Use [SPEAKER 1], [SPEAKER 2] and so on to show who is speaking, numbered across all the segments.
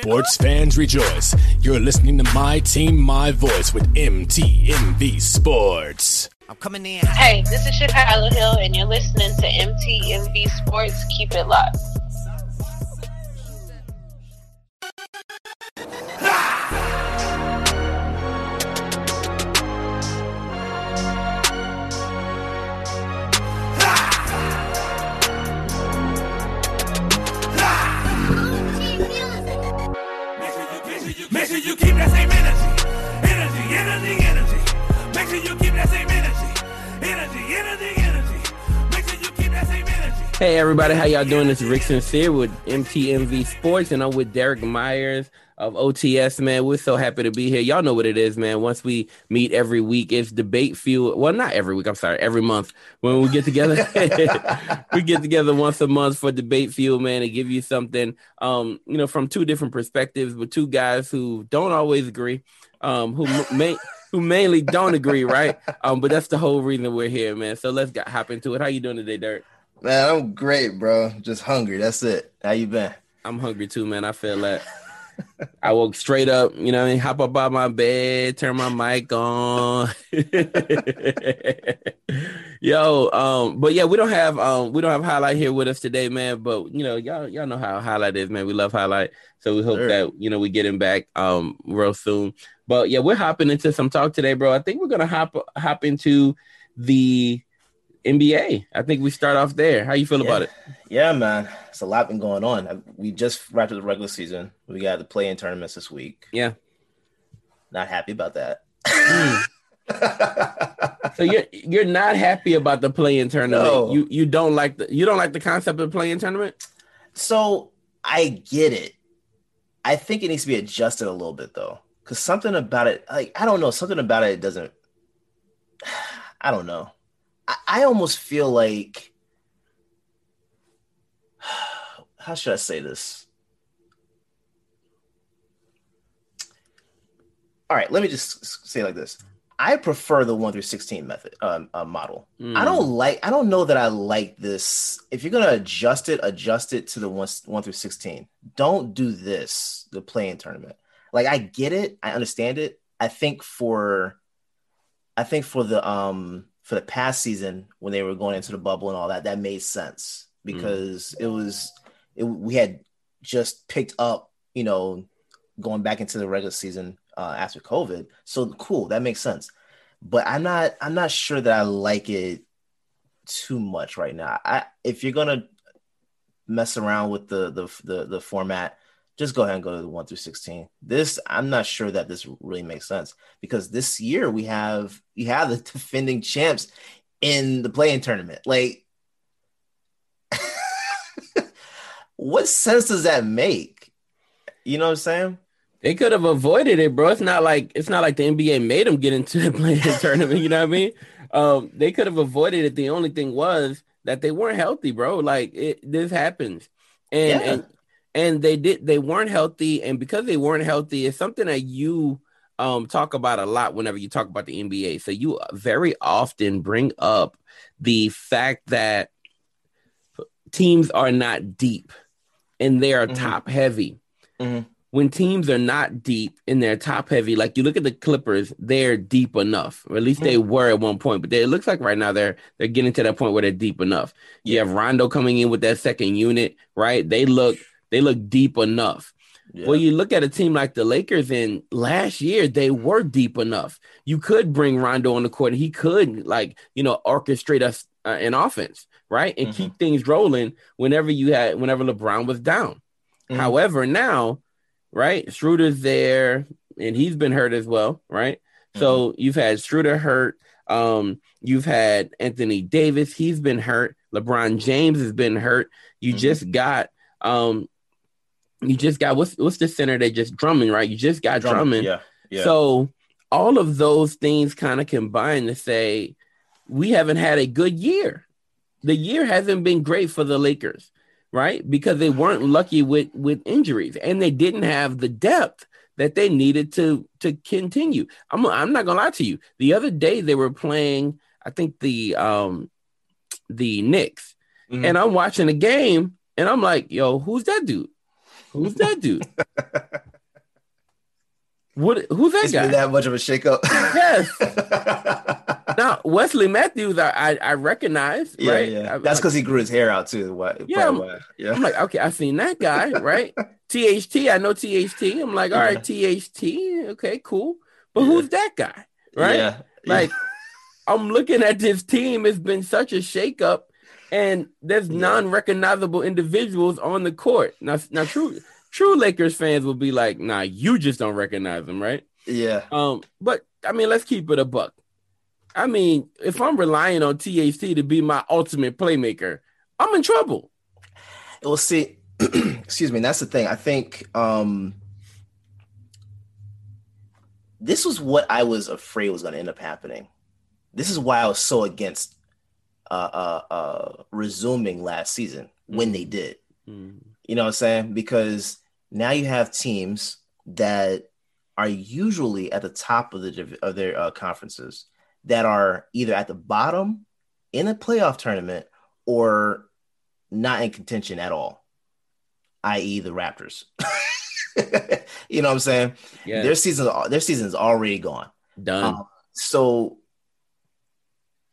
[SPEAKER 1] Sports fans rejoice. You're listening to My Team, My Voice with MTMV Sports.
[SPEAKER 2] I'm coming in. Hey, this is Chicago Hill, and you're listening to MTMV Sports. Keep it locked.
[SPEAKER 3] Hey everybody, how y'all doing? Is Rick Sincere with MTMV Sports, and I'm with Derek Myers of OTS. Man, we're so happy to be here. Y'all know what it is, man. Once we meet every week, it's debate fuel. Well, not every week. I'm sorry, every month when we get together. we get together once a month for debate fuel, man, to give you something, um, you know, from two different perspectives, with two guys who don't always agree, um, who may. Who mainly don't agree, right? Um, but that's the whole reason we're here, man. So let's get, hop into it. How you doing today, Derek?
[SPEAKER 4] Man, I'm great, bro. Just hungry. That's it. How you been?
[SPEAKER 3] I'm hungry too, man. I feel that. I woke straight up, you know, I mean, hop up out my bed, turn my mic on. Yo, um, but yeah, we don't have um we don't have highlight here with us today, man. But you know, y'all y'all know how highlight is, man. We love highlight. So we hope sure. that you know we get him back um real soon. But yeah, we're hopping into some talk today, bro. I think we're gonna hop hop into the NBA. I think we start off there. How you feel
[SPEAKER 4] yeah.
[SPEAKER 3] about it?
[SPEAKER 4] Yeah, man. It's a lot been going on. We just wrapped up the regular season. We got the play in tournaments this week.
[SPEAKER 3] Yeah.
[SPEAKER 4] Not happy about that. Mm.
[SPEAKER 3] so you're you're not happy about the play in tournament. No. You you don't like the you don't like the concept of play in tournament?
[SPEAKER 4] So I get it. I think it needs to be adjusted a little bit though. Cause something about it, like I don't know, something about it doesn't I don't know. I, I almost feel like how should I say this? All right, let me just say like this. I prefer the one through sixteen method um, uh, model. Mm. I don't like. I don't know that I like this. If you're gonna adjust it, adjust it to the one one through sixteen. Don't do this. The play-in tournament. Like I get it. I understand it. I think for, I think for the um for the past season when they were going into the bubble and all that, that made sense because mm. it was it, we had just picked up, you know, going back into the regular season uh, after COVID. So cool, that makes sense. But I'm not I'm not sure that I like it too much right now. I if you're gonna mess around with the the the, the format, just go ahead and go to the one through 16. This, I'm not sure that this really makes sense because this year we have we have the defending champs in the play-in tournament. Like, what sense does that make? You know what I'm saying?
[SPEAKER 3] They could have avoided it, bro. It's not like it's not like the NBA made them get into the play-in tournament. You know what I mean? Um, they could have avoided it. The only thing was that they weren't healthy, bro. Like it, this happens, and yeah. and and they did they weren't healthy and because they weren't healthy it's something that you um talk about a lot whenever you talk about the NBA so you very often bring up the fact that teams are not deep and they are mm-hmm. top heavy mm-hmm. when teams are not deep and they're top heavy like you look at the clippers they're deep enough or at least mm-hmm. they were at one point but they, it looks like right now they're they're getting to that point where they're deep enough you have rondo coming in with that second unit right they look they look deep enough. Yeah. Well, you look at a team like the Lakers, and last year they were deep enough. You could bring Rondo on the court, and he could, like, you know, orchestrate us uh, an offense, right, and mm-hmm. keep things rolling whenever you had, whenever LeBron was down. Mm-hmm. However, now, right, Schroeder's there, and he's been hurt as well, right? Mm-hmm. So you've had Schroeder hurt. Um, you've had Anthony Davis, he's been hurt. LeBron James has been hurt. You mm-hmm. just got um you just got what's what's the center that just Drummond, right? You just got Drummond. Drummond.
[SPEAKER 4] Yeah, yeah.
[SPEAKER 3] So all of those things kind of combine to say we haven't had a good year. The year hasn't been great for the Lakers, right? Because they weren't lucky with with injuries and they didn't have the depth that they needed to to continue. I'm I'm not gonna lie to you. The other day they were playing, I think the um the Knicks, mm-hmm. and I'm watching the game and I'm like, yo, who's that dude? Who's that dude? What? Who's that
[SPEAKER 4] It's
[SPEAKER 3] guy?
[SPEAKER 4] been that much of a shakeup.
[SPEAKER 3] Yes. now Wesley Matthews, I I, I recognize,
[SPEAKER 4] yeah,
[SPEAKER 3] right?
[SPEAKER 4] yeah. That's because he grew his hair out too. Why,
[SPEAKER 3] Yeah, I'm-
[SPEAKER 4] why. yeah.
[SPEAKER 3] I'm like, okay, I've seen that guy, right? THT, I know THT. I'm like, all right, THT, okay, cool. But
[SPEAKER 4] Yeah.
[SPEAKER 3] who's that guy, right?
[SPEAKER 4] Yeah.
[SPEAKER 3] Like, I'm looking at this team. It's been such a shakeup, and there's
[SPEAKER 4] Yeah.
[SPEAKER 3] non-recognizable individuals on the court. Now, now, true, true Lakers fans will be like, nah, you just don't recognize them, right?
[SPEAKER 4] yeah.
[SPEAKER 3] Um, but I mean, let's keep it a buck. I mean, if I'm relying on THT to be my ultimate playmaker, I'm in trouble.
[SPEAKER 4] Well, see, excuse me. That's the thing. I think um, this was what I was afraid was going to end up happening. This is why I was so against uh, uh, uh, resuming last season when they did. You know what I'm saying? Because now you have teams that are usually at the top of the of their uh, conferences that are either at the bottom in a playoff tournament or not in contention at all, i.e., the Raptors. you know what I'm saying?
[SPEAKER 3] Yeah,
[SPEAKER 4] Their season, their season is already gone.
[SPEAKER 3] done.
[SPEAKER 4] Um, so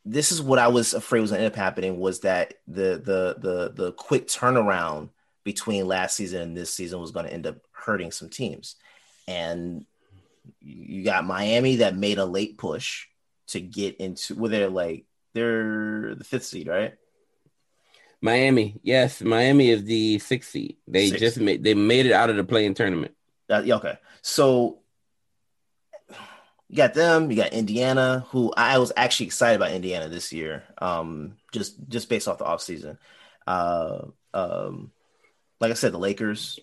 [SPEAKER 4] this is what I was afraid was going to end up happening was that the the the the quick turnaround between last season and this season was going to end up hurting some teams, and you got Miami that made a late push to get into where they're like they're the fifth seed, right?
[SPEAKER 3] Miami, yes, Miami is the sixth seed. They
[SPEAKER 4] Six.
[SPEAKER 3] just made they made it out of the play-in tournament.
[SPEAKER 4] That, yeah, okay. So you got them, you got Indiana, who I was actually excited about Indiana this year. Um, just just based off the offseason. Uh um like I said, the Lakers,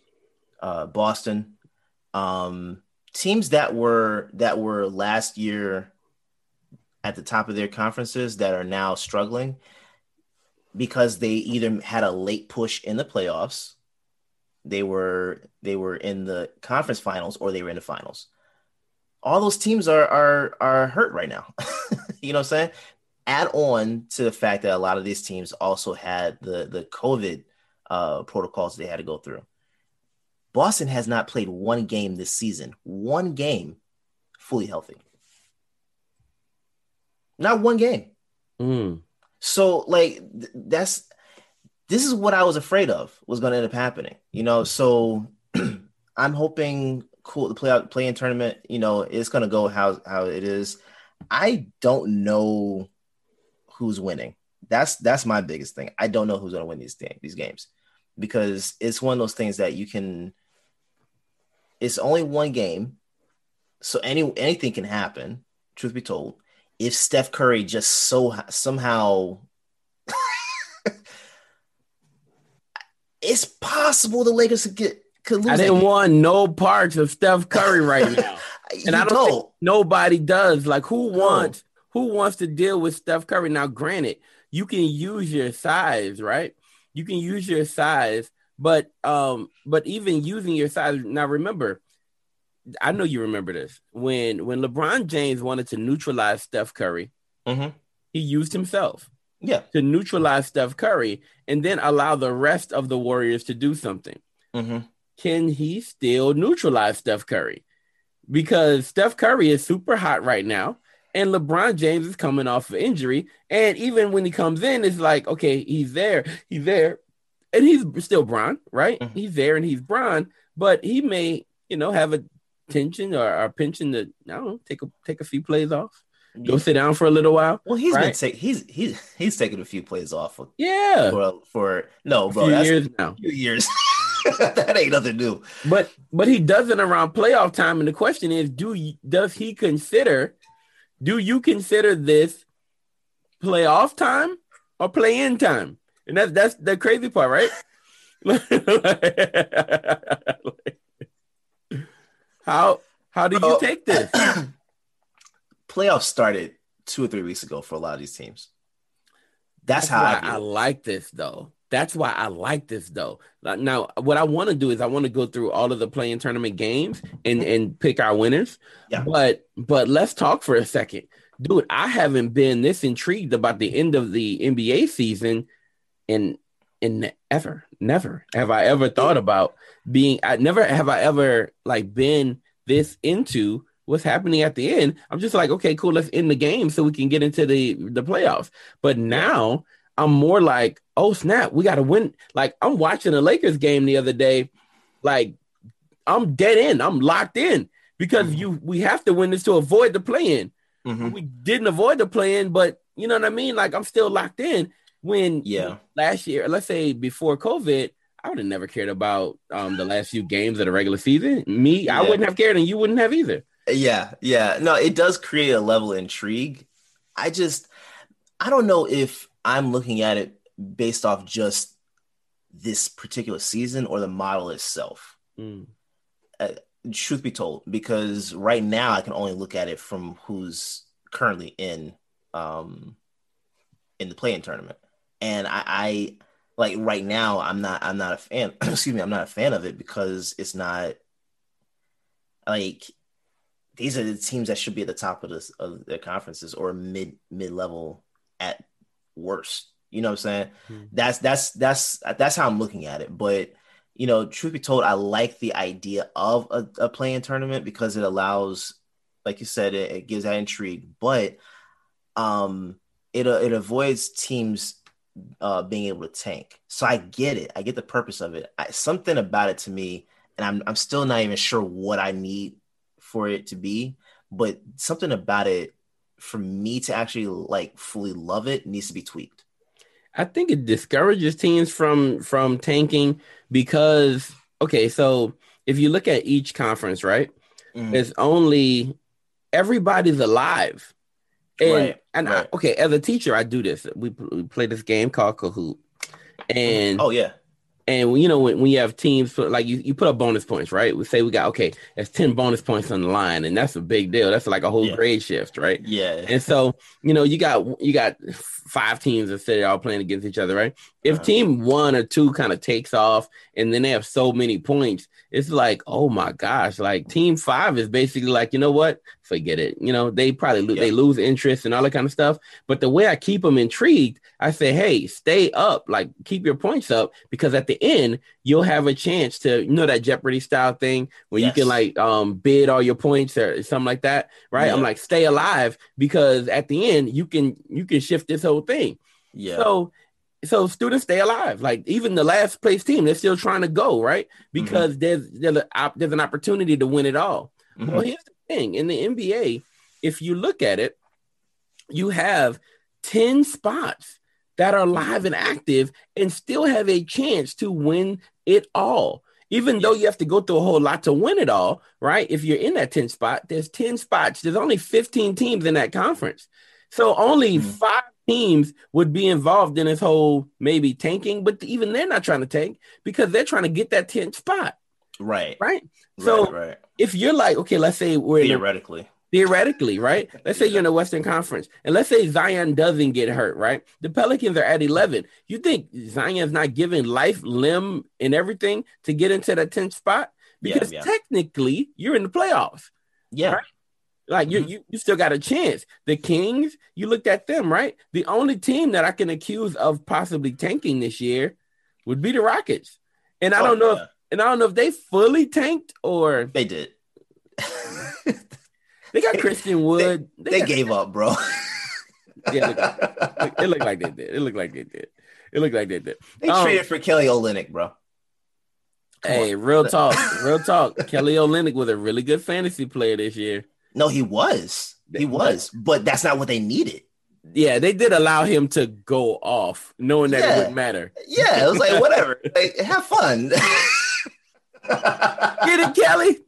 [SPEAKER 4] uh Boston, um, teams that were that were last year at the top of their conferences that are now struggling because they either had a late push in the playoffs they were they were in the conference finals or they were in the finals. All those teams are are are hurt right now. you know what I'm saying? Add on to the fact that a lot of these teams also had the the COVID uh, protocols they had to go through. Boston has not played one game this season. One game fully healthy. Not one game.
[SPEAKER 3] Mm.
[SPEAKER 4] So like th- that's this is what I was afraid of was going to end up happening. You know, so I'm hoping cool the play out play in tournament. You know, it's to go how how it is. I don't know who's winning. That's that's my biggest thing. I don't know who's to win these thing, these games because it's one of those things that you can. It's only one game, so any anything can happen. Truth be told, if Steph Curry just so somehow it's possible the Lakers could get could lose.
[SPEAKER 3] I didn't want no parts of Steph Curry right now.
[SPEAKER 4] You
[SPEAKER 3] and I don't
[SPEAKER 4] don't.
[SPEAKER 3] think nobody does. Like who
[SPEAKER 4] No.
[SPEAKER 3] wants who wants to deal with Steph Curry? Now, granted, you can use your size, right? You can use your size, but um, but even using your size, now remember, I know you remember this. When when LeBron James wanted to neutralize Steph Curry,
[SPEAKER 4] Mhm.
[SPEAKER 3] he used himself
[SPEAKER 4] Yeah.
[SPEAKER 3] to neutralize Steph Curry and then allow the rest of the Warriors to do something
[SPEAKER 4] hmm
[SPEAKER 3] can he still neutralize Steph Curry? Because Steph Curry is super hot right now, and LeBron James is coming off of injury. And even when he comes in, it's like, okay, he's there, he's there, and he's still Bron, right?
[SPEAKER 4] Mhm.
[SPEAKER 3] He's there and he's Bron, but he may, you know, have a tension or a pension to, I don't know, take a take a few plays off, go sit down for a little while.
[SPEAKER 4] Well, he's been
[SPEAKER 3] Right.
[SPEAKER 4] take he's he's he's taking a few plays off for
[SPEAKER 3] Yeah,
[SPEAKER 4] for, for no,
[SPEAKER 3] a
[SPEAKER 4] bro.
[SPEAKER 3] few
[SPEAKER 4] That's
[SPEAKER 3] years now.
[SPEAKER 4] a few years. that ain't nothing new.
[SPEAKER 3] But but he does it around playoff time, and the question is, do you, does he consider? Do you consider this playoff time or play in time? And that's that's the crazy part, right? how how do you take this?
[SPEAKER 4] Playoffs started two or three weeks ago for a lot of these teams. That's, how I,
[SPEAKER 3] I, like this though. That's why I like this though. Now, what I want to do is I want to go through all of the play-in tournament games and and pick our winners.
[SPEAKER 4] Yeah.
[SPEAKER 3] But but let's talk for a second, dude. I haven't been this intrigued about the end of the NBA season, in in ever, never have I ever thought about being. I never have I ever like been this into what's happening at the end. I'm just like, okay, cool, let's end the game so we can get into the the playoffs. But now I'm more like, oh snap, we got to win. Like I'm watching the Lakers game the other day, like I'm dead in, I'm locked in because mm-hmm. you we have to win this to avoid the play in. Mm-hmm. We didn't avoid the play in, but you know what I mean. Like I'm still locked in. When
[SPEAKER 4] yeah,
[SPEAKER 3] last year, let's say before COVID, I would have never cared about um the last few games of the regular season. Me, yeah. I wouldn't have cared, and you wouldn't have either.
[SPEAKER 4] Yeah, yeah. No, it does create a level of intrigue. I just, I don't know if I'm looking at it based off just this particular season or the model itself. Mm. Uh, truth be told, because right now I can only look at it from who's currently in um in the play-in tournament, and I, I like right now I'm not I'm not a fan. excuse me, I'm not a fan of it because it's not like these are the teams that should be at the top of this of their conferences or mid mid level at worst. You know what I'm saying? Hmm. That's that's that's that's how I'm looking at it. But you know, truth be told, I like the idea of a, a play-in tournament because it allows, like you said, it, it gives that intrigue. But um, it uh, it avoids teams uh, being able to tank. So I get it. I get the purpose of it. I, something about it to me, and I'm I'm still not even sure what I need for it to be, but something about it for me to actually like fully love it needs to be tweaked.
[SPEAKER 3] I think it discourages teams from from tanking because okay, so if you look at each conference, right? Mm-hmm. It's only everybody's alive. And right, and right. I, okay, as a teacher, I do this. We, we play this game called Kahoot. And
[SPEAKER 4] oh yeah.
[SPEAKER 3] And you know when, when you have teams like you, you put up bonus points, right? We say we got okay, that's ten bonus points on the line, and that's a big deal. That's like a whole yeah. grade shift, right?
[SPEAKER 4] Yeah.
[SPEAKER 3] And so you know you got you got five teams that say all playing against each other, right? If uh-huh. team one or two kind of takes off, and then they have so many points, it's like oh my gosh, like team five is basically like you know what, forget it. You know they probably lo- yeah. they lose interest and all that kind of stuff. But the way I keep them intrigued, I say, hey, stay up, like keep your points up, because at the end, you'll have a chance to, you know, that Jeopardy style thing where yes. you can like um bid all your points or something like that, right? Yeah. I'm like, stay alive because at the end you can you can shift this whole thing.
[SPEAKER 4] Yeah.
[SPEAKER 3] So so students stay alive. Like even the last place team, they're still trying to go, right? Mm-hmm. Because mm-hmm. there's there's, a, there's an opportunity to win it all. Mm-hmm. Well, here's the thing: in the NBA, if you look at it, you have 10 spots that are live and active and still have a chance to win it all. Even yes. though you have to go through a whole lot to win it all, right? If you're in that 10 spot, there's 10 spots. There's only 15 teams in that conference. So only mm-hmm. five teams would be involved in this whole maybe tanking, but even they're not trying to tank because they're trying to get that 10th spot.
[SPEAKER 4] Right.
[SPEAKER 3] Right. So
[SPEAKER 4] right, right.
[SPEAKER 3] if you're like, okay, let's say we're
[SPEAKER 4] theoretically
[SPEAKER 3] theoretically, right? Let's say you're in the Western Conference, and let's say Zion doesn't get hurt, right? The Pelicans are at 11. You think Zion's not giving life, limb, and everything to get into that 10th spot? Because yeah, yeah. technically, you're in the playoffs.
[SPEAKER 4] Yeah. Right?
[SPEAKER 3] Like mm-hmm. you, you, you still got a chance. The Kings, you looked at them, right? The only team that I can accuse of possibly tanking this year would be the Rockets. And I oh, don't know yeah. if and I don't know if they fully tanked or
[SPEAKER 4] they did.
[SPEAKER 3] They got Christian Wood.
[SPEAKER 4] They, they, they gave up, bro.
[SPEAKER 3] yeah, it looked, it looked like they did. It looked like they did. It looked like they did.
[SPEAKER 4] They um, traded for Kelly Olynyk, bro.
[SPEAKER 3] Come hey, on. real talk, real talk. Kelly Olynyk was a really good fantasy player this year.
[SPEAKER 4] No, he was. He was, but that's not what they needed.
[SPEAKER 3] Yeah, they did allow him to go off, knowing that yeah. it wouldn't matter.
[SPEAKER 4] Yeah, it was like whatever. like, have fun.
[SPEAKER 3] Get it, Kelly.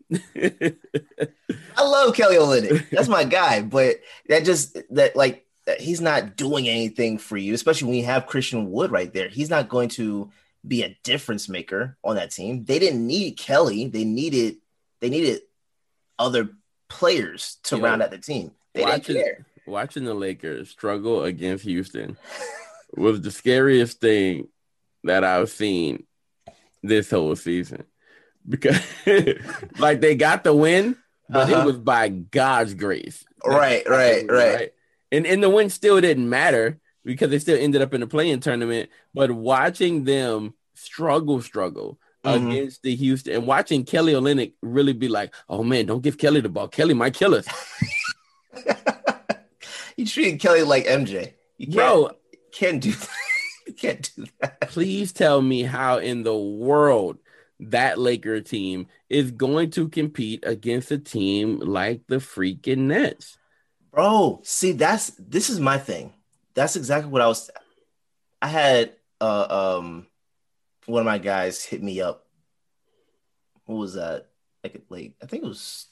[SPEAKER 4] I love Kelly Olynyk. That's my guy. But that just that like he's not doing anything for you, especially when you have Christian Wood right there. He's not going to be a difference maker on that team. They didn't need Kelly. They needed they needed other players to you round out the team. They
[SPEAKER 3] watching, watching the Lakers struggle against Houston was the scariest thing that I've seen this whole season because like they got the win, but uh-huh. it was by God's grace.
[SPEAKER 4] Right, right, right, right.
[SPEAKER 3] And and the win still didn't matter because they still ended up in the play-in tournament. But watching them struggle, struggle mm-hmm. against the Houston and watching Kelly Olynyk really be like, oh man, don't give Kelly the ball. Kelly might kill us.
[SPEAKER 4] you treating Kelly like MJ. You can't, Bro, can't do that. you can't do that.
[SPEAKER 3] Please tell me how in the world that Laker team is going to compete against a team like the freaking Nets.
[SPEAKER 4] Bro, see, that's this is my thing. That's exactly what I was. I had uh, um one of my guys hit me up. What was that? Like, like I think it was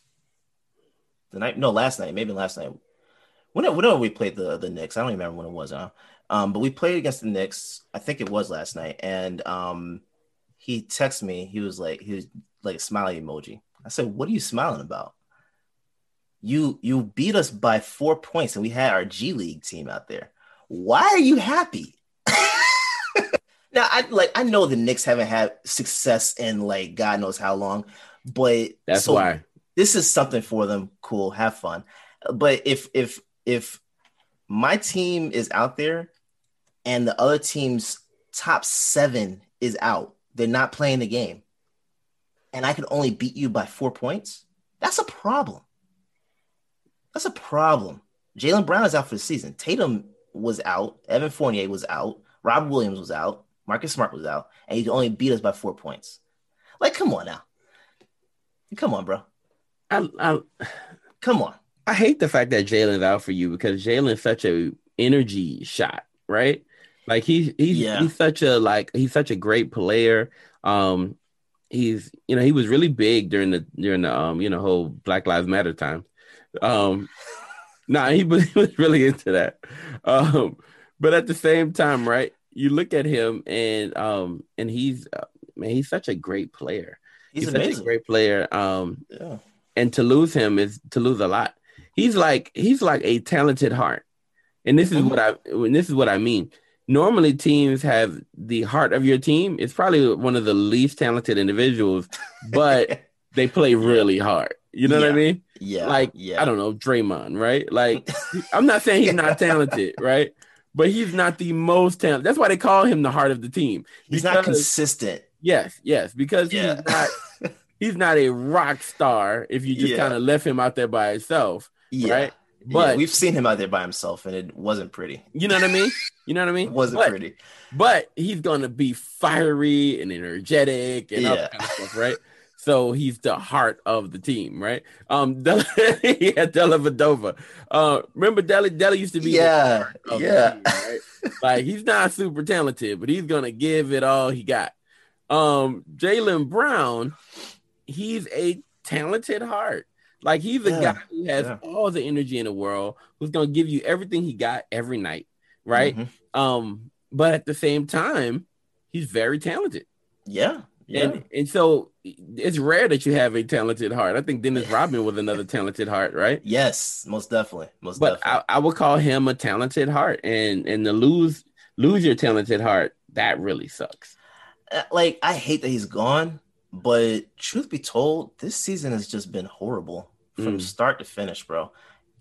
[SPEAKER 4] the night. No, last night. Maybe last night. Whenever, whenever we played the the Knicks, I don't even remember when it was. Huh? Um, but we played against the Knicks. I think it was last night, and um, he texted me. He was like, he was like a smiley emoji. I said, "What are you smiling about? You you beat us by four points, and we had our G League team out there. Why are you happy?" Now I like I know the Knicks haven't had success in like God knows how long, but
[SPEAKER 3] that's so why
[SPEAKER 4] this is something for them. Cool, have fun. But if if if my team is out there and the other team's top seven is out, they're not playing the game, and I can only beat you by four points, that's a problem. That's a problem. Jaylen Brown is out for the season. Tatum was out. Evan Fournier was out. Rob Williams was out. Marcus Smart was out, and he only beat us by four points. Like, come on now. Come on, bro.
[SPEAKER 3] I, I
[SPEAKER 4] come on.
[SPEAKER 3] I hate the fact that Jaylen's out for you because Jaylen's such a energy shot, right? Like he's he's yeah. he's such a like he's such a great player. Um, he's you know he was really big during the during the um you know whole Black Lives Matter time. Um, nah, he was, he was really into that. Um, but at the same time, right? You look at him and um and he's uh, man, he's such a great player. He's, he's such a great player. Um, yeah. And to lose him is to lose a lot. He's like he's like a talented heart, and this is mm-hmm. what I and this is what I mean normally teams have the heart of your team. It's probably one of the least talented individuals, but they play really hard. You know yeah. what I mean?
[SPEAKER 4] Yeah.
[SPEAKER 3] Like
[SPEAKER 4] yeah.
[SPEAKER 3] I don't know, Draymond, right? Like I'm not saying he's not talented, right? But he's not the most talented. That's why they call him the heart of the team.
[SPEAKER 4] He's not consistent.
[SPEAKER 3] Yes, yes, because yeah. he's not he's not a rock star if you just yeah. kind of left him out there by himself. Yeah. Right.
[SPEAKER 4] But yeah, we've seen him out there by himself, and it wasn't pretty.
[SPEAKER 3] You know what I mean? You know what I mean?
[SPEAKER 4] it wasn't
[SPEAKER 3] but,
[SPEAKER 4] pretty.
[SPEAKER 3] But he's gonna be fiery and energetic and all that kind of stuff, right? So he's the heart of the team, right? Um, yeah, Dellavedova. Uh, remember Delly? Delly used to be
[SPEAKER 4] yeah, yeah.
[SPEAKER 3] Team, right? like he's not super talented, but he's gonna give it all he got. Um, Jaylen Brown, he's a talented heart. Like he's a yeah, guy who has yeah. all the energy in the world, who's gonna give you everything he got every night, right? Mm-hmm. Um, but at the same time, he's very talented.
[SPEAKER 4] Yeah. Yeah.
[SPEAKER 3] And, and so it's rare that you have a talented heart. I think Dennis Rodman was another talented heart, right?
[SPEAKER 4] Yes, most definitely. Most
[SPEAKER 3] but
[SPEAKER 4] definitely.
[SPEAKER 3] I, I would call him a talented heart. And and to lose lose your talented heart, that really sucks.
[SPEAKER 4] Uh, like I hate that he's gone but truth be told, this season has just been horrible from mm. start to finish, bro.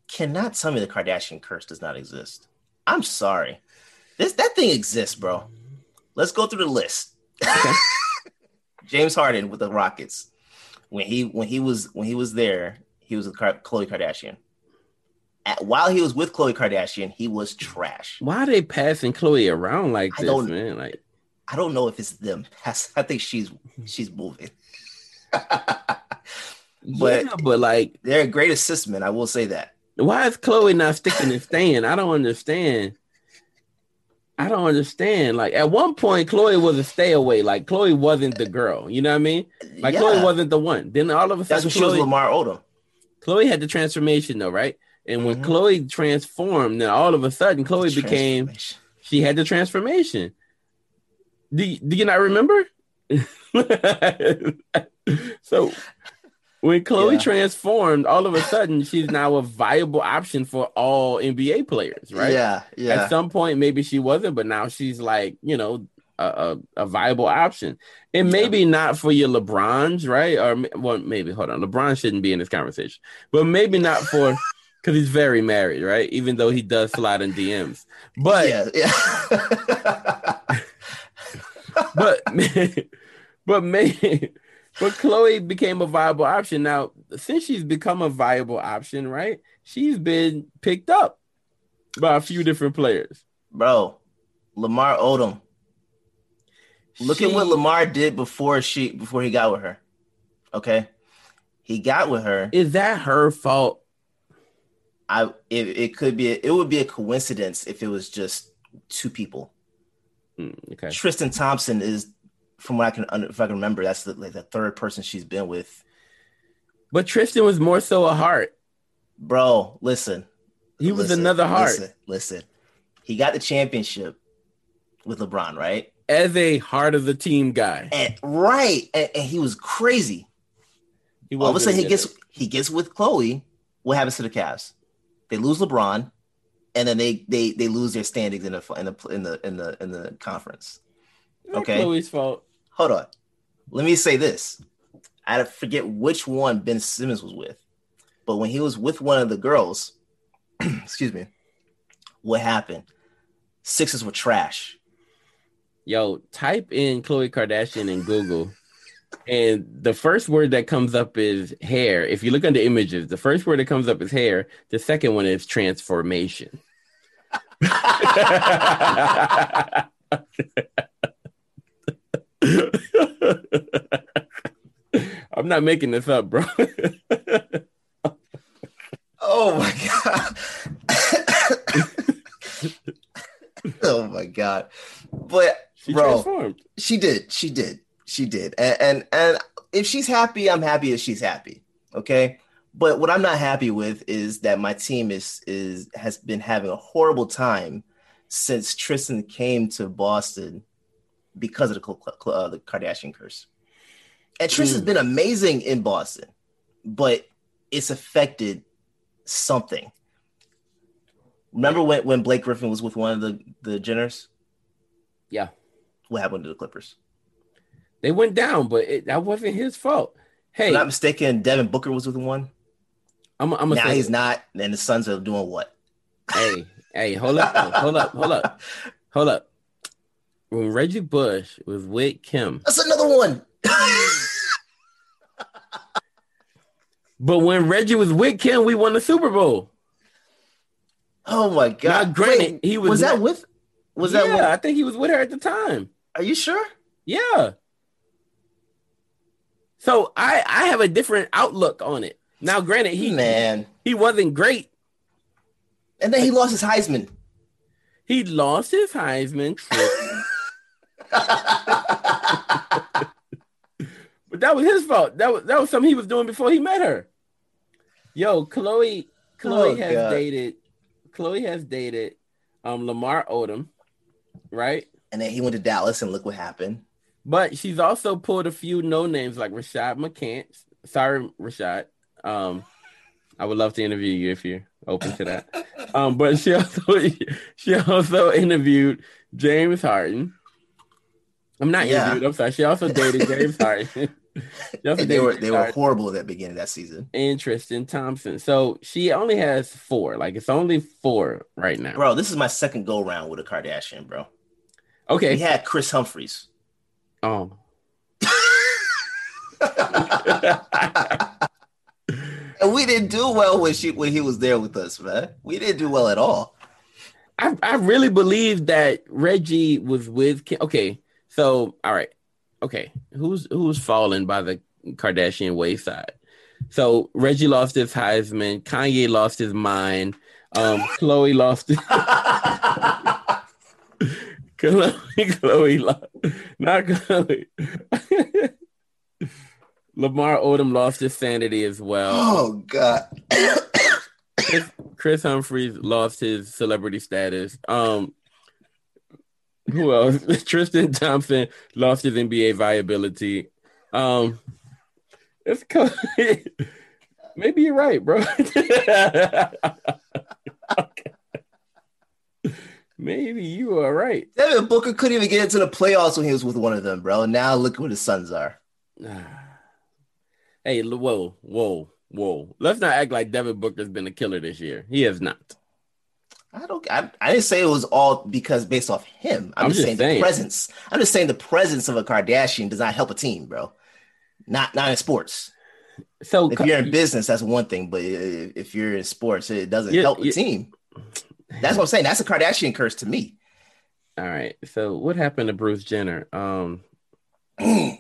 [SPEAKER 4] Cannot tell me the Kardashian curse does not exist. I'm sorry. This that thing exists, bro. Let's go through the list. Okay. James Harden with the Rockets. When he when he was when he was there, he was with Khloe Kardashian. At, while he was with Khloe Kardashian, he was trash.
[SPEAKER 3] Why are they passing Khloe around like this, man? Like
[SPEAKER 4] I don't know if it's them. I think she's she's moving. but
[SPEAKER 3] yeah, but like
[SPEAKER 4] they're a great assistant. I will say that.
[SPEAKER 3] Why is Khloe not sticking and staying? I don't understand. I don't understand. Like at one point, Khloe was a stay away. Like Khloe wasn't the girl. You know what I mean? Like yeah. Khloe wasn't the one. Then all of a sudden,
[SPEAKER 4] that's when she was Lamar Odom.
[SPEAKER 3] Khloe had the transformation though, right? And when mm-hmm. Khloe transformed, then all of a sudden, Khloe became. She had the transformation. Do, do you not remember? so when Khloe yeah. transformed, all of a sudden she's now a viable option for all NBA players, right?
[SPEAKER 4] Yeah, yeah.
[SPEAKER 3] At some point, maybe she wasn't, but now she's like, you know, a, a, a viable option. And maybe yeah. not for your LeBrons, right? Or well, maybe hold on, LeBron shouldn't be in this conversation, but maybe not for because he's very married, right? Even though he does slide in DMs, but
[SPEAKER 4] yeah, yeah.
[SPEAKER 3] but but maybe, but Khloe became a viable option. Now, since she's become a viable option, right? She's been picked up by a few different players.
[SPEAKER 4] Bro, Lamar Odom. Look
[SPEAKER 3] She-
[SPEAKER 4] at what Lamar did before she before he got with her. Okay. He got with her.
[SPEAKER 3] Is that her fault?
[SPEAKER 4] I it, it could be it would be a coincidence if it was just two people.
[SPEAKER 3] Hmm, okay.
[SPEAKER 4] Tristan Thompson is from what I can if I can remember, that's the, like the third person she's been with.
[SPEAKER 3] But Tristan was more so a heart.
[SPEAKER 4] Bro, listen.
[SPEAKER 3] He was
[SPEAKER 4] Listen,
[SPEAKER 3] another heart.
[SPEAKER 4] Listen, listen. He got the championship with LeBron, right?
[SPEAKER 3] As a heart of the team guy.
[SPEAKER 4] And right, and, and he was crazy.
[SPEAKER 3] He
[SPEAKER 4] All of a
[SPEAKER 3] was
[SPEAKER 4] sudden, he gets
[SPEAKER 3] good.
[SPEAKER 4] he gets with Khloe. What happens to the Cavs? They lose LeBron, and then they they they lose their standings in the in the in the in the in the conference. Okay.
[SPEAKER 3] Khloe's fault.
[SPEAKER 4] Hold on, let me say this. I forget which one Ben Simmons was with, but when he was with one of the girls, excuse me, what happened? Sixes were trash.
[SPEAKER 3] Yo, type in Khloe Kardashian in Google, and the first word that comes up is hair. If you look under images, the first word that comes up is hair. The second one is transformation. I'm not making this up, bro.
[SPEAKER 4] Oh my god. oh my god. But
[SPEAKER 3] she
[SPEAKER 4] bro,
[SPEAKER 3] transformed.
[SPEAKER 4] she did. She did. She did. And, and and if she's happy, I'm happy if she's happy. Okay? But what I'm not happy with is that my team is is has been having a horrible time since Tristan came to Boston because of the uh, the Kardashian curse. And Tristan's
[SPEAKER 3] Mm.
[SPEAKER 4] been amazing in Boston, but it's affected something. Remember when, when Blake Griffin was with one of the, the Jenners?
[SPEAKER 3] Yeah.
[SPEAKER 4] What happened to the Clippers?
[SPEAKER 3] They went down, but it, that wasn't his fault. Hey,
[SPEAKER 4] If I'm not mistaken, Devin Booker was with one.
[SPEAKER 3] I'm, I'm
[SPEAKER 4] now he's not, and the Suns are doing what?
[SPEAKER 3] Hey, hey, hold up, hold up, hold up, hold up. When Reggie Bush was with Kim,
[SPEAKER 4] That's another one.
[SPEAKER 3] but when Reggie was with Kim, we won the Super Bowl.
[SPEAKER 4] oh my
[SPEAKER 3] Now,
[SPEAKER 4] god!
[SPEAKER 3] granted,
[SPEAKER 4] Wait,
[SPEAKER 3] he was,
[SPEAKER 4] was
[SPEAKER 3] not-
[SPEAKER 4] that with? Was
[SPEAKER 3] yeah,
[SPEAKER 4] that with?
[SPEAKER 3] I think he was with her at the time.
[SPEAKER 4] Are you sure?
[SPEAKER 3] Yeah. So I I have a different outlook on it. Now, granted, he
[SPEAKER 4] Man,
[SPEAKER 3] he wasn't great.
[SPEAKER 4] and then he lost his Heisman.
[SPEAKER 3] He lost his Heisman, but that was his fault. That was that was something he was doing before he met her. Yo, Khloe, Khloe
[SPEAKER 4] Oh,
[SPEAKER 3] has
[SPEAKER 4] God.
[SPEAKER 3] dated, Khloe has dated, um, Lamar Odom, right?
[SPEAKER 4] and then he went to Dallas, and look what happened.
[SPEAKER 3] But she's also pulled a few no names like Rashad McCants. Sorry, Rashad. Um, I would love to interview you if you're open to that. Um, but she also she also interviewed James Harden. I'm not
[SPEAKER 4] Yeah.
[SPEAKER 3] interviewed. I'm sorry. She also dated James Harden.
[SPEAKER 4] They were they were horrible at the beginning of that season,
[SPEAKER 3] and Tristan Thompson. So she only has four. Like it's only four right now.
[SPEAKER 4] bro. This is my second go round with a Kardashian, bro.
[SPEAKER 3] Okay.
[SPEAKER 4] We had Kris Humphries.
[SPEAKER 3] Oh.
[SPEAKER 4] And we didn't do well when she when he was there with us, man. We didn't do well at all.
[SPEAKER 3] I, I really believe that Reggie was with Kim. Okay, so all right, okay, who's who's falling by the Kardashian wayside? So Reggie lost his Heisman, Kanye lost his mind, um, Khloe lost Khloe, Khloe lost, not Khloe. Lamar Odom lost his sanity as well.
[SPEAKER 4] oh God.
[SPEAKER 3] Kris, Kris Humphries lost his celebrity status. Um, who else? Tristan Thompson lost his NBA viability. Um, it's co- maybe you're right, bro. maybe you are right.
[SPEAKER 4] Devin Booker couldn't even get into the playoffs when he was with one of them, bro. And now look where the Suns are.
[SPEAKER 3] hey, whoa, whoa, whoa! Let's not act like Devin Booker's been a killer this year. He has not.
[SPEAKER 4] I don't. I, I didn't say it was all because based off him. I'm,
[SPEAKER 3] I'm
[SPEAKER 4] just, saying,
[SPEAKER 3] saying.
[SPEAKER 4] the presence. I'm just saying the presence of a Kardashian does not help a team, bro. Not not in sports.
[SPEAKER 3] So
[SPEAKER 4] If you're in business, that's one thing, but if you're in sports, it doesn't
[SPEAKER 3] Yeah,
[SPEAKER 4] help the
[SPEAKER 3] yeah.
[SPEAKER 4] team. That's what I'm saying. That's a Kardashian curse to me.
[SPEAKER 3] all right. So what happened to Bruce Jenner? Um.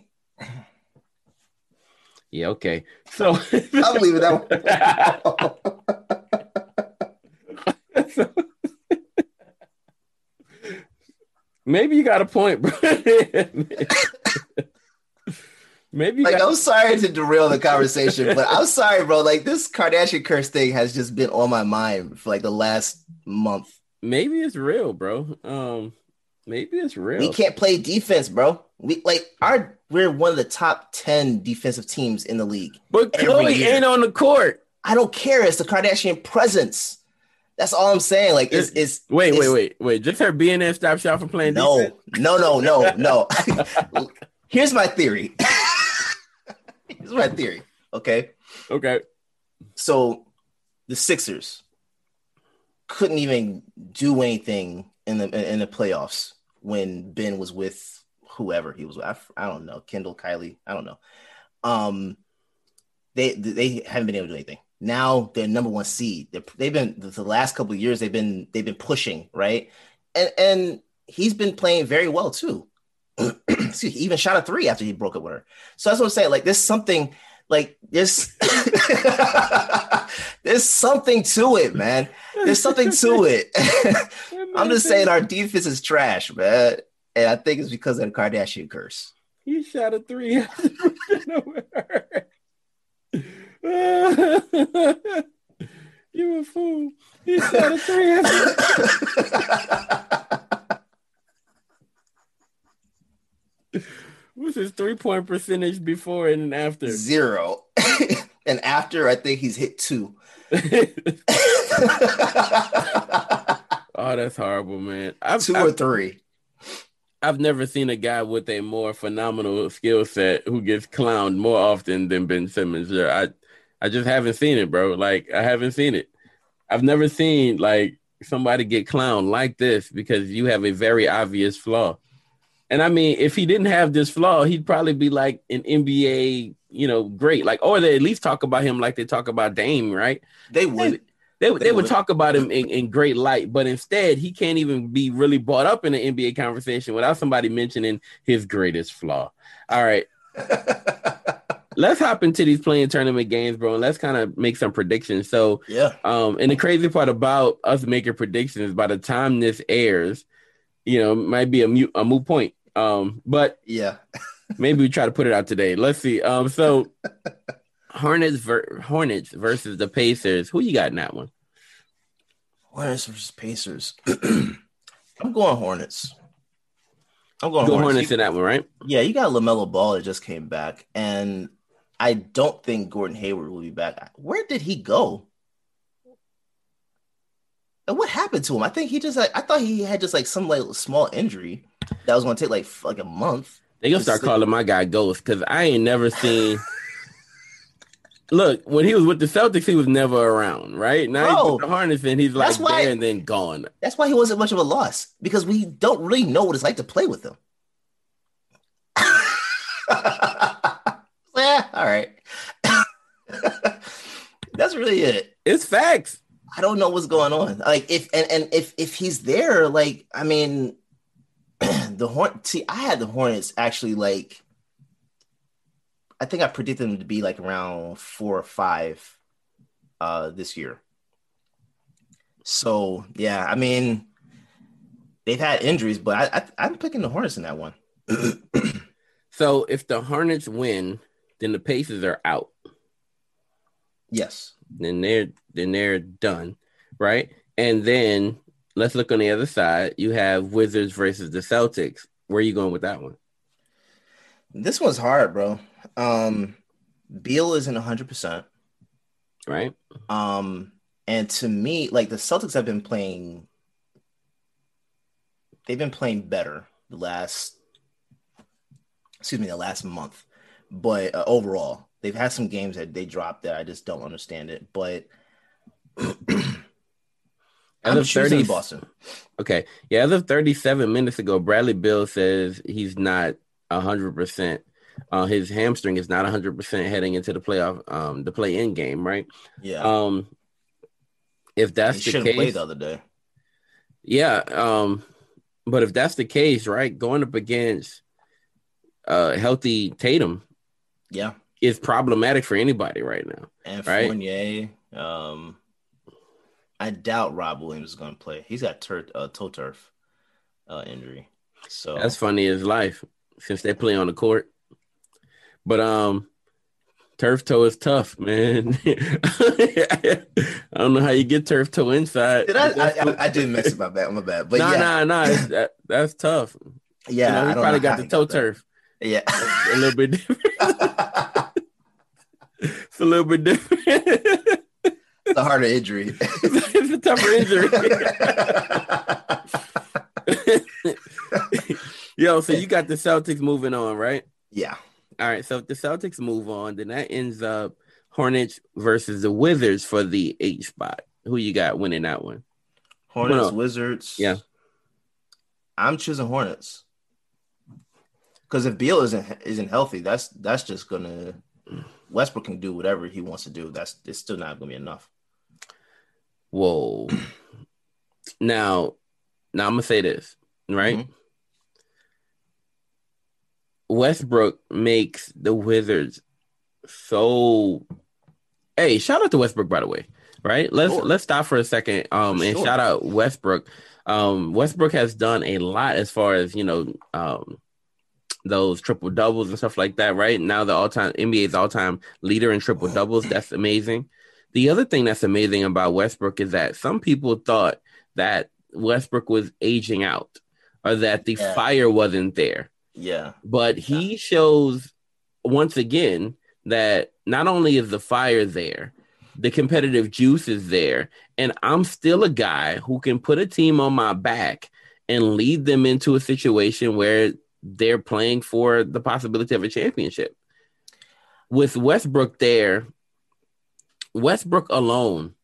[SPEAKER 3] Yeah. Okay. So.
[SPEAKER 4] I'm leaving that.
[SPEAKER 3] So- Maybe you got a point, bro. Maybe
[SPEAKER 4] like,
[SPEAKER 3] got,
[SPEAKER 4] I'm sorry to derail the conversation, but I'm sorry, bro. Like, this Kardashian curse thing has just been on my mind for like the last month.
[SPEAKER 3] maybe it's real, bro. Um, maybe it's real.
[SPEAKER 4] We can't play defense, bro. We like our we're one of the top 10 defensive teams in the league.
[SPEAKER 3] but
[SPEAKER 4] Khloe
[SPEAKER 3] ain't on the court.
[SPEAKER 4] I don't care. It's the Kardashian presence. That's all I'm saying. Like, it's, it's
[SPEAKER 3] Wait,
[SPEAKER 4] it's-
[SPEAKER 3] wait, wait, wait. Just her being there stops y'all from playing
[SPEAKER 4] No,
[SPEAKER 3] defense?
[SPEAKER 4] no, no, no, no. Here's my theory. Here's my theory. Okay.
[SPEAKER 3] Okay.
[SPEAKER 4] So the Sixers couldn't even do anything in the in the playoffs when Ben was with whoever he was with. I, I don't know, Kendall, Kylie, I don't know. Um, they they haven't been able to do anything. Now they're number one seed. They're, they've been the last couple of years. They've been they've been pushing right, and and he's been playing very well too. Excuse me, even shot a three after he broke up with her. So that's what I'm saying. Like there's something like there's there's something to it, man. There's something to it. I'm just saying our defense is trash, man. And I think it's because of the Kardashian curse.
[SPEAKER 3] He shot a three. you a fool. He shot a three. What's his three point percentage before and after?
[SPEAKER 4] Zero. and after, I think he's hit two.
[SPEAKER 3] oh, that's horrible, man. I've,
[SPEAKER 4] two
[SPEAKER 3] I've,
[SPEAKER 4] or three.
[SPEAKER 3] I've never seen a guy with a more phenomenal skill set who gets clowned more often than Ben Simmons. Yeah, I I just haven't seen it, bro. Like I haven't seen it. I've never seen like somebody get clowned like this because you have a very obvious flaw. And I mean, if he didn't have this flaw, he'd probably be like an NBA, you know, great. Like, or they at least talk about him like they talk about Dame, right?
[SPEAKER 4] They would.
[SPEAKER 3] They, they,
[SPEAKER 4] They
[SPEAKER 3] would talk about him in, in great light, but instead he can't even be really brought up in an NBA conversation without somebody mentioning his greatest flaw. All right, let's hop into these play-in tournament games, bro, and let's kind of make some predictions. So,
[SPEAKER 4] yeah.
[SPEAKER 3] um, and the crazy part about us making predictions, by the time this airs, you know, might be a mute a moot point. Um, but
[SPEAKER 4] Yeah.
[SPEAKER 3] maybe we try to put it out today. Let's see. Um, so Hornets ver- Hornets versus the Pacers. Who you got in that one?
[SPEAKER 4] Hornets versus Pacers. I'm going Hornets. I'm going
[SPEAKER 3] Go
[SPEAKER 4] Hornets.
[SPEAKER 3] Hornets
[SPEAKER 4] You-
[SPEAKER 3] in that one, right?
[SPEAKER 4] yeah, you got LaMelo Ball that just came back, and I don't think Gordon Hayward will be back. Where did he go? And what happened to him? I think he just like I thought he had just like some like small injury that was going to take like f- like a month.
[SPEAKER 3] They gonna start calling my guy Ghost because I ain't never seen. Look, when he was with the Celtics, he was never around, right? Now he's
[SPEAKER 4] Bro,
[SPEAKER 3] with the Hornets and he's like
[SPEAKER 4] why-
[SPEAKER 3] there and then gone.
[SPEAKER 4] That's why he wasn't much of a loss because we don't really know what it's like to play with him. all right. That's really it.
[SPEAKER 3] It's facts.
[SPEAKER 4] I don't know what's going on. Like if and, and if if he's there, like I mean, the horn. See, I had the Hornets actually like. I think I predicted them to be like around four or five, uh, this year. So yeah, I mean, they've had injuries, but I, I I'm picking the Hornets in that one.
[SPEAKER 3] So if the Hornets win, then the Pacers are out.
[SPEAKER 4] yes.
[SPEAKER 3] Then they're then they're done, right? And then let's look on the other side. You have Wizards versus the Celtics. Where are you going with that one?
[SPEAKER 4] This one's hard, bro. Um, Beal isn't hundred percent.
[SPEAKER 3] Right?
[SPEAKER 4] Um, and to me, like the Celtics have been playing, they've been playing better the last, excuse me, the last month. But uh, overall, they've had some games that they dropped that I just don't understand it. But I'm
[SPEAKER 3] of
[SPEAKER 4] choosing
[SPEAKER 3] 30
[SPEAKER 4] Boston.
[SPEAKER 3] Okay. Yeah, as of 37 minutes ago, Bradley Beal says he's not 100%. Uh, his hamstring is not 100% heading into the playoff, um, the play in game, right?
[SPEAKER 4] Yeah,
[SPEAKER 3] Um, if
[SPEAKER 4] he
[SPEAKER 3] that's the
[SPEAKER 4] have played
[SPEAKER 3] case,
[SPEAKER 4] the other day.
[SPEAKER 3] yeah. Um, but if that's the case, right, going up against uh, healthy Tatum
[SPEAKER 4] Yeah,
[SPEAKER 3] is problematic for anybody right now.
[SPEAKER 4] and
[SPEAKER 3] Right.
[SPEAKER 4] Fournier. Um, I doubt Rob Williams is going to play. He's got tur- uh, toe turf uh, injury. So
[SPEAKER 3] That's funny as life since they play on the court. But um turf toe is tough, man. I don't know how you get turf toe inside.
[SPEAKER 4] did I, I, I? I did mess up my bad. My bad. But
[SPEAKER 3] nah,
[SPEAKER 4] yeah,
[SPEAKER 3] nah, nah. That, that's tough.
[SPEAKER 4] yeah.
[SPEAKER 3] you know,
[SPEAKER 4] I
[SPEAKER 3] he probably got the
[SPEAKER 4] he
[SPEAKER 3] toe turf.
[SPEAKER 4] Yeah.
[SPEAKER 3] A little bit different. It's a little bit different.
[SPEAKER 4] It's the harder injury.
[SPEAKER 3] it's a tougher injury. Yo, so you got the Celtics moving on, right?
[SPEAKER 4] yeah.
[SPEAKER 3] All right, so if the Celtics move on, then that ends up Hornets versus the Wizards for the eight spot. Who you got winning that one?
[SPEAKER 4] Hornets. Wizards.
[SPEAKER 3] Yeah.
[SPEAKER 4] I'm choosing Hornets. Because if Beal isn't isn't healthy, that's that's just gonna Westbrook can do whatever he wants to do. That's it's still not gonna be enough.
[SPEAKER 3] Whoa. now, now I'm gonna say this, right?
[SPEAKER 4] Mhm.
[SPEAKER 3] Westbrook makes the Wizards so. Hey, shout out to Westbrook, by the way. Right? Let's
[SPEAKER 4] Sure.
[SPEAKER 3] let's stop for a second. Um, and
[SPEAKER 4] sure.
[SPEAKER 3] shout out Westbrook. Um, Westbrook has done a lot as far as you know, um, those triple doubles and stuff like that. Right now, the all time NBA's all time leader in triple doubles. That's amazing. The other thing that's amazing about Westbrook is that some people thought that Westbrook was aging out or that the
[SPEAKER 4] Yeah.
[SPEAKER 3] fire wasn't there.
[SPEAKER 4] Yeah.
[SPEAKER 3] But he shows once again that not only is the fire there, the competitive juice is there, and I'm still a guy who can put a team on my back and lead them into a situation where they're playing for the possibility of a championship. With Westbrook there, Westbrook alone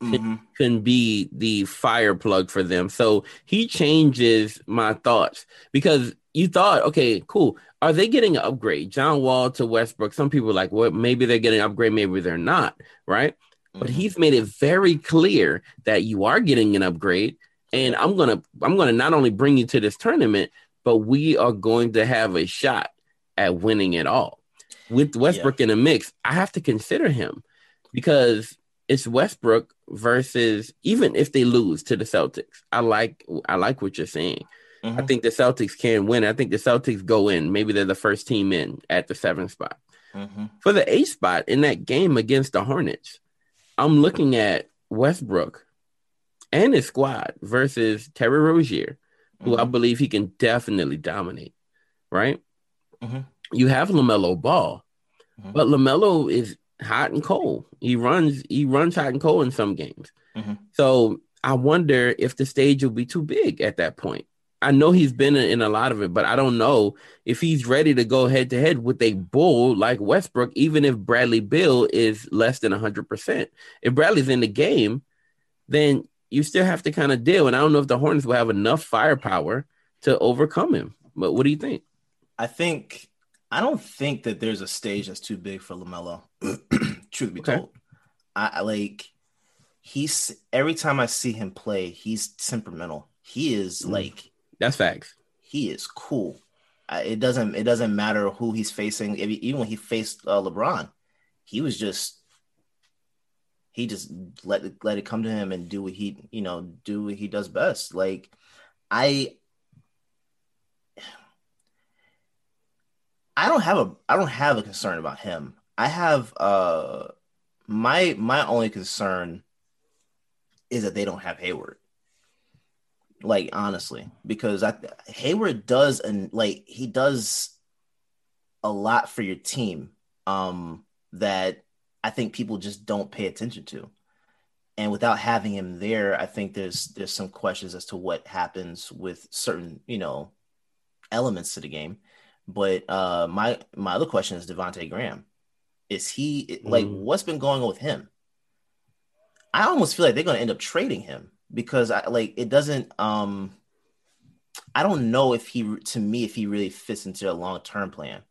[SPEAKER 4] Mhm.
[SPEAKER 3] can be the fire plug for them. So he changes my thoughts because you thought, okay, cool. Are they getting an upgrade? John Wall to Westbrook. Some people are like, well, maybe they're getting an upgrade, maybe they're not, right? But
[SPEAKER 4] Mhm.
[SPEAKER 3] he's made it very clear that you are getting an upgrade, and I'm gonna I'm gonna not only bring you to this tournament, but we are going to have a shot at winning it all. With Westbrook in the mix, I have to consider him because it's Westbrook versus even if they lose to the Celtics. I like I like what you're saying. I
[SPEAKER 4] Mhm.
[SPEAKER 3] think the Celtics can win. I think the Celtics go in. Maybe they're the first team in at the seventh spot.
[SPEAKER 4] Mhm.
[SPEAKER 3] For the eighth spot in that game against the Hornets, I'm looking at Westbrook and his squad versus Terry Rozier, who I believe he can definitely dominate. Right?
[SPEAKER 4] Mhm.
[SPEAKER 3] You have Lamelo Ball,
[SPEAKER 4] Mhm.
[SPEAKER 3] but Lamelo is hot and cold. He runs he runs hot and cold in some games.
[SPEAKER 4] Mhm.
[SPEAKER 3] So I wonder if the stage will be too big at that point. I know he's been in, in a lot of it, but I don't know if he's ready to go head to head with a bull like Westbrook, even if Bradley Beal is less than 100%. If Bradley's in the game, then you still have to kind of deal. And I don't know if the Hornets will have enough firepower to overcome him. But what do you think?
[SPEAKER 4] I think I don't think that there's a stage that's too big for Lamelo. Truth be
[SPEAKER 3] Okay.
[SPEAKER 4] told, I, I like he's every time I see him play, he's temperamental. He is
[SPEAKER 3] Mm.
[SPEAKER 4] like
[SPEAKER 3] That's facts.
[SPEAKER 4] he is cool. I, it doesn't it doesn't matter who he's facing. If even when he faced uh, LeBron, he was just he just let it, let it come to him and do what he you know do what he does best. Like I I don't have a I don't have a concern about him. I have uh my my only concern is that they don't have Hayward. Like honestly, because I Hayward does and like he does a lot for your team um that I think people just don't pay attention to. And without having him there, I think there's there's some questions as to what happens with certain, you know, elements to the game. But uh my my other question is Devonte Graham. Is he like
[SPEAKER 3] Mm.
[SPEAKER 4] what's been going on with him? I almost feel like they're gonna end up trading him because I like it doesn't um I don't know if he to me if he really fits into a long-term plan.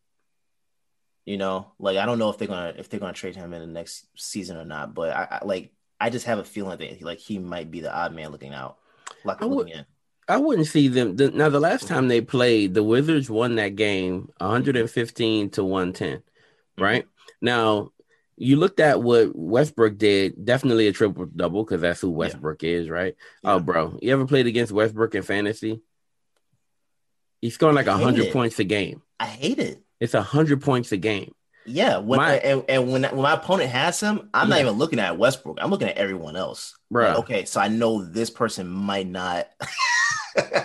[SPEAKER 4] You know, like I don't know if they're gonna if they're gonna trade him in the next season or not, but I, I like I just have a feeling that he, like he might be the odd man looking out, like
[SPEAKER 3] I
[SPEAKER 4] looking
[SPEAKER 3] would-
[SPEAKER 4] in.
[SPEAKER 3] I wouldn't see them. The, now, the last time they played, the Wizards won that game 115 to 110. Mm-hmm. Right now, you looked at what Westbrook did. Definitely a triple double because that's who Westbrook is, right?
[SPEAKER 4] Yeah.
[SPEAKER 3] Oh, bro, you ever played against Westbrook in fantasy? He's scoring like 100 points a game.
[SPEAKER 4] I hate it.
[SPEAKER 3] It's a 100 points a game.
[SPEAKER 4] Yeah, when
[SPEAKER 3] My-
[SPEAKER 4] and, and when when my opponent has him, I'm not even looking at Westbrook. I'm looking at everyone else.
[SPEAKER 3] Bruh.
[SPEAKER 4] Like, okay, so I know this person might not.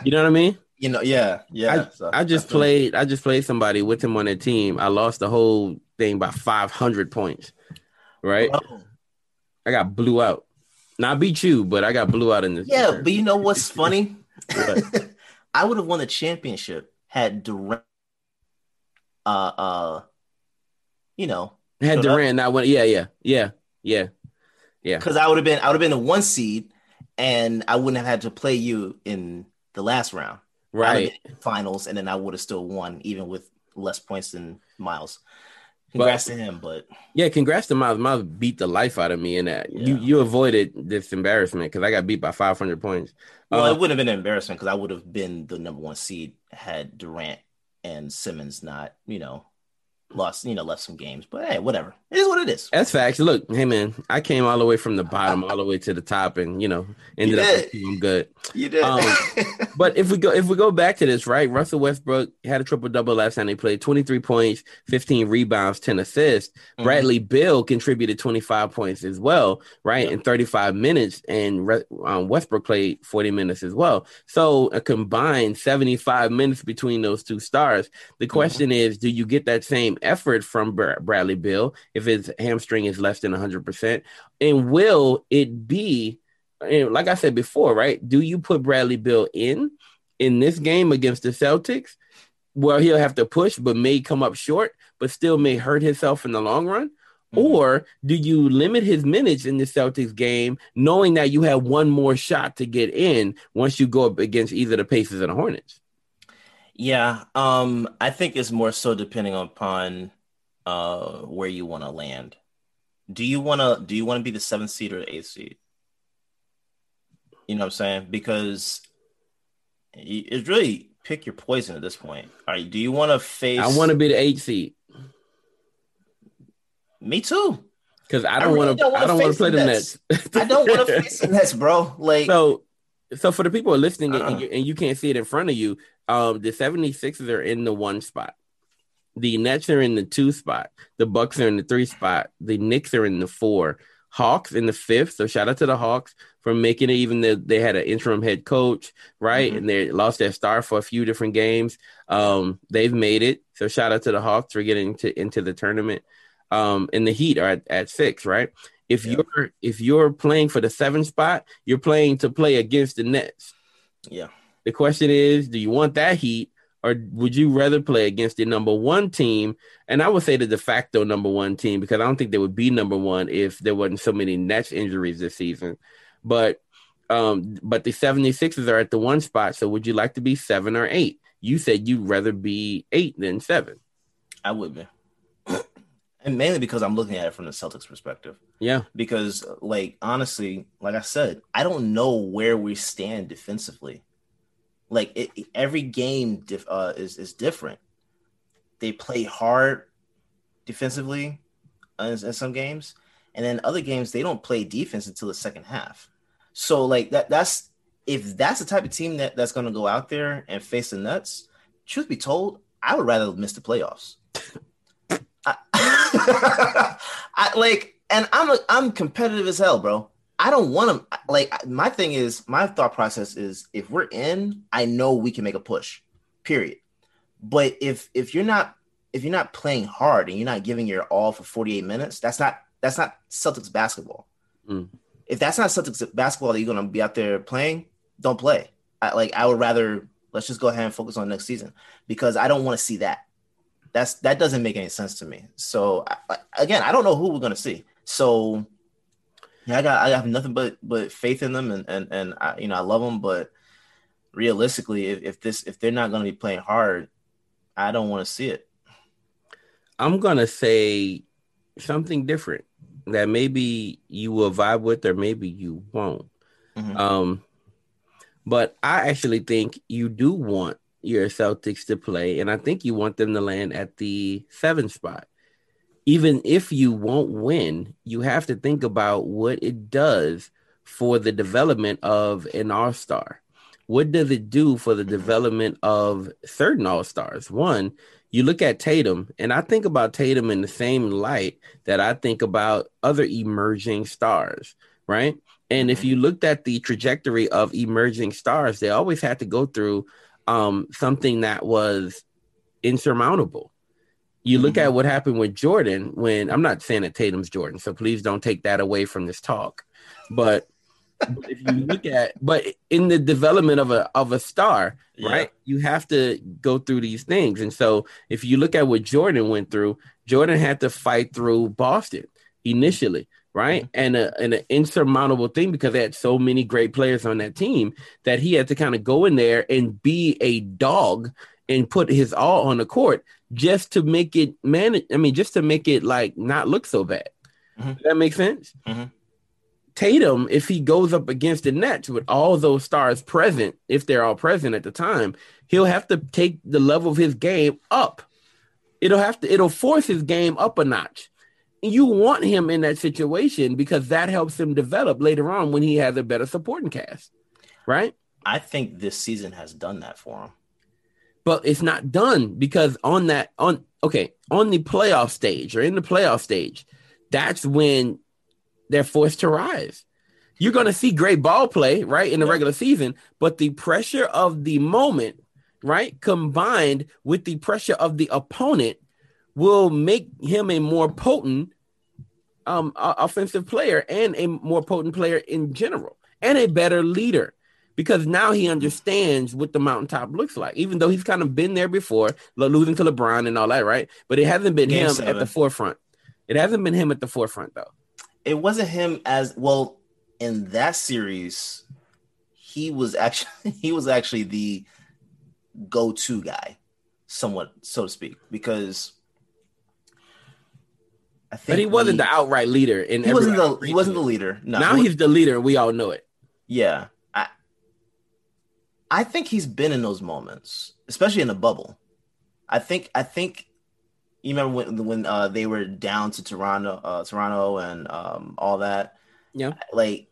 [SPEAKER 3] You know what I mean?
[SPEAKER 4] you know, yeah, yeah. so
[SPEAKER 3] I just played. I just played somebody with him on the team. I lost the whole thing by 500 points. Right?
[SPEAKER 4] Bro,
[SPEAKER 3] I got blew out. Now I beat you, but I got blew out in this.
[SPEAKER 4] Yeah, but you know what's funny?
[SPEAKER 3] What?
[SPEAKER 4] I would have won the championship had Durant, uh, uh, you know,
[SPEAKER 3] had
[SPEAKER 4] up.
[SPEAKER 3] Durant not win. Yeah, yeah, yeah, yeah, yeah.
[SPEAKER 4] because I would have been, I would have been the one seed, and I wouldn't have had to play you in the last round.
[SPEAKER 3] Right.
[SPEAKER 4] in finals, and then I would have still won, even with less points than Miles. Congrats to him, but
[SPEAKER 3] Yeah. Congrats to Miles. Miles beat the life out of me in that. You you avoided this embarrassment because I got beat by 500 points.
[SPEAKER 4] well,
[SPEAKER 3] Uh,
[SPEAKER 4] it wouldn't have been an embarrassment because I would have been the number one seed had Durant and Simmons not, you know, lost, you know, left some games. But hey, whatever. It is what it is.
[SPEAKER 3] That's facts. Look, hey man, I came all the way from the bottom all the way to the top, and you know, ended up.
[SPEAKER 4] did.
[SPEAKER 3] I'm good.
[SPEAKER 4] You did.
[SPEAKER 3] Um, But if we go if we go back to this, right? Russell Westbrook had a triple double last time they played, 23 points, 15 rebounds, 10 assists.
[SPEAKER 4] Mhm.
[SPEAKER 3] Bradley Beal contributed 25 points as well, right? In 35 minutes, and um, Westbrook played 40 minutes as well. So a combined 75 minutes between those two stars. The question is, do you get that same effort from Br- Bradley Beal if his hamstring is less than 100%? And will it be and like I said before, right? Do you put Bradley Beal in in this game against the Celtics? Well, he'll have to push, but may come up short, but still may hurt himself in the long run.
[SPEAKER 4] Mhm.
[SPEAKER 3] Or do you limit his minutes in the Celtics game, knowing that you have one more shot to get in once you go up against either the Pacers or the Hornets?
[SPEAKER 4] yeah, um, I think it's more so depending upon uh where you want to land. Do you want to do you want to be the seventh seed or the eighth seed? You know what I'm saying? Because it's really pick your poison at this point. All right, do you want to face?
[SPEAKER 3] I want to be the eight seed
[SPEAKER 4] Me too.
[SPEAKER 3] because I don't want to. I don't want
[SPEAKER 4] face
[SPEAKER 3] to play
[SPEAKER 4] the Nets.
[SPEAKER 3] Nets.
[SPEAKER 4] I don't want to face the Nets, bro. Like,
[SPEAKER 3] So, so for the people who are listening and,
[SPEAKER 4] Uh-uh.
[SPEAKER 3] you, and you can't see it in front of you, um, the 76ers are in the one spot. The Nets are in the two spot. The Bucks are in the three spot. The Knicks are in the four. Hawks in the fifth. So shout out to the Hawks for making it. Even though they had an interim head coach, right,
[SPEAKER 4] Mhm.
[SPEAKER 3] and they lost their star for a few different games. Um, they've made it. So shout out to the Hawks for getting into into the tournament. Um, and the Heat are at, at six, right? If
[SPEAKER 4] Yeah.
[SPEAKER 3] you're if you're playing for the seven spot, you're playing to play against the Nets.
[SPEAKER 4] yeah,
[SPEAKER 3] The question is, do you want that heat or would you rather play against the number one team? And I would say the de facto number one team because I don't think they would be number one if there wasn't so many Nets injuries this season. But um, but the 76ers are at the one spot. So would you like to be seven or eight? You said you'd rather be eight than seven.
[SPEAKER 4] I would be. and mainly because I'm looking at it from the Celtics perspective.
[SPEAKER 3] Yeah.
[SPEAKER 4] Because, like, honestly, like I said, I don't know where we stand defensively. Like, it, every game dif- uh, is is different. They play hard defensively in, in some games, and then other games they don't play defense until the second half. So, like that that's if that's the type of team that, that's going to go out there and face the Nets. Truth be told, I would rather miss the playoffs. I, I like, and I'm a, I'm competitive as hell, bro. I don't want them. Like, my thing is, my thought process is, if we're in, I know we can make a push. Period. But if if you're not if you're not playing hard and you're not giving your all for 48 minutes, that's not that's not Celtics basketball.
[SPEAKER 3] Mm.
[SPEAKER 4] If that's not Celtics basketball that you're gonna be out there playing, don't play. I, like I would rather let's just go ahead and focus on next season because I don't want to see that. That's that doesn't make any sense to me. So I, again, I don't know who we're gonna see. So Yeah, I got I have nothing but but faith in them, and and and I, you know I love them, but realistically, if, if this if they're not going to be playing hard, I don't want to see it.
[SPEAKER 3] I'm gonna say something different that maybe you will vibe with, or maybe you won't. Mm-hmm. Um, but I actually think you do want your Celtics to play, and I think you want them to land at the seven spot. Even if you won't win, you have to think about what it does for the development of an all star. What does it do for the development of certain all stars? One, you look at Tatum, and I think about Tatum in the same light that I think about other emerging stars, right? And if mm-hmm. you looked at the trajectory of emerging stars, they always had to go through um, something that was insurmountable. You look mm-hmm. at what happened with Jordan when I'm not saying that Tatum's Jordan, so please don't take that away from this talk. But, if you look at but in the development of a of a star, yeah. right? You have to go through these things. And so if you look at what Jordan went through, Jordan had to fight through Boston initially right? Mm-hmm. And a, and an insurmountable thing because they had so many great players on that team that he had to kind of go in there and be a dog and put his all on the court just to make it manage. I mean, just to make it like not look so bad. Mm-hmm. That make sense? Mm-hmm. Tatum, if he goes up against the Nets with all those stars present, if they're all present at the time, he'll have to take the level of his game up. It'll have to, it'll force his game up a notch you want him in that situation because that helps him develop later on when he has a better supporting cast, right?
[SPEAKER 4] I think this season has done that for him.
[SPEAKER 3] But it's not done because on that on okay, on the playoff stage or in the playoff stage, that's when they're forced to rise. You're going to see great ball play, right, in the yeah. regular season, but the pressure of the moment, right, combined with the pressure of the opponent will make him a more potent um, offensive player and a more potent player in general and a better leader because now he understands what the mountaintop looks like, even though he's kind of been there before, losing to LeBron and all that, right? But it hasn't been Game him seven. at the forefront. It hasn't been him at the forefront, though.
[SPEAKER 4] It wasn't him as well in that series. He was actually he was actually the go-to guy, somewhat so to speak, because I think.
[SPEAKER 3] but he wasn't the outright leader in
[SPEAKER 4] he wasn't the he wasn't the leader.
[SPEAKER 3] No, now he he's the leader. and We all know it.
[SPEAKER 4] Yeah, I think he's been in those moments, especially in the bubble. I think I think you remember when when uh, they were down to Toronto, uh, Toronto, and um, all that.
[SPEAKER 3] Yeah,
[SPEAKER 4] like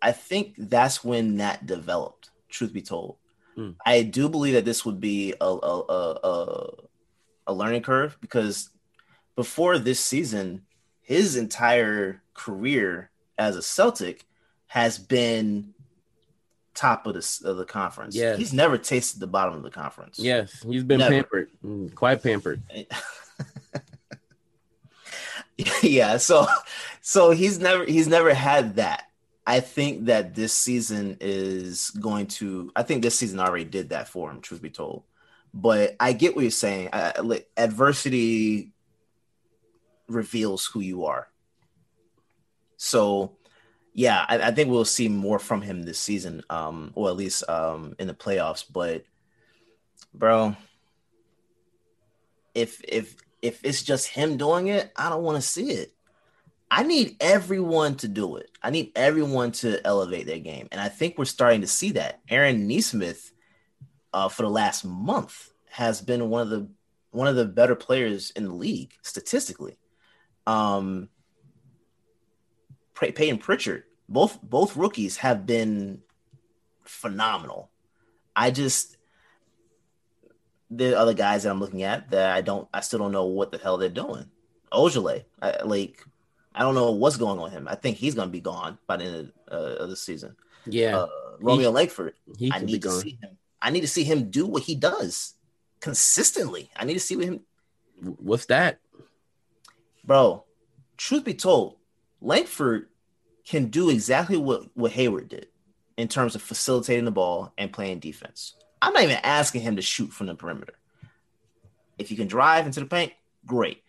[SPEAKER 4] I think that's when that developed. Truth be told, mm. I do believe that this would be a a, a a learning curve because before this season, his entire career as a Celtic has been top of the of the conference.
[SPEAKER 3] Yeah,
[SPEAKER 4] he's never tasted the bottom of the conference.
[SPEAKER 3] Yes, he's been never. pampered, mm, quite pampered.
[SPEAKER 4] yeah, so so he's never he's never had that. I think that this season is going to. I think this season already did that for him. Truth be told, but I get what you're saying. I, like, adversity reveals who you are. So, yeah, I, I, think we'll see more from him this season, um, or at least um, in the playoffs. But, bro, if if if it's just him doing it, I don't want to see it. I need everyone to do it. I need everyone to elevate their game, and I think we're starting to see that. Aaron Nesmith, uh, for the last month, has been one of the one of the better players in the league statistically um, Payton Pritchard, both both rookies have been phenomenal. I just the other guys that I'm looking at that I don't I still don't know what the hell they're doing. Ojeleye, I, like I don't know what's going on with him. I think he's gonna be gone by the end of, uh, of the season.
[SPEAKER 3] Yeah, uh,
[SPEAKER 4] Romeo he, Langford. He I need to see him. I need to see him do what he does consistently. I need to see what him.
[SPEAKER 3] What's that?
[SPEAKER 4] bro, truth be told, Langford can do exactly what, what Hayward did in terms of facilitating the ball and playing defense. I'm not even asking him to shoot from the perimeter. If you can drive into the paint, great.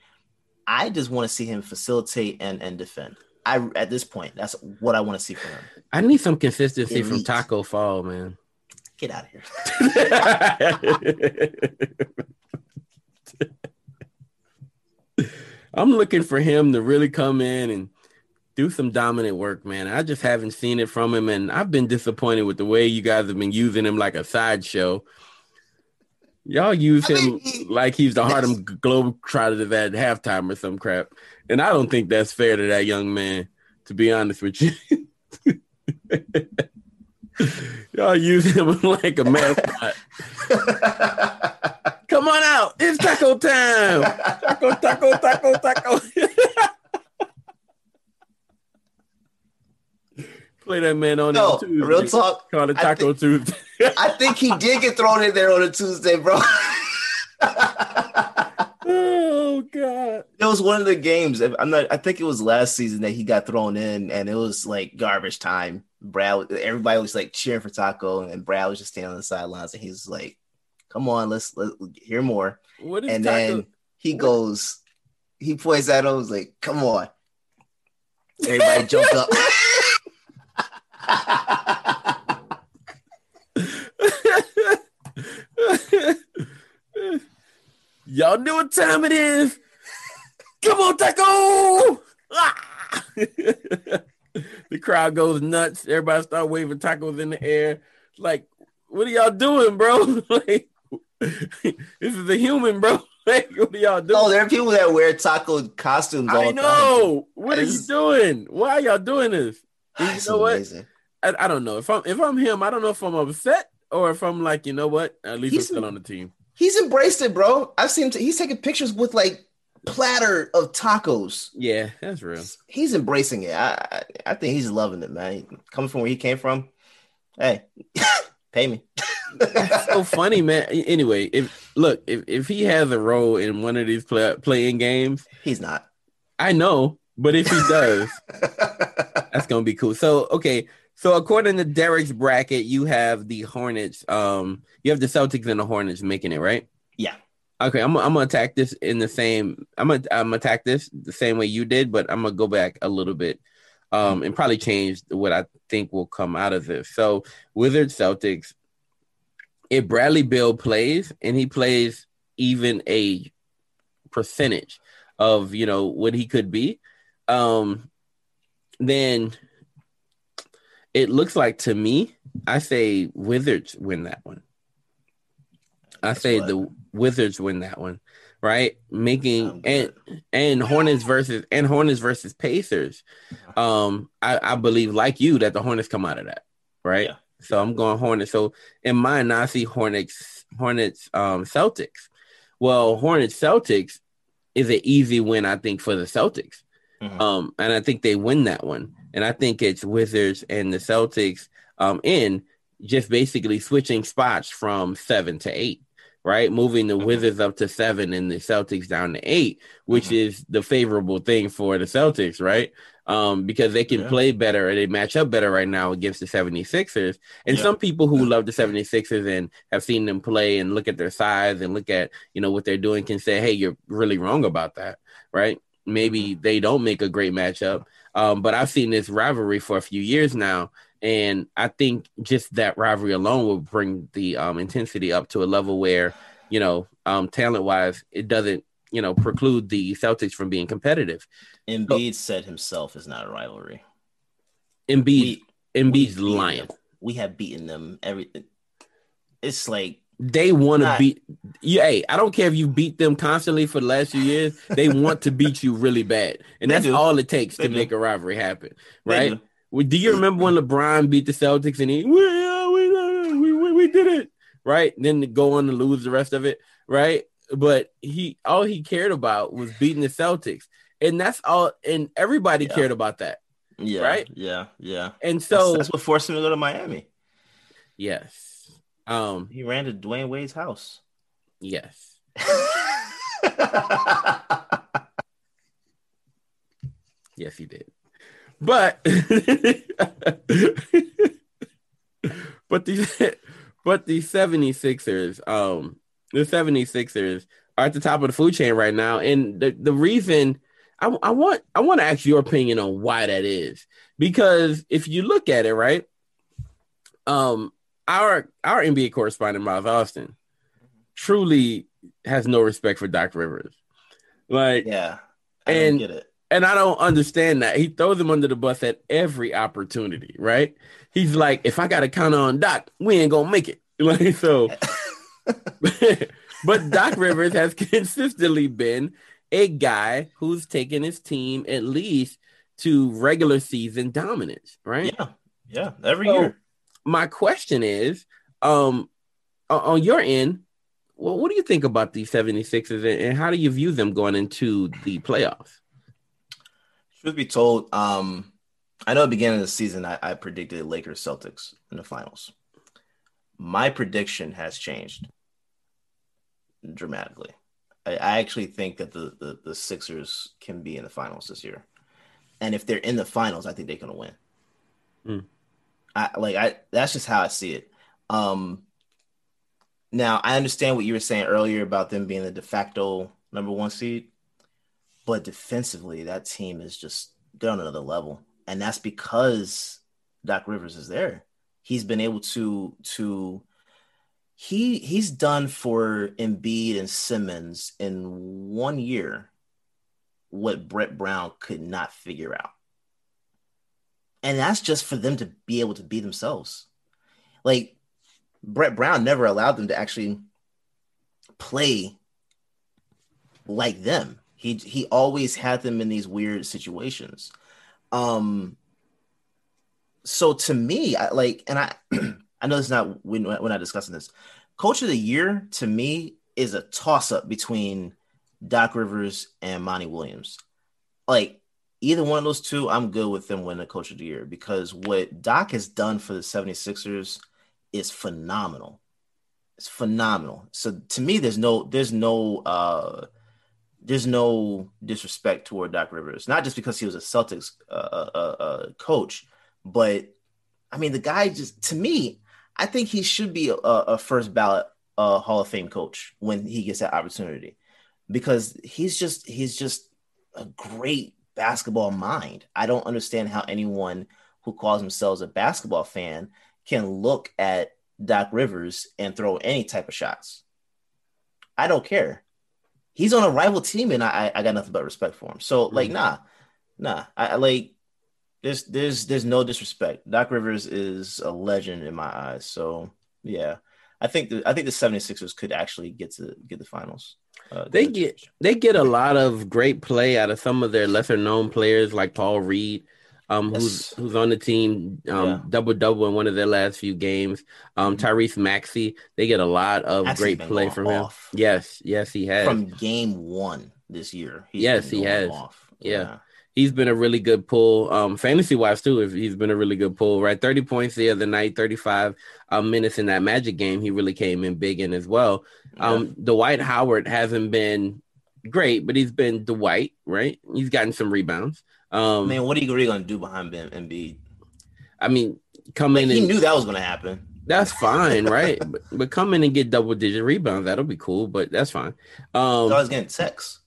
[SPEAKER 4] I just want to see him facilitate and, and defend. I at this point, that's what I want to see from him.
[SPEAKER 3] I need some consistency
[SPEAKER 4] Elite.
[SPEAKER 3] from Tacko Fall, man.
[SPEAKER 4] Get out of here.
[SPEAKER 3] I'm looking for him to really come in and do some dominant work, man. I just haven't seen it from him, and I've been disappointed with the way you guys have been using him like a sideshow. Y'all use
[SPEAKER 4] I
[SPEAKER 3] him
[SPEAKER 4] mean, he-
[SPEAKER 3] like he's the Harlem Globetrotters at halftime or some crap, and I don't think that's fair to that young man. To be honest with you, y'all use him like a mascot. Come on out. It's taco time. Taco, taco, taco, taco. Play that man on
[SPEAKER 4] no,
[SPEAKER 3] Tuesday.
[SPEAKER 4] real talk.
[SPEAKER 3] Call it
[SPEAKER 4] I
[SPEAKER 3] Taco Tuesday.
[SPEAKER 4] I think he did get thrown in there on a Tuesday, bro.
[SPEAKER 3] oh God.
[SPEAKER 4] It was one of the games. I'm not. I think it was last season that he got thrown in, and it was like garbage time. Brad, everybody was like cheering for Tacko, and Brad was just standing on the sidelines, and he's like, "Come on, let's let hear more."
[SPEAKER 3] What is
[SPEAKER 4] And
[SPEAKER 3] Tacko?
[SPEAKER 4] then he goes, he points at him, was like, "Come on!" Everybody jumped up.
[SPEAKER 3] Y'all know what time it is. Come on, Taco! Ah! the crowd goes nuts. Everybody start waving tacos in the air. Like, what are y'all doing, bro? like, this is a human, bro. Like, what are y'all doing?
[SPEAKER 4] oh, there are people that wear taco costumes. All
[SPEAKER 3] I
[SPEAKER 4] the time.
[SPEAKER 3] know. What are you doing? Why are y'all doing this? And you
[SPEAKER 4] It's
[SPEAKER 3] know what? I, I don't know. If I'm if I'm him, I don't know if I'm upset or if I'm like, you know what? At least
[SPEAKER 4] He's-
[SPEAKER 3] I'm still on the team.
[SPEAKER 4] He's embraced it, bro. I've seen him. T- he's taking pictures with like platter of tacos.
[SPEAKER 3] Yeah, that's real.
[SPEAKER 4] He's embracing it. I, I I think he's loving it, man. Coming from where he came from, hey, pay me.
[SPEAKER 3] so funny, man. Anyway, if look, if, if he has a role in one of these play, playing games,
[SPEAKER 4] he's not.
[SPEAKER 3] I know, but if he does, that's gonna be cool. So okay, so according to Derek's bracket, you have the Hornets. Um, you have the Celtics and the Hornets making it right.
[SPEAKER 4] Yeah.
[SPEAKER 3] Okay, I'm I'm gonna attack this in the same. I'm gonna I'm attack this the same way you did, but I'm gonna go back a little bit, um, and probably change what I think will come out of this. So Wizards Celtics. If Bradley Beal plays and he plays even a percentage of you know what he could be, um, then it looks like to me, I say Wizards win that one. I say
[SPEAKER 4] what-
[SPEAKER 3] the Wizards win that one, right? Making and and Hornets versus and Hornets versus Pacers. Um, I, I believe like you that the Hornets come out of that, right?
[SPEAKER 4] Yeah.
[SPEAKER 3] So I'm going Hornets. So in mine, now I see Hornets, Hornets, um, Celtics. Well, Hornets Celtics is an easy win, I think, for the Celtics.
[SPEAKER 4] Mhm.
[SPEAKER 3] Um, and I think they win that one. And I think it's Wizards and the Celtics um in just basically switching spots from seven to eight, right? Moving the
[SPEAKER 4] Mhm.
[SPEAKER 3] Wizards up to seven and the Celtics down to eight, which
[SPEAKER 4] Mhm.
[SPEAKER 3] is the favorable thing for the Celtics, right? Um, because they can
[SPEAKER 4] Yeah.
[SPEAKER 3] play better and they match up better right now against the 76ers. And
[SPEAKER 4] Yeah.
[SPEAKER 3] some people who love the 76ers and have seen them play and look at their size and look at, you know, what they're doing can say, hey, you're really wrong about that, right? Maybe they don't make a great matchup. Um, but I've seen this rivalry for a few years now. And I think just that rivalry alone will bring the um, intensity up to a level where, you know, um, talent wise, it doesn't, you know, preclude the Celtics from being competitive.
[SPEAKER 4] Embiid said himself is not a rivalry.
[SPEAKER 3] Embiid,
[SPEAKER 4] We,
[SPEAKER 3] Embiid's
[SPEAKER 4] we
[SPEAKER 3] lying.
[SPEAKER 4] them. We have beaten them Everything. It's like
[SPEAKER 3] They want to beat. Yeah, hey, I don't care if you beat them constantly for the last few years. They want to beat you really bad, and that's all it takes
[SPEAKER 4] They
[SPEAKER 3] to
[SPEAKER 4] do.
[SPEAKER 3] make a rivalry happen, right?
[SPEAKER 4] do.
[SPEAKER 3] Do you remember when LeBron beat the Celtics and he we uh, we, uh, we, we we did it right? Then to go on to lose the rest of it, right? But he all he cared about was beating the Celtics, and that's all. And everybody
[SPEAKER 4] Yeah.
[SPEAKER 3] cared about that,
[SPEAKER 4] Yeah,
[SPEAKER 3] Right?
[SPEAKER 4] Yeah, yeah.
[SPEAKER 3] and
[SPEAKER 4] So
[SPEAKER 3] so
[SPEAKER 4] that's, what forced him to go to Miami.
[SPEAKER 3] yes, um,
[SPEAKER 4] He ran to Dwyane Wade's house.
[SPEAKER 3] yes. Yes, he did. But but the but the 76ers, um, the 76ers are at the top of the food chain right now. And the, the reason I, I want I want to ask your opinion on why that is because if you look at it right, um, our our NBA correspondent Miles Austin truly has no respect for Doc Rivers, like
[SPEAKER 4] Yeah. I
[SPEAKER 3] And-
[SPEAKER 4] get it.
[SPEAKER 3] and I don't understand that. He throws him under the bus at every opportunity, right? He's like, if I got to count on Doc, we ain't gonna make it. Like so, but Doc Rivers has consistently been a guy who's taken his team at least to regular season dominance, right?
[SPEAKER 4] Yeah. Yeah. Every
[SPEAKER 3] So,
[SPEAKER 4] year.
[SPEAKER 3] My question is, um, on your end, well, what do you think about these 76ers and, how do you view them going into the playoffs?
[SPEAKER 4] Truth be told, um, I know at the beginning of the season I, I predicted Lakers Celtics in the finals. My prediction has changed dramatically. I, I actually think that the, the the Sixers can be in the finals this year, and if they're in the finals, I think they're gonna win.
[SPEAKER 3] Hmm.
[SPEAKER 4] I like I that's just how I see it. Um, now I understand what you were saying earlier about them being the de facto number one seed but defensively, that team is just they're on another level, and that's because Doc Rivers is there. He's been able to to he he's done for Embiid and Simmons in one year what Brett Brown could not figure out, and that's just for them to be able to be themselves. Like Brett Brown never allowed them to actually play like them. He he always had them in these weird situations. Um so to me, I like and I I know it's not not, we're not discussing this. Coach of the year to me is a toss up between Doc Rivers and Monty Williams. Like either one of those two, I'm good with them winning the coach of the year because what Doc has done for the 76ers is phenomenal. It's phenomenal. So to me, there's no there's no uh there's no disrespect toward Doc Rivers, not just because he was a Celtics uh, uh, uh, coach, but I mean the guy just to me, I think he should be a, a first ballot uh, Hall of Fame coach when he gets that opportunity, because he's just he's just a great basketball mind. I don't understand how anyone who calls themselves a basketball fan can look at Doc Rivers and throw any type of shots. I don't care. He's on a rival team, and I I got nothing but respect for him. So like,
[SPEAKER 3] Mhm.
[SPEAKER 4] nah, nah. I, I like there's there's there's no disrespect. Doc Rivers is a legend in my eyes. So yeah, I think the I think the 76ers could actually get to get the finals. Uh,
[SPEAKER 3] They get they get a lot of great play out of some of their lesser known players like Paul Reed, um, who's who's on the team, um,
[SPEAKER 4] Yeah.
[SPEAKER 3] double double in one of their last few games. Um,
[SPEAKER 4] Mhm.
[SPEAKER 3] Tyrese Maxey, they get a lot of
[SPEAKER 4] Maxey's
[SPEAKER 3] great play from him.
[SPEAKER 4] off.
[SPEAKER 3] Yes, yes, he has.
[SPEAKER 4] from game one this year. he's
[SPEAKER 3] Yes, he has.
[SPEAKER 4] Off.
[SPEAKER 3] Yeah. He's been a really good pull. Um, fantasy wise too, if he's been a really good pull, right? 30 points the other night, 35 um, minutes in that magic game. He really came in big in as well. Um, Dwight Howard hasn't been great, but he's been Dwight, right? He's gotten some rebounds. Um,
[SPEAKER 4] Man, what are you really gonna do behind Ben Embiid?
[SPEAKER 3] I mean, come
[SPEAKER 4] Like,
[SPEAKER 3] in
[SPEAKER 4] he
[SPEAKER 3] and
[SPEAKER 4] knew that was gonna happen.
[SPEAKER 3] that's fine, right? but, but come in and get double digit rebounds, that'll be cool, but that's fine. Um,
[SPEAKER 4] I was getting texts.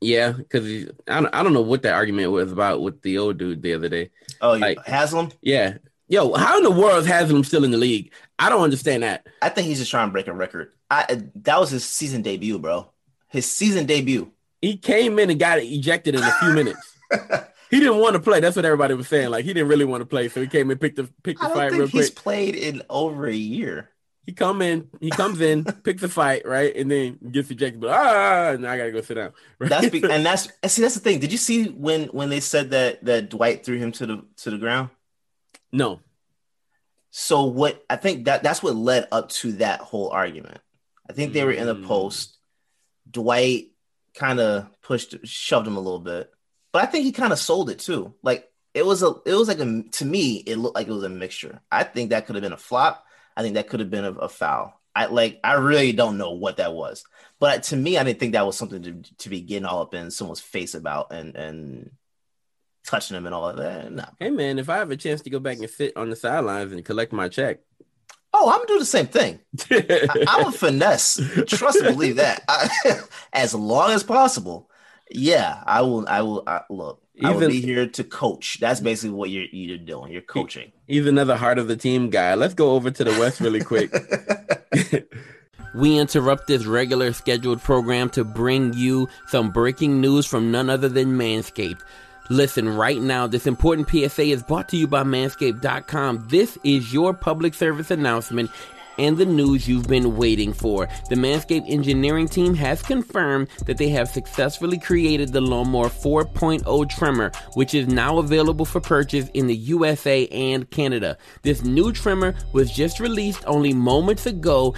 [SPEAKER 3] Yeah, because I don't, I don't know what that argument was about with the old dude the other day.
[SPEAKER 4] Oh,
[SPEAKER 3] like-
[SPEAKER 4] Haslem.
[SPEAKER 3] Yeah. Yo, how in the world is Haslem still in the league? I don't understand that.
[SPEAKER 4] I think he's just trying to break a record. I uh, that was his season debut, bro. His season debut.
[SPEAKER 3] He came in and got ejected in a few minutes. He didn't want to play. That's what everybody was saying. Like he didn't really want to play, so he came and picked the picked the
[SPEAKER 4] I don't
[SPEAKER 3] fight
[SPEAKER 4] think he's
[SPEAKER 3] quick.
[SPEAKER 4] played in over a year.
[SPEAKER 3] He come in, he comes in, picks the fight, right, and then gets ejected. But ah, now I gotta go sit down. Right?
[SPEAKER 4] That's be- and that's see that's the thing. Did you see when when they said that that Dwight threw him to the to the ground?
[SPEAKER 3] no.
[SPEAKER 4] So what I think that that's what led up to that whole argument. I think they were in the
[SPEAKER 3] Mm.
[SPEAKER 4] post. Dwight kind of pushed shoved him a little bit. But I think he kind of sold it too. Like it was a it was like a to me it looked like it was a mixture. I think that could have been a flop. I think that could have been a, a foul. I like I really don't know what that was. But to me I didn't think that was something to, to be getting all up in someone's face about and and touching him and all of that. No.
[SPEAKER 3] Hey man, if I have a chance to go back and sit on the sidelines and collect my check,
[SPEAKER 4] Oh, I'm gonna do the same thing. I, I'm a finesse. Trust and believe that. I, as long as possible. Yeah, I will. I will. I, look, Even, I will be here to coach. That's basically what you're you're doing. You're coaching.
[SPEAKER 3] He's another heart of the team guy. Let's go over to the West really quick. we interrupt this regular scheduled program to bring you some breaking news from none other than Manscaped. Listen, right now, this important PSA is brought to you by Manscaped.com. This is your public service announcement and the news you've been waiting for. The Manscaped engineering team has confirmed that they have successfully created the Lawnmower 4.0 trimmer, which is now available for purchase in the USA and Canada. This new trimmer was just released only moments ago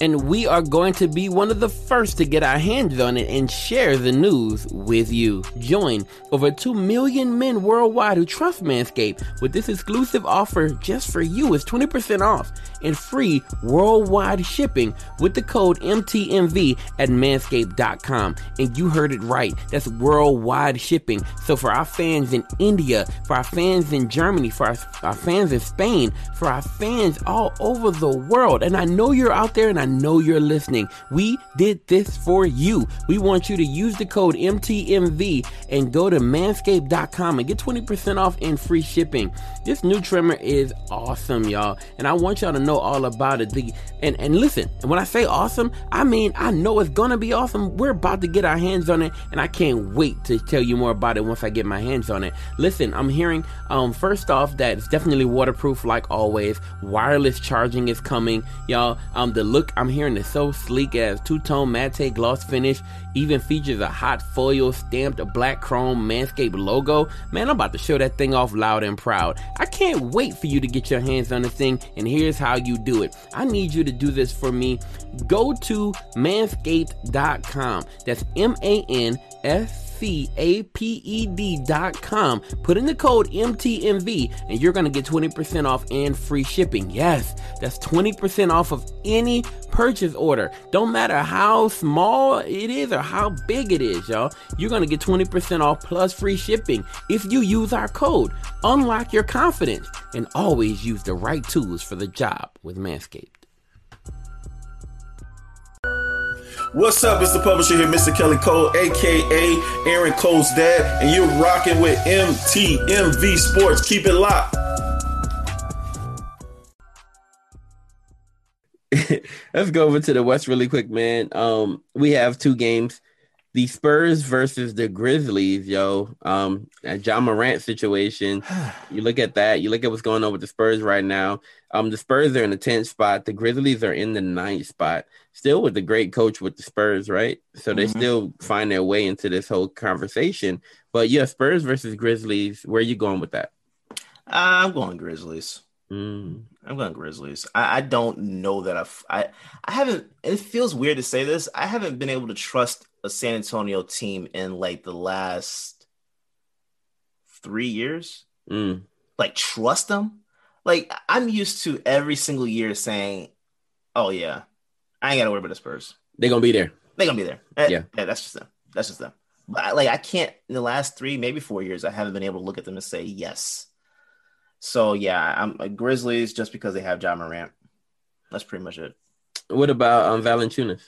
[SPEAKER 3] and we are going to be one of the first to get our hands on it and share the news with you. Join over 2 million men worldwide who trust Manscaped with this exclusive offer just for you. It's 20% off and free worldwide shipping with the code MTMV at manscaped.com. And you heard it right. That's worldwide shipping. So for our fans in India, for our fans in Germany, for our, our fans in Spain, for our fans all over the world, and I know you're out there and I know you're listening. We did this for you. We want you to use the code MTMV and go to manscaped.com and get 20% off and free shipping. This new trimmer is awesome, y'all. And I want y'all to know all about it. The and, and listen, and when I say awesome, I mean I know it's gonna be awesome. We're about to get our hands on it, and I can't wait to tell you more about it once I get my hands on it. Listen, I'm hearing um first off that it's definitely waterproof like always. Wireless charging is coming, y'all. Um the look I'm hearing is so sleek as two-tone matte gloss finish, even features a hot foil stamped black chrome Manscaped logo. Man, I'm about to show that thing off loud and proud. I can't wait for you to get your hands on the thing, and here's how you do it. I need you to do this for me. Go to manscaped.com. That's M A N S C-A-P-E-D dot com. Put in the code MTMV and you're going to get 20% off and free shipping. Yes, that's 20% off of any purchase order. Don't matter how small it is or how big it is, y'all. You're going to get 20% off plus free shipping if you use our code. Unlock your confidence and always use the right tools for the job with Manscaped.
[SPEAKER 5] What's up? It's the publisher here, Mr. Kelly Cole, aka Aaron Cole's dad, and you're rocking with MTMV Sports. Keep it locked.
[SPEAKER 3] Let's go over to the West really quick, man. Um, we have two games. The Spurs versus the Grizzlies, yo. Um, that Ja Morant situation. You look at that. You look at what's going on with the Spurs right now. Um, the Spurs are in the tenth spot. The Grizzlies are in the ninth spot still with the great coach with the Spurs, right? So they mm-hmm. still find their way into this whole conversation. But yeah, Spurs versus Grizzlies. Where are you going with that?
[SPEAKER 4] I'm going Grizzlies. Mm. I'm going Grizzlies. I, I don't know that I've, I I haven't. It feels weird to say this. I haven't been able to trust a San Antonio team in like the last three years. Mm. Like trust them. Like I'm used to every single year saying, "Oh yeah, I ain't got to worry about the Spurs.
[SPEAKER 3] They're gonna be there.
[SPEAKER 4] They're gonna be there. Eh, yeah, yeah, that's just them. That's just them. But I, like I can't in the last three, maybe four years, I haven't been able to look at them and say yes. So yeah, I'm a Grizzlies just because they have John Morant. That's pretty much it.
[SPEAKER 3] What about um Valanciunas?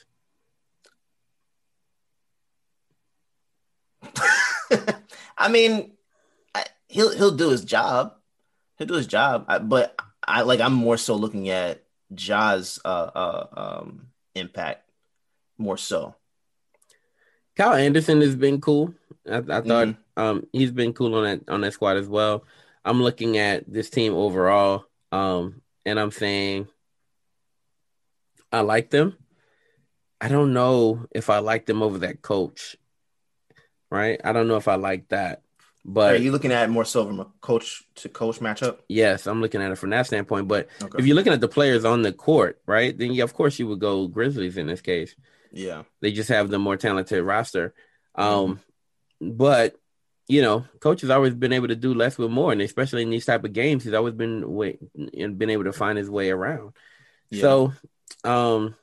[SPEAKER 4] I mean, I, he'll he'll do his job. He'll do his job. I, but I like I'm more so looking at Ja's uh, uh, um, impact more so.
[SPEAKER 3] Kyle Anderson has been cool. I, I thought mm-hmm. um, he's been cool on that on that squad as well. I'm looking at this team overall, um, and I'm saying I like them. I don't know if I like them over that coach. Right? I don't know if I like that. But
[SPEAKER 4] are you looking at more so from a coach to coach matchup?
[SPEAKER 3] Yes, I'm looking at it from that standpoint. But okay. if you're looking at the players on the court, right, then yeah, of course you would go Grizzlies in this case.
[SPEAKER 4] Yeah,
[SPEAKER 3] they just have the more talented roster. Um, mm-hmm. but you know, coach has always been able to do less with more, and especially in these type of games, he's always been way, and been able to find his way around. Yeah. So, um,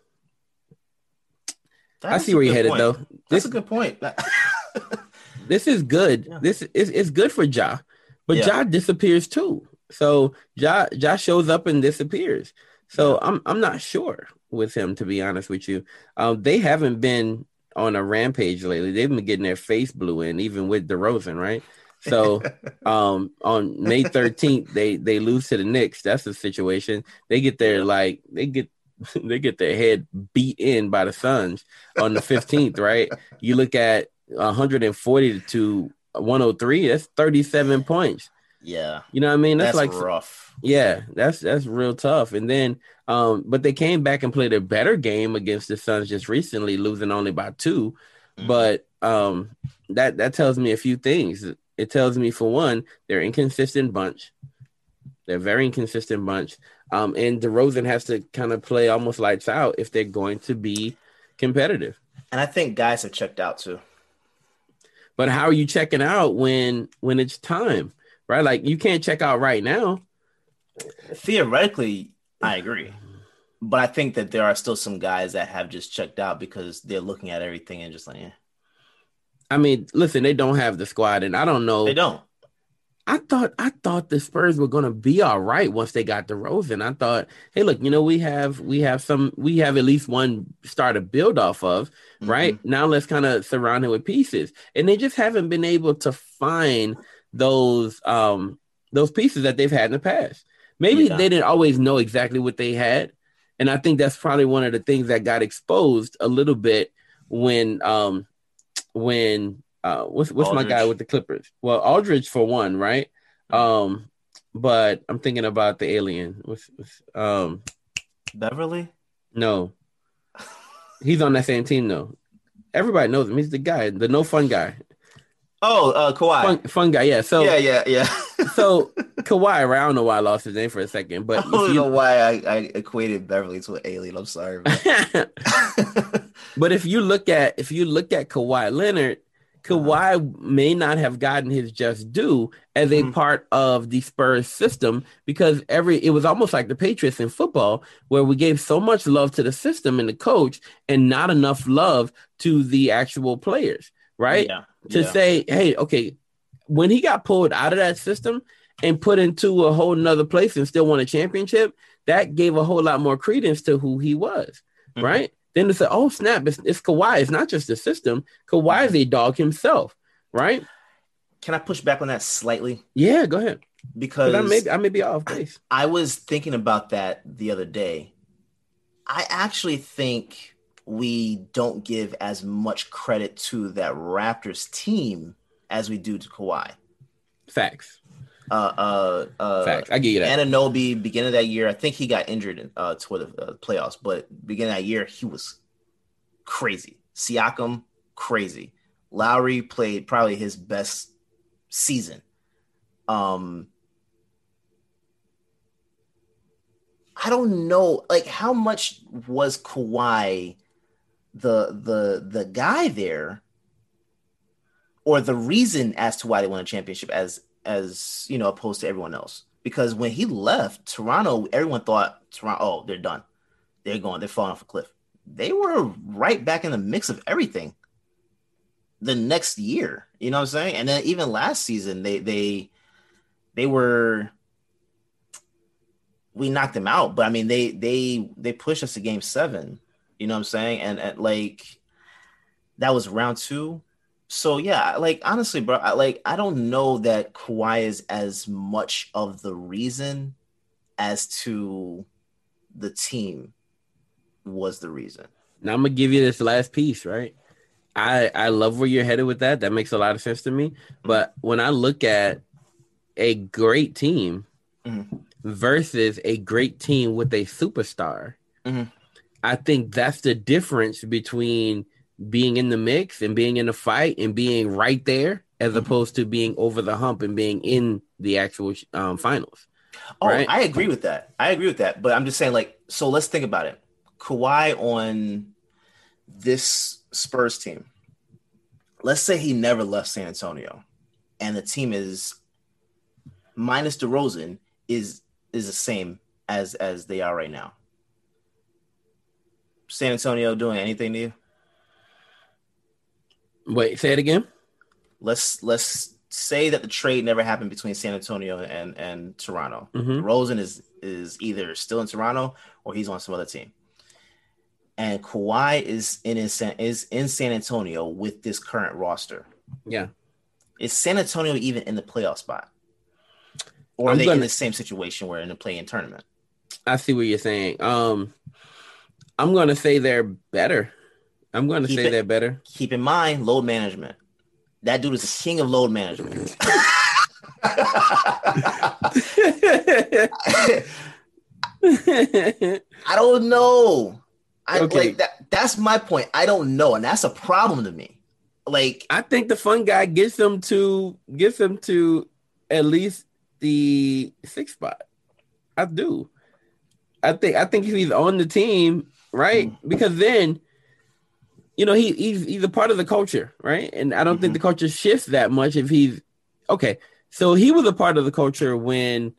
[SPEAKER 3] I see where you're headed,
[SPEAKER 4] point.
[SPEAKER 3] though.
[SPEAKER 4] That's this, a good point.
[SPEAKER 3] This is good. Yeah. This is it's good for Ja, but yeah. Ja disappears too. So Ja Ja shows up and disappears. So yeah. I'm I'm not sure with him to be honest with you. Um, they haven't been on a rampage lately. They've been getting their face blew in, even with DeRozan, right? So um on May 13th, they they lose to the Knicks. That's the situation. They get their like they get they get their head beat in by the Suns on the 15th, right? You look at 140 to 103, that's 37 points.
[SPEAKER 4] Yeah.
[SPEAKER 3] You know what I mean?
[SPEAKER 4] That's,
[SPEAKER 3] That's, like
[SPEAKER 4] rough.
[SPEAKER 3] yeah, that's that's real tough. And then um but they came back and played a better game against the Suns just recently, losing only by 2.
[SPEAKER 4] Mhm.
[SPEAKER 3] But um that that tells me a few things. It tells me for one, they're inconsistent bunch. They're a very inconsistent bunch. Um and DeRozan has to kind of play almost lights out if they're going to be competitive.
[SPEAKER 4] And I think guys have checked out too.
[SPEAKER 3] But how are you checking out when when it's time? Right? Like you can't check out right now.
[SPEAKER 4] Theoretically, I agree. But I think that there are still some guys that have just checked out because they're looking at everything and just like, yeah.
[SPEAKER 3] I mean, listen, they don't have the squad, and I don't know.
[SPEAKER 4] they don't.
[SPEAKER 3] I thought I thought the Spurs were gonna be all right once they got DeRozan. I thought, hey, look, you know, we have we have some we have at least one star to build off of, right? Now let's kind of surround it with pieces. And they just haven't been able to find those um those pieces that they've had in the past. Maybe
[SPEAKER 4] Yeah.
[SPEAKER 3] they didn't always know exactly what they had. And I think that's probably one of the things that got exposed a little bit when um when uh what's what's my guy with the Clippers? Well, Aldridge for one, right? Um but I'm thinking about the alien. with, what's um
[SPEAKER 4] Beverley?
[SPEAKER 3] no. He's on that same team though. Everybody knows him. He's the guy, the no fun guy.
[SPEAKER 4] Oh, uh, Kawhi.
[SPEAKER 3] Fun, fun guy, yeah. So
[SPEAKER 4] yeah, yeah, yeah.
[SPEAKER 3] so Kawhi, right? I don't know why I lost his name for a second,
[SPEAKER 4] I
[SPEAKER 3] but
[SPEAKER 4] don't
[SPEAKER 3] if
[SPEAKER 4] know why I, I equated Beverley to an alien. I'm sorry. man.
[SPEAKER 3] but if you look at if you look at Kawhi Leonard, Kawhi may not have gotten his just due as a
[SPEAKER 4] Mhm.
[SPEAKER 3] part of the Spurs system because every it was almost like the Patriots in football where we gave so much love to the system and the coach and not enough love to the actual players, right?
[SPEAKER 4] Yeah.
[SPEAKER 3] to
[SPEAKER 4] yeah.
[SPEAKER 3] say, hey, okay, when he got pulled out of that system and put into a whole nother place and still won a championship, that gave a whole lot more credence to who he was,
[SPEAKER 4] Mhm.
[SPEAKER 3] right? Then to say, oh snap, it's, it's Kawhi. It's not just the system. Kawhi is a dog himself, right?
[SPEAKER 4] Can I push back on that slightly?
[SPEAKER 3] Yeah, go ahead.
[SPEAKER 4] Because
[SPEAKER 3] I may I may be off base.
[SPEAKER 4] I was thinking about that the other day. I actually think we don't give as much credit to that Raptors team as we do to Kawhi.
[SPEAKER 3] Facts,
[SPEAKER 4] Uh, uh, uh,
[SPEAKER 3] facts. I get you that.
[SPEAKER 4] Anunoby, beginning of that year, I think he got injured in, uh, toward the uh, playoffs, but beginning of that year, he was crazy. Siakam, crazy. Lowry played probably his best season. Um, I don't know, like how much was Kawhi the the the guy there, or the reason as to why they won a championship as as you know opposed to everyone else? Because when he left Toronto, everyone thought Toronto, oh, they're done, they're going, they're falling off a cliff. They were right back in the mix of everything. The next year, you know what I'm saying, and then even last season, they they they were we knocked them out, but I mean they they they pushed us to game seven. You know what I'm saying? And, and like that was round two. So yeah, like honestly, bro, I, like I don't know that Kawhi is as much of the reason as to the team was the reason.
[SPEAKER 3] Now I'm gonna give you this last piece, right? I I love where you're headed with that. That makes a lot of sense to me. But when I look at a great team
[SPEAKER 4] Mhm.
[SPEAKER 3] versus a great team with a superstar,
[SPEAKER 4] Mhm.
[SPEAKER 3] I think that's the difference between being in the mix and being in the fight and being right there, as
[SPEAKER 4] Mhm.
[SPEAKER 3] opposed to being over the hump and being in the actual um, finals.
[SPEAKER 4] Oh,
[SPEAKER 3] Right.
[SPEAKER 4] I agree with that. I agree with that. But I'm just saying, like, so let's think about it. Kawhi on this Spurs team. Let's say he never left San Antonio, and the team is minus DeRozan is is the same as as they are right now. San Antonio doing anything to you?
[SPEAKER 3] Wait, say it again.
[SPEAKER 4] Let's let's say that the trade never happened between San Antonio and and Toronto.
[SPEAKER 3] Mhm.
[SPEAKER 4] Rosen is is either still in Toronto or he's on some other team. and Kawhi is in his, is in San Antonio with this current roster.
[SPEAKER 3] Yeah.
[SPEAKER 4] Is San Antonio even in the playoff spot? Or are
[SPEAKER 3] I'm
[SPEAKER 4] they
[SPEAKER 3] gonna-
[SPEAKER 4] in the same situation where in the play-in tournament?
[SPEAKER 3] I see what you're saying. Um, I'm gonna say they're better. I'm gonna say
[SPEAKER 4] it-
[SPEAKER 3] they're better.
[SPEAKER 4] Keep in mind load management. That dude is the king of load management. I don't know. I
[SPEAKER 3] Okay.
[SPEAKER 4] like that. That's my point. I don't know, and that's a problem to me. Like,
[SPEAKER 3] I think the fun guy gets them to gets them to at least the sixth spot. I do. I think I think if he's on the team, right? Mm. Because then, you know, he he's he's a part of the culture, right? And I don't think the culture shifts that much if he's okay. So he was a part of the culture when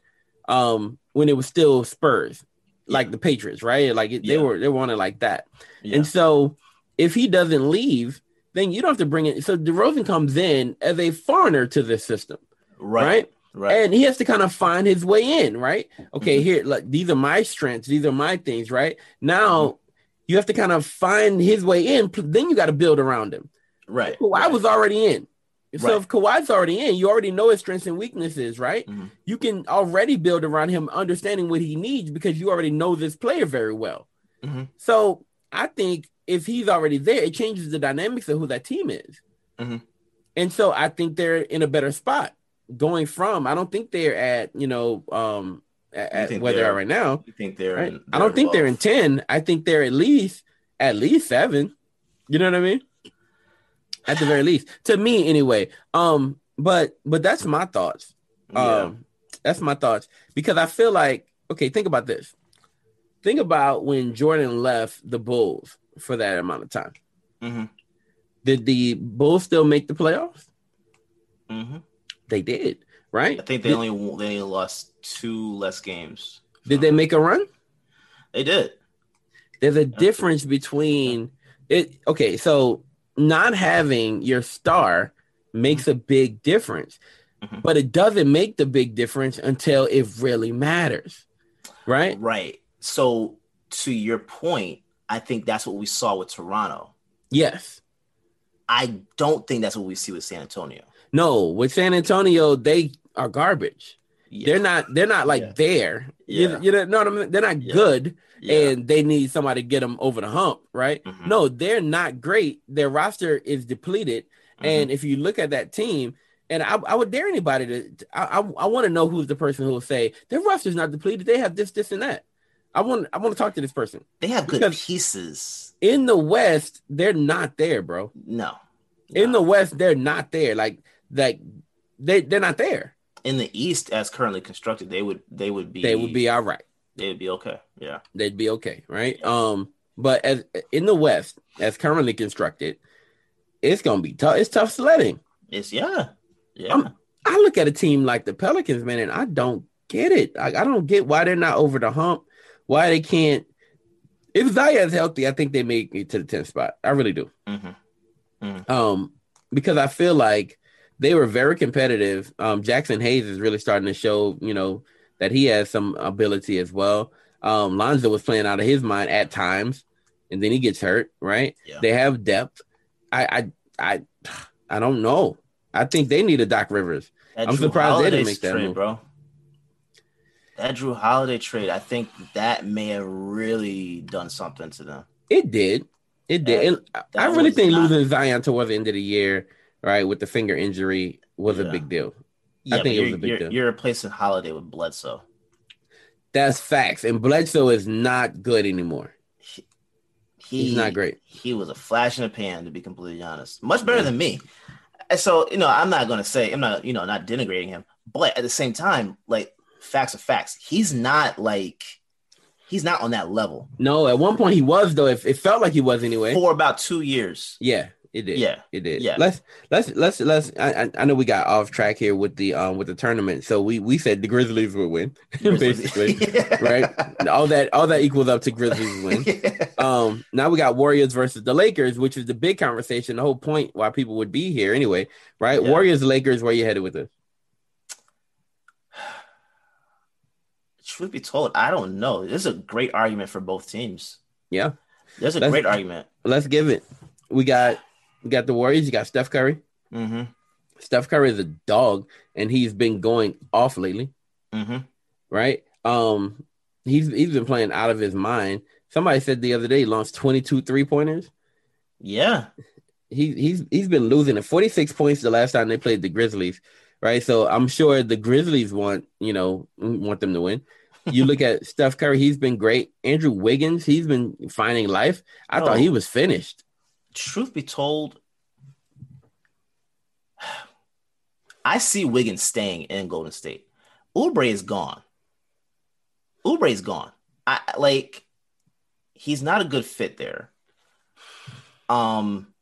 [SPEAKER 3] um when it was still Spurs, like the Patriots, right? Like it, they
[SPEAKER 4] Yeah.
[SPEAKER 3] were they wanted like that.
[SPEAKER 4] yeah,
[SPEAKER 3] And so if he doesn't leave, then you don't have to bring it. So DeRozan comes in as a foreigner to this system,
[SPEAKER 4] right,
[SPEAKER 3] right?
[SPEAKER 4] right.
[SPEAKER 3] And he has to kind of find his way in, right? Okay,
[SPEAKER 4] Mhm.
[SPEAKER 3] here, like these are my strengths, these are my things, right? Now
[SPEAKER 4] Mm-hmm.
[SPEAKER 3] You have to kind of find his way in. Then you got to build around him.
[SPEAKER 4] right.
[SPEAKER 3] Kawhi
[SPEAKER 4] right.
[SPEAKER 3] was already in. So
[SPEAKER 4] Right.
[SPEAKER 3] if Kawhi's already in, you already know his strengths and weaknesses, right?
[SPEAKER 4] Mhm.
[SPEAKER 3] You can already build around him, understanding what he needs because you already know this player very well.
[SPEAKER 4] Mhm.
[SPEAKER 3] So I think if he's already there, it changes the dynamics of who that team is.
[SPEAKER 4] Mhm.
[SPEAKER 3] And so I think they're in a better spot going from. I don't think they're at you know um at, where they
[SPEAKER 4] they're-
[SPEAKER 3] right now.
[SPEAKER 4] You think they're?
[SPEAKER 3] Right?
[SPEAKER 4] in-
[SPEAKER 3] I don't think they're in ten. I think they're at least at least seven. You know what I mean? At the very least, to me anyway. Um, but but that's my thoughts.
[SPEAKER 4] Yeah.
[SPEAKER 3] Um, that's my thoughts because I feel like okay. Think about this. Think about when Jordan left the Bulls for that amount of time.
[SPEAKER 4] Mhm.
[SPEAKER 3] Did the Bulls still make the playoffs?
[SPEAKER 4] Mhm.
[SPEAKER 3] They did, right?
[SPEAKER 4] I think they
[SPEAKER 3] did,
[SPEAKER 4] only they lost two less games.
[SPEAKER 3] did they make a run?
[SPEAKER 4] They did.
[SPEAKER 3] There's a difference between it. Okay, so not having your star makes a big difference,
[SPEAKER 4] Mhm.
[SPEAKER 3] but it doesn't make the big difference until it really matters, right?
[SPEAKER 4] Right. So to your point, I think that's what we saw with Toronto.
[SPEAKER 3] Yes.
[SPEAKER 4] I don't think that's what we see with San Antonio.
[SPEAKER 3] No, with San Antonio, they are garbage.
[SPEAKER 4] Yeah.
[SPEAKER 3] They're not. They're not like
[SPEAKER 4] Yeah.
[SPEAKER 3] there. You-
[SPEAKER 4] Yeah.
[SPEAKER 3] You, know what I mean? They're not good, and they need somebody to get them over the hump, right?
[SPEAKER 4] Mhm.
[SPEAKER 3] No, they're not great. Their roster is depleted,
[SPEAKER 4] Mhm.
[SPEAKER 3] and if you look at that team, and I, I would dare anybody to, I, I, I want to know who's the person who will say their roster's not depleted. They have this, this, and that. I want, I want to talk to this person.
[SPEAKER 4] they have good pieces.
[SPEAKER 3] In the West, they're not there, bro.
[SPEAKER 4] No.
[SPEAKER 3] In
[SPEAKER 4] No.
[SPEAKER 3] the West, they're not there. Like, like they, they're not there.
[SPEAKER 4] in the East, as currently constructed, they would they would be
[SPEAKER 3] They would be all right.
[SPEAKER 4] they would be okay. Yeah.
[SPEAKER 3] they'd be okay, right? Um, but as in the West, as currently constructed, it's gonna be tough. It's tough sledding.
[SPEAKER 4] It's yeah. Yeah.
[SPEAKER 3] I'm- I look at a team like the Pelicans, man, and I don't get it. I, I don't get why they're not over the hump. Why they can't? If Zion's healthy, I think they make it to the 10th spot. I really do.
[SPEAKER 4] Mhm.
[SPEAKER 3] Um, because I feel like they were very competitive. Um, Jaxson Hayes is really starting to show, you know, that he has some ability as well. Um, Lonzo was playing out of his mind at times, and then he gets hurt. Right?
[SPEAKER 4] Yeah.
[SPEAKER 3] They have depth. I, I, I, I don't know. I think they need a Doc Rivers.
[SPEAKER 4] That
[SPEAKER 3] I'm
[SPEAKER 4] Drew
[SPEAKER 3] surprised they didn't make that
[SPEAKER 4] trade,
[SPEAKER 3] move.
[SPEAKER 4] bro. That Jrue Holiday trade, I think that may have really done something to them.
[SPEAKER 3] It did. It did. And I- I really think
[SPEAKER 4] not-
[SPEAKER 3] losing Zion towards the end of the year, right, with the finger injury, was a big deal.
[SPEAKER 4] Yeah,
[SPEAKER 3] think it was a big
[SPEAKER 4] you're,
[SPEAKER 3] deal.
[SPEAKER 4] you're replacing Holiday with Bledsoe.
[SPEAKER 3] That's facts. And Bledsoe is not good anymore.
[SPEAKER 4] He,
[SPEAKER 3] He's not great.
[SPEAKER 4] He was a flash in the pan, to be completely honest. Much better than me. So, you know, I'm not going to say, I'm not, you know, not denigrating him, but at the same time, like, facts are facts. He's not like, he's not on that level
[SPEAKER 3] No, at one point he was though. It, it felt like he was anyway.
[SPEAKER 4] for about two years.
[SPEAKER 3] Yeah, it did.
[SPEAKER 4] Yeah.
[SPEAKER 3] it did.
[SPEAKER 4] Yeah.
[SPEAKER 3] Let's let's let's let's. I, I- know we got off track here with the um with the tournament. So we we said the Grizzlies would win, basically, right? All that all that equals up to Grizzlies win.
[SPEAKER 4] Yeah.
[SPEAKER 3] Um, now we got Warriors versus the Lakers, which is the big conversation. The whole point why people would be here anyway, right?
[SPEAKER 4] Yeah.
[SPEAKER 3] Warriors, Lakers. Where you headed with this?
[SPEAKER 4] Truth be told, I don't know. This is a great argument for both teams.
[SPEAKER 3] Yeah.
[SPEAKER 4] There's a
[SPEAKER 3] Let's-
[SPEAKER 4] great argument.
[SPEAKER 3] Let's give it. We got we got the Warriors. You got Steph Curry.
[SPEAKER 4] Mm-hmm.
[SPEAKER 3] Steph Curry is a dog, and he's been going off lately.
[SPEAKER 4] Mm-hmm.
[SPEAKER 3] right? Um, he's he's been playing out of his mind. Somebody said the other day he launched 22 three pointers.
[SPEAKER 4] Yeah.
[SPEAKER 3] He he's he's been losing at 46 points the last time they played the Grizzlies, right? So I'm sure the Grizzlies want you know want them to win. You look at Steph Curry, he's been great. Andrew Wiggins, he's been finding life. I
[SPEAKER 4] Oh.
[SPEAKER 3] thought he was finished.
[SPEAKER 4] Truth be told, I see Wiggins staying in Golden State. Oubre is gone. Oubre is gone. I like he's not a good fit there. Um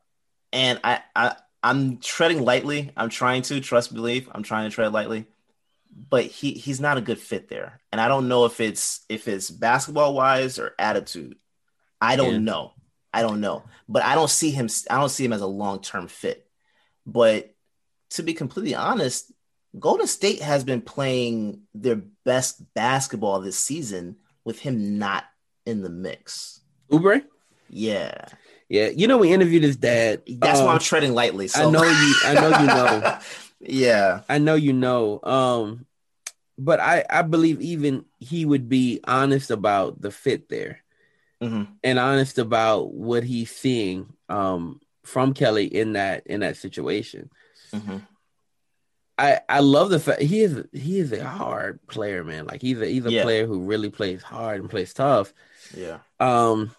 [SPEAKER 4] and I I I'm treading lightly. I'm trying to trust believe. I'm trying to tread lightly. But he he's not a good fit there. And I don't know if it's if it's basketball wise or attitude. I don't
[SPEAKER 3] Yeah.
[SPEAKER 4] know. I don't know. But I don't see him I don't see him as a long-term fit. But to be completely honest, Golden State has been playing their best basketball this season with him not in the mix.
[SPEAKER 3] Oubre,
[SPEAKER 4] Yeah.
[SPEAKER 3] yeah, you know we interviewed his dad.
[SPEAKER 4] That's why
[SPEAKER 3] Um,
[SPEAKER 4] I'm treading lightly. So
[SPEAKER 3] I know you. I know you know.
[SPEAKER 4] yeah.
[SPEAKER 3] I know you know. Um, but I I believe even he would be honest about the fit there
[SPEAKER 4] Mhm.
[SPEAKER 3] and honest about what he's seeing um from Kelly in that in that situation.
[SPEAKER 4] Mhm.
[SPEAKER 3] I I love the fact he is he is a hard player, man. Like he's a he's a
[SPEAKER 4] Yeah.
[SPEAKER 3] player who really plays hard and plays tough.
[SPEAKER 4] Yeah.
[SPEAKER 3] Um,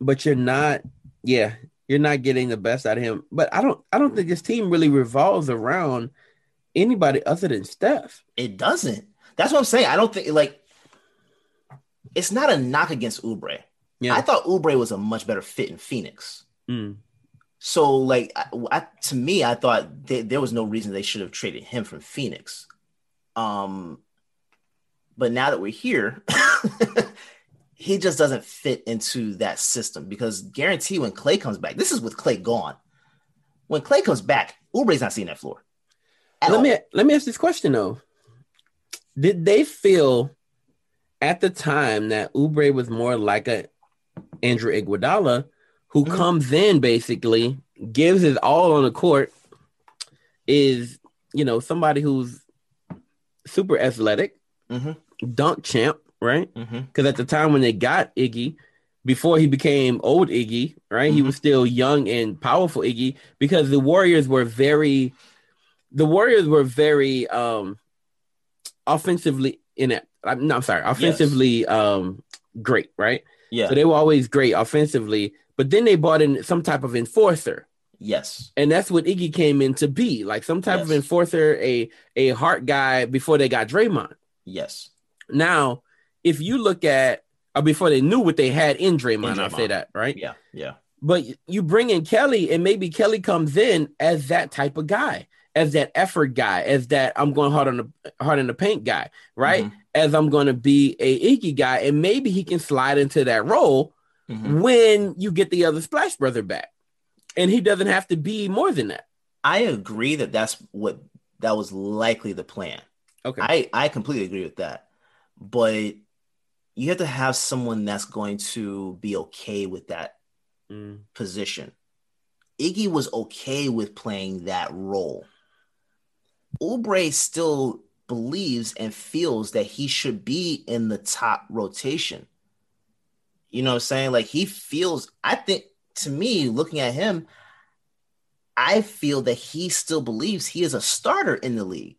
[SPEAKER 3] but you're not, yeah, you're not getting the best out of him. But I don't I don't think his team really revolves around anybody other than Steph.
[SPEAKER 4] It doesn't. That's what I'm saying. I don't think like it's not a knock against Oubre.
[SPEAKER 3] Yeah.
[SPEAKER 4] I thought Oubre was a much better fit in Phoenix.
[SPEAKER 3] Mm.
[SPEAKER 4] So, like, I, I- to me, I thought th- there was no reason they should have traded him from Phoenix. Um, but now that we're here, he just doesn't fit into that system because guarantee when Clay comes back, this is with Clay gone. When Clay comes back, Oubre's not seeing that floor.
[SPEAKER 3] Let
[SPEAKER 4] all.
[SPEAKER 3] me let me ask this question though. Did they feel at the time that Oubre was more like a Andrew Iguodala who
[SPEAKER 4] Mhm.
[SPEAKER 3] comes in basically, gives his all on the court, is you know somebody who's super athletic,
[SPEAKER 4] Mhm.
[SPEAKER 3] dunk champ, right? Because at the time when they got Iggy, before he became old Iggy, right? He was still young and powerful Iggy because the Warriors were very the Warriors were very um offensively inept. I'm, no, I'm sorry, offensively um great, right?
[SPEAKER 4] Yeah.
[SPEAKER 3] So they were always great offensively, but then they bought in some type of enforcer.
[SPEAKER 4] yes.
[SPEAKER 3] And that's what Iggy came in to be, like some type of enforcer, a a heart guy before they got Draymond.
[SPEAKER 4] Yes.
[SPEAKER 3] Now, if you look at or before they knew what they had in Draymond,
[SPEAKER 4] In
[SPEAKER 3] I'll say that, right?
[SPEAKER 4] Yeah. Yeah.
[SPEAKER 3] But you bring in Kelly, and maybe Kelly comes in as that type of guy, as that effort guy, as that I'm going hard on the hard in the paint guy, right?
[SPEAKER 4] Mhm.
[SPEAKER 3] As I'm going to be a Iggy guy, and maybe he can slide into that role
[SPEAKER 4] Mhm.
[SPEAKER 3] when you get the other Splash Brother back, and he doesn't have to be more than that.
[SPEAKER 4] I agree that that's what that was likely the plan.
[SPEAKER 3] Okay,
[SPEAKER 4] I I completely agree with that. But you have to have someone that's going to be okay with that
[SPEAKER 3] Mm.
[SPEAKER 4] position. Iggy was okay with playing that role. Oubre still believes and feels that he should be in the top rotation. You know what I'm saying? Like he feels, I think to me, looking at him, I feel that he still believes he is a starter in the league.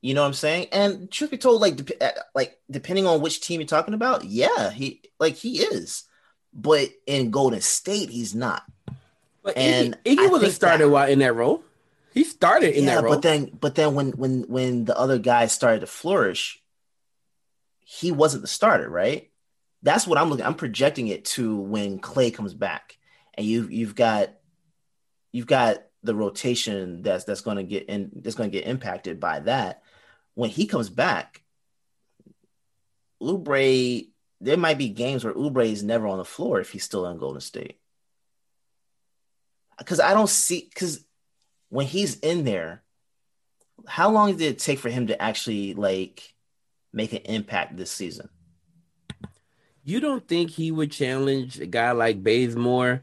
[SPEAKER 4] You know what I'm saying? And truth be told, like dep- uh, like depending on which team you're talking about, yeah, he like he is. But in Golden State, he's not.
[SPEAKER 3] but
[SPEAKER 4] and
[SPEAKER 3] Iggy, Iggy was a starter
[SPEAKER 4] that-
[SPEAKER 3] while in that role. He started in
[SPEAKER 4] yeah,
[SPEAKER 3] that role.
[SPEAKER 4] but then but then when when when the other guys started to flourish, he wasn't the starter, right? That's what I'm looking. I'm projecting it to when Clay comes back, and you you've got you've got the rotation that's that's going to get in that's going to get impacted by that. When he comes back, Oubre, there might be games where Oubre is never on the floor if he's still in Golden State. Because I don't see because when he's in there, how long did it take for him to actually like make an impact this season?
[SPEAKER 3] You don't think he would challenge a guy like Bazemore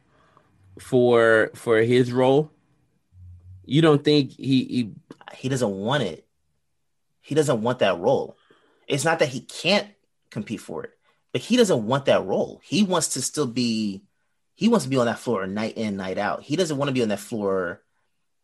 [SPEAKER 3] for for his role? You don't think he he
[SPEAKER 4] he doesn't want it. He doesn't want that role. It's not that he can't compete for it, but he doesn't want that role. He wants to still be he wants to be on that floor night in, night out. He doesn't want to be on that floor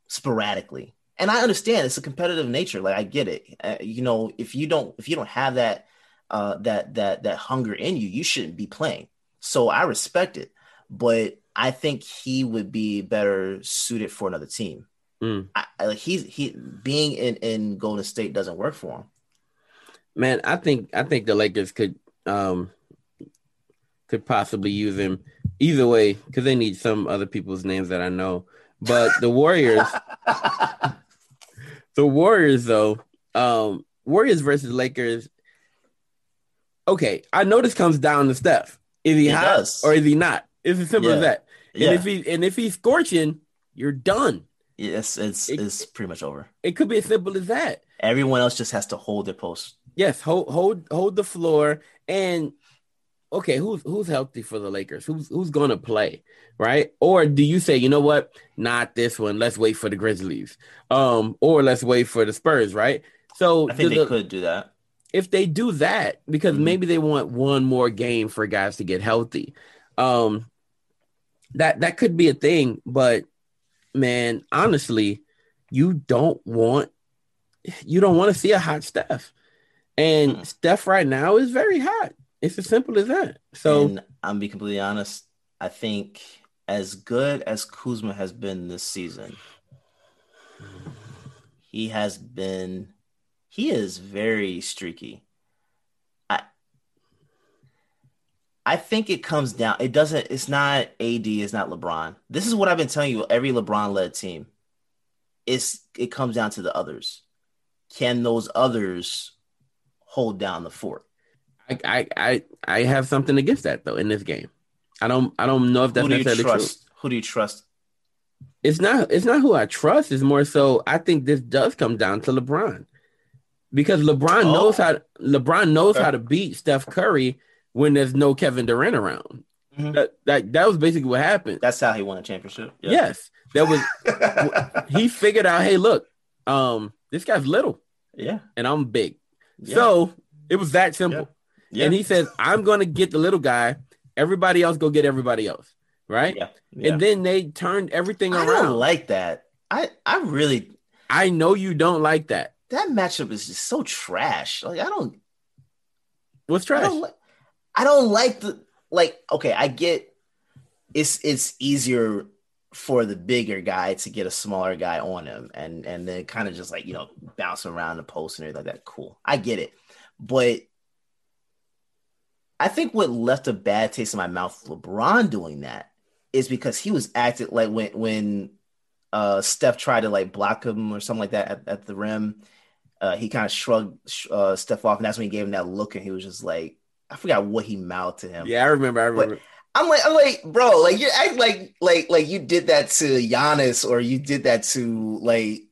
[SPEAKER 4] sporadically. And I understand it's a competitive nature. Like I get it. Uh, you know, if you don't if you don't have that uh that that that hunger in you, you shouldn't be playing. So I respect it, but I think he would be better suited for another team.
[SPEAKER 3] Mm.
[SPEAKER 4] I, like he's he being in in Golden State doesn't work for him.
[SPEAKER 3] Man, I think I think the Lakers could um could possibly use him either way because they need some other people's names that I know. But the Warriors, the Warriors though, um, Warriors versus Lakers. Okay, I know this comes down to Steph. Is he
[SPEAKER 4] It
[SPEAKER 3] hot
[SPEAKER 4] does.
[SPEAKER 3] or is he not? It's as simple as
[SPEAKER 4] Yeah.
[SPEAKER 3] that.
[SPEAKER 4] Yeah,
[SPEAKER 3] And if he and if he's scorching, you're done.
[SPEAKER 4] Yes, it's
[SPEAKER 3] It-
[SPEAKER 4] it's pretty much over.
[SPEAKER 3] It could be as simple as that.
[SPEAKER 4] Everyone else just has to hold their post.
[SPEAKER 3] Yes, hold hold hold the floor and okay, who's who's healthy for the Lakers? Who's who's going to play, right? Or do you say, you know what? Not this one. Let's wait for the Grizzlies. Um or let's wait for the Spurs, right? So
[SPEAKER 4] I think they
[SPEAKER 3] the-
[SPEAKER 4] could do that.
[SPEAKER 3] if they do that because
[SPEAKER 4] Mhm.
[SPEAKER 3] maybe they want one more game for guys to get healthy. Um that that could be a thing, but man, honestly, you don't want you don't want to see a hot Steph. And
[SPEAKER 4] Mm.
[SPEAKER 3] Steph right now is very hot. It's as simple as that. So
[SPEAKER 4] and I'm be completely honest. I think as good as Kuzma has been this season, he has been he is very streaky. I I think it comes down. It doesn't. It's not AD. It's not LeBron. This is what I've been telling you. Every LeBron led team, it's it comes down to the others. Can those others hold down the fort?
[SPEAKER 3] I, I I I have something against that though in this game. I don't I don't know if that's
[SPEAKER 4] Who do you
[SPEAKER 3] necessarily true.
[SPEAKER 4] trust? Who do you trust?
[SPEAKER 3] it's not it's not who I trust. It's more so I think this does come down to LeBron. Because LeBron
[SPEAKER 4] Oh.
[SPEAKER 3] knows how LeBron knows
[SPEAKER 4] Okay.
[SPEAKER 3] how to beat Steph Curry when there's no Kevin Durant around.
[SPEAKER 4] Mhm.
[SPEAKER 3] That, that that was basically what happened.
[SPEAKER 4] That's how he won a championship. Yeah.
[SPEAKER 3] Yes. That was he figured out, hey, look, um, this guy's little
[SPEAKER 4] yeah.
[SPEAKER 3] and I'm big.
[SPEAKER 4] Yeah.
[SPEAKER 3] So it was that simple.
[SPEAKER 4] Yeah.
[SPEAKER 3] And he says, I'm gonna get the little guy, everybody else go get everybody else. Right?
[SPEAKER 4] yeah. yeah.
[SPEAKER 3] And then they turned everything
[SPEAKER 4] I
[SPEAKER 3] around.
[SPEAKER 4] don't like that. I I really
[SPEAKER 3] I know you don't like that.
[SPEAKER 4] that matchup is just so trash. Like I don't
[SPEAKER 3] What's
[SPEAKER 4] I
[SPEAKER 3] trash?
[SPEAKER 4] don't li- I don't like the like okay, I get it's it's easier for the bigger guy to get a smaller guy on him and and then kind of just like, you know, bounce around the post and everything like that. Cool. I get it. But I think what left a bad taste in my mouth LeBron doing that is because he was acting like when when uh Steph tried to like block him or something like that at, at the rim, uh he kind of shrugged uh Steph off and that's when he gave him that look and he was just like I forgot what he mouthed to him.
[SPEAKER 3] Yeah, I remember. I remember.
[SPEAKER 4] I'm like, I'm like, bro, like you act like like like you did that to Giannis or you did that to like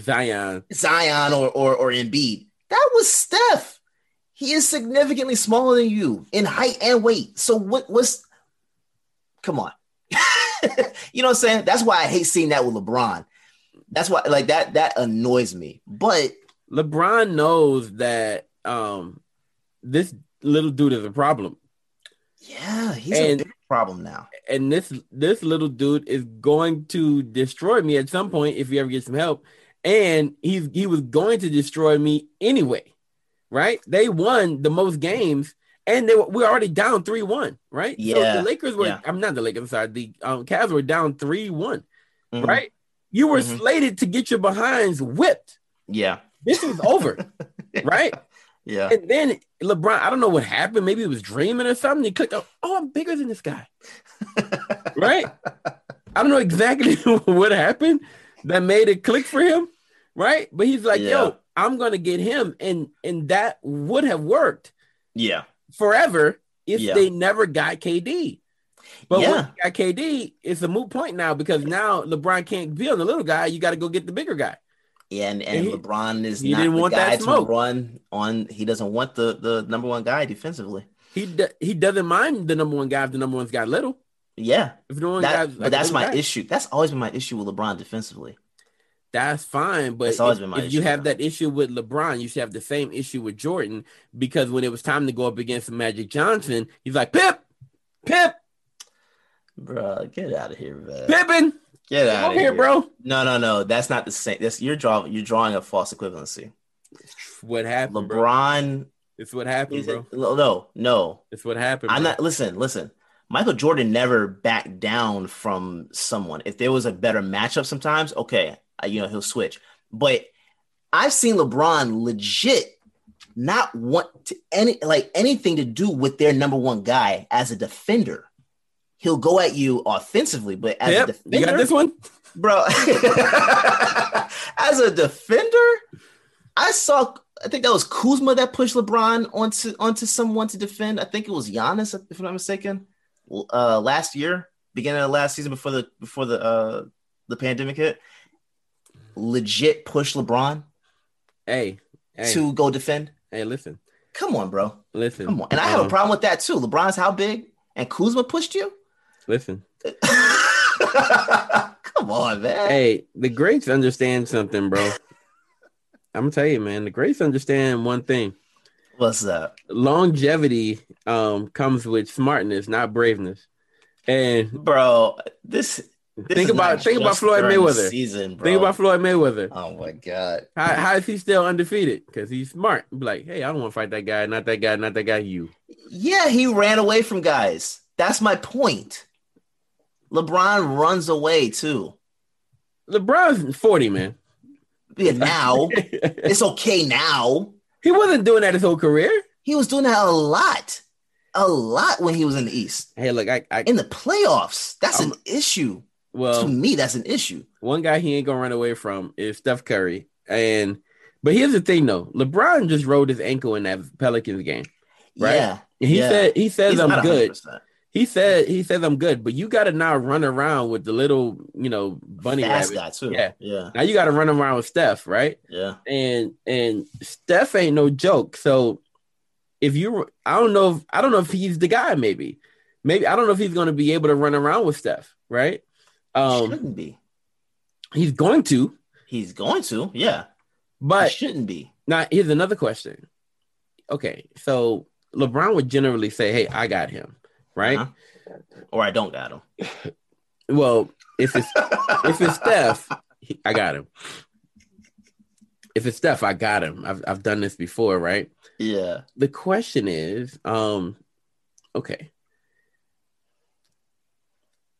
[SPEAKER 3] Zion.
[SPEAKER 4] Zion or or or Embiid. That was Steph. He is significantly smaller than you in height and weight. So what what's come on. you know what I'm saying? That's why I hate seeing that with LeBron. That's why like that that annoys me. But
[SPEAKER 3] LeBron knows that um this little dude is a problem.
[SPEAKER 4] yeah, he's a big problem now.
[SPEAKER 3] And this this little dude is going to destroy me at some point if he ever gets some help. And he's he was going to destroy me anyway. Right? They won the most games and they were we were already down 3-1, right? So
[SPEAKER 4] Yeah,
[SPEAKER 3] the Lakers were
[SPEAKER 4] yeah.
[SPEAKER 3] I'm not the Lakers, I'm sorry. The um Cavs were down 3-1,
[SPEAKER 4] Mhm.
[SPEAKER 3] right? You were
[SPEAKER 4] Mhm.
[SPEAKER 3] slated to get your behinds whipped.
[SPEAKER 4] Yeah.
[SPEAKER 3] This was over, right?
[SPEAKER 4] Yeah.
[SPEAKER 3] And then LeBron, I don't know what happened. Maybe he was dreaming or something. He clicked, oh, oh, I'm bigger than this guy. right? I don't know exactly what happened that made it click for him. Right? But he's like,
[SPEAKER 4] Yeah.
[SPEAKER 3] yo, I'm gonna get him. And and that would have worked
[SPEAKER 4] Yeah.
[SPEAKER 3] forever if
[SPEAKER 4] Yeah.
[SPEAKER 3] they never got KD. But
[SPEAKER 4] Yeah.
[SPEAKER 3] when got KD, it's a moot point now because now LeBron can't be on the little guy. You got to go get the bigger guy.
[SPEAKER 4] Yeah, and,
[SPEAKER 3] And
[SPEAKER 4] and
[SPEAKER 3] he-
[SPEAKER 4] LeBron is
[SPEAKER 3] he
[SPEAKER 4] not
[SPEAKER 3] didn't
[SPEAKER 4] the
[SPEAKER 3] want
[SPEAKER 4] guy
[SPEAKER 3] that
[SPEAKER 4] to
[SPEAKER 3] smoke.
[SPEAKER 4] run on. He doesn't want the the number one guy defensively.
[SPEAKER 3] he do, he doesn't mind the number one guy if the number one's got little.
[SPEAKER 4] Yeah,
[SPEAKER 3] If the one
[SPEAKER 4] that,
[SPEAKER 3] guy's
[SPEAKER 4] but
[SPEAKER 3] like a
[SPEAKER 4] that's my
[SPEAKER 3] guy,
[SPEAKER 4] issue. That's always been my issue with LeBron defensively.
[SPEAKER 3] That's fine, but
[SPEAKER 4] always
[SPEAKER 3] if,
[SPEAKER 4] been my
[SPEAKER 3] if you have that issue with LeBron, you should have the same issue with Jordan because when it was time to go up against Magic Johnson, he's like Pip, Pip,
[SPEAKER 4] Bro, get out of here, man.
[SPEAKER 3] Pippin,
[SPEAKER 4] Get out of
[SPEAKER 3] here,
[SPEAKER 4] here,
[SPEAKER 3] bro.
[SPEAKER 4] No, no, no. That's not the same. That's you're drawing. You're drawing a false equivalency.
[SPEAKER 3] What happened, bro?
[SPEAKER 4] LeBron.
[SPEAKER 3] It's what happened, bro.
[SPEAKER 4] it, no, no.
[SPEAKER 3] It's what happened.
[SPEAKER 4] I'm
[SPEAKER 3] bro.
[SPEAKER 4] not. Listen, listen. Michael Jordan never backed down from someone. If there was a better matchup, sometimes okay, uh, you know he'll switch. But I've seen LeBron legit not want to any like anything to do with their number one guy as a defender. He'll go at you offensively, but as a defender,
[SPEAKER 3] you got this one.
[SPEAKER 4] bro. as a defender, I saw. I think that was Kuzma that pushed LeBron onto onto someone to defend. I think it was Giannis, if I'm not mistaken. Uh, last year, beginning of last season, before the before the uh the pandemic hit, legit push LeBron
[SPEAKER 3] Hey, hey,
[SPEAKER 4] to go defend.
[SPEAKER 3] hey, listen,
[SPEAKER 4] Come on, bro.
[SPEAKER 3] listen.
[SPEAKER 4] Come on. And I have a
[SPEAKER 3] Um,
[SPEAKER 4] problem with that too. LeBron's how big, and Kuzma pushed you.
[SPEAKER 3] Listen,
[SPEAKER 4] Come on, man.
[SPEAKER 3] hey, the greats understand something, bro. I'm gonna tell you, man. The greats understand one thing:
[SPEAKER 4] What's up,
[SPEAKER 3] longevity um comes with smartness, not braveness. And
[SPEAKER 4] bro? This. This
[SPEAKER 3] Think about- think about Floyd Mayweather.
[SPEAKER 4] Season, bro.
[SPEAKER 3] think about Floyd Mayweather.
[SPEAKER 4] Oh my god.
[SPEAKER 3] How, how is he still undefeated? Because he's smart. Be like, hey, I don't want to fight that guy, not that guy, not that guy. You.
[SPEAKER 4] Yeah, he ran away from guys. That's my point. LeBron runs away too.
[SPEAKER 3] LeBron's 40, man.
[SPEAKER 4] Yeah, now it's okay now.
[SPEAKER 3] He wasn't doing that his whole career.
[SPEAKER 4] He was doing that a lot, a lot when he was in the East
[SPEAKER 3] Hey, look, I, I
[SPEAKER 4] in the playoffs. That's an
[SPEAKER 3] I'm-
[SPEAKER 4] issue to me. That's an issue.
[SPEAKER 3] one guy he ain't gonna run away from is Steph Curry. And but here's the thing though, LeBron just rolled his ankle in that Pelicans game. Right.
[SPEAKER 4] Yeah,
[SPEAKER 3] He
[SPEAKER 4] Yeah.
[SPEAKER 3] said he says
[SPEAKER 4] He's
[SPEAKER 3] I'm good. He said he says I'm good, but you got to now run around with the little, you know, bunny
[SPEAKER 4] Fast
[SPEAKER 3] rabbit.
[SPEAKER 4] guy too.
[SPEAKER 3] Yeah.
[SPEAKER 4] yeah,
[SPEAKER 3] Now you got to run around with Steph, right?
[SPEAKER 4] yeah.
[SPEAKER 3] And and Steph ain't no joke. So if you, I don't know, if, I don't know if he's the guy. Maybe, maybe I don't know if he's going to be able to run around with Steph, right? Um,
[SPEAKER 4] shouldn't be.
[SPEAKER 3] he's going to,
[SPEAKER 4] He's going to. Yeah,
[SPEAKER 3] but
[SPEAKER 4] he shouldn't be.
[SPEAKER 3] Now, here's another question. Okay, so LeBron would generally say, "Hey, I got him," right?
[SPEAKER 4] Uh-huh. Or I don't got him.
[SPEAKER 3] Well, if it's if it's Steph, I got him. If it's Steph, I got him. I've I've done this before, right?
[SPEAKER 4] Yeah.
[SPEAKER 3] The question is, um, okay,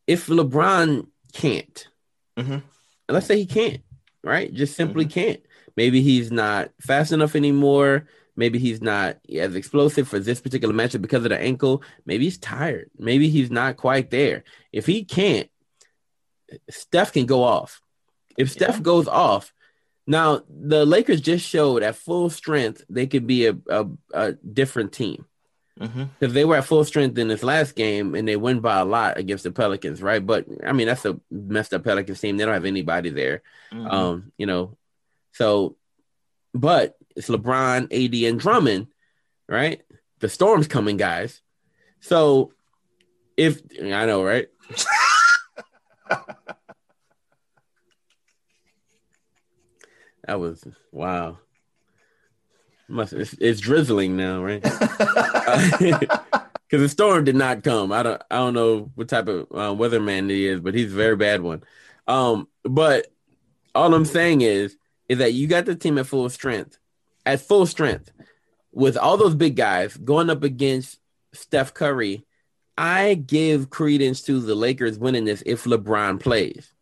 [SPEAKER 3] if LeBron can't,
[SPEAKER 4] Mhm.
[SPEAKER 3] let's say he can't, right? Just simply can't. Maybe he's not fast enough anymore. Maybe he's not as explosive for this particular matchup because of the ankle. Maybe he's tired. Maybe he's not quite there. If he can't, Steph can go off. If Steph
[SPEAKER 4] Yeah.
[SPEAKER 3] goes off, now the Lakers just showed at full strength they could be a, a, a different team because they were at full strength in this last game and they win by a lot against the Pelicans, right? But I mean, that's a messed up Pelicans team. They don't have anybody there,
[SPEAKER 4] Mm-hmm.
[SPEAKER 3] um, you know. So, but it's LeBron, AD, and Drummond, right? The storm's coming, guys. So, if I know, right? that was wow. Must it's, it's drizzling now, right? because the storm did not come. I don't I don't know what type of uh, weatherman he is, but he's a very bad one. Um, but all I'm saying is is that you got the team at full strength, at full strength, with all those big guys going up against Steph Curry. I give credence to the Lakers winning this if LeBron plays.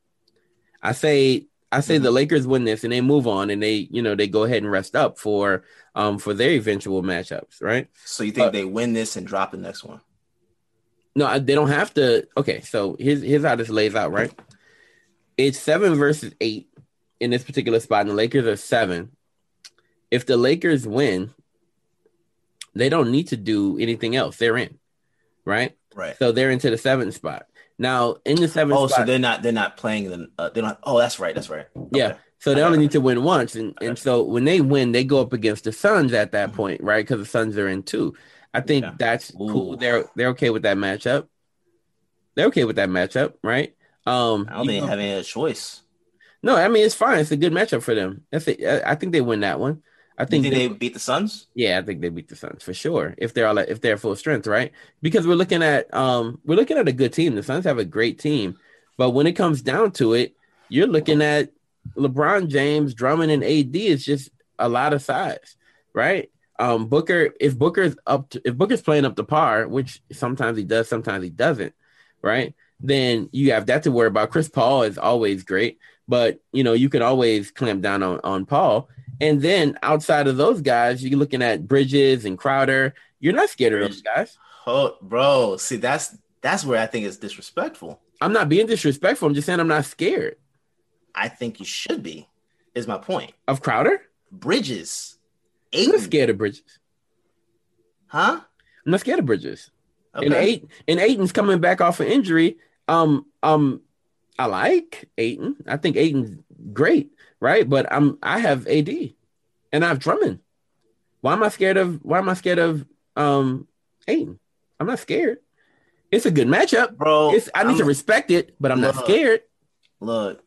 [SPEAKER 3] I say I say the Lakers win this and they move on and they you know they go ahead and rest up for um for their eventual matchups, right?
[SPEAKER 4] so you think
[SPEAKER 3] Uh,
[SPEAKER 4] they win this and drop the next one?
[SPEAKER 3] No, they don't have to. Okay, so here's here's how this lays out, right? It's seven versus eight in this particular spot, and the Lakers are seven. If the Lakers win, they don't need to do anything else. They're in, right?
[SPEAKER 4] Right.
[SPEAKER 3] So they're into the seventh spot. Now in the seventh
[SPEAKER 4] Oh, so they're not they're not playing them. Uh, they don't. Oh, that's right. That's right.
[SPEAKER 3] yeah. So they only need to win once, and, and so when they win, they go up against the Suns at that
[SPEAKER 4] Mhm.
[SPEAKER 3] point, right? Because the Suns are in two. I think
[SPEAKER 5] Yeah.
[SPEAKER 3] that's cool. They're they're okay with that matchup. They're okay with that matchup, right? Um,
[SPEAKER 4] I don't think
[SPEAKER 3] know-
[SPEAKER 4] they have any choice.
[SPEAKER 3] no, I mean it's fine. It's a good matchup for them. That's it. I think they win that one. I think, they,
[SPEAKER 4] they beat the Suns?
[SPEAKER 3] yeah, I think they beat the Suns for sure if they're all at, if they're full strength, right? Because we're looking at um we're looking at a good team. The Suns have a great team, but when it comes down to it, you're looking at LeBron James, Drummond, and AD is just a lot of size, right? Um, Booker, if Booker's up, to, if Booker's playing up to par, which sometimes he does, sometimes he doesn't, right? Then you have that to worry about. Chris Paul is always great, but you know you can always clamp down on on Paul. And then outside of those guys, you're looking at Bridges and Crowder. You're not scared of those guys.
[SPEAKER 4] Oh, bro, see that's that's where I think it's disrespectful.
[SPEAKER 3] I'm not being disrespectful. I'm just saying I'm not scared
[SPEAKER 4] I think you should be. Is my point.
[SPEAKER 3] of Crowder.
[SPEAKER 4] Bridges,
[SPEAKER 3] I'm not scared of Bridges.
[SPEAKER 4] huh?
[SPEAKER 3] I'm not scared of Bridges. And
[SPEAKER 4] Okay.
[SPEAKER 3] eight and Ayton's coming back off an injury. Um, um, I like Ayton. I think Ayton's great, right? But I'm I have AD and I have Drummond. Why am I scared of why am I scared of um Ayton? I'm not scared. It's a good matchup.
[SPEAKER 4] bro.
[SPEAKER 3] It's I need to
[SPEAKER 4] I'm-
[SPEAKER 3] respect it, but I'm not scared.
[SPEAKER 4] look.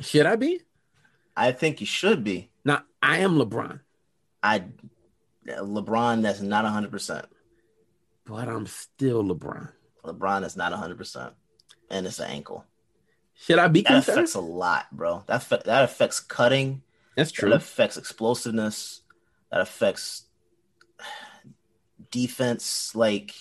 [SPEAKER 3] Should I be?
[SPEAKER 4] I think you should be.
[SPEAKER 3] Now I am LeBron,
[SPEAKER 4] I LeBron. That's not hundred percent.
[SPEAKER 3] but I'm still LeBron.
[SPEAKER 4] LeBron is not hundred percent, and it's an ankle.
[SPEAKER 3] Should I be
[SPEAKER 4] That affects a lot, bro. That affe- that affects cutting.
[SPEAKER 3] That's true.
[SPEAKER 4] That affects explosiveness. That affects defense. Like,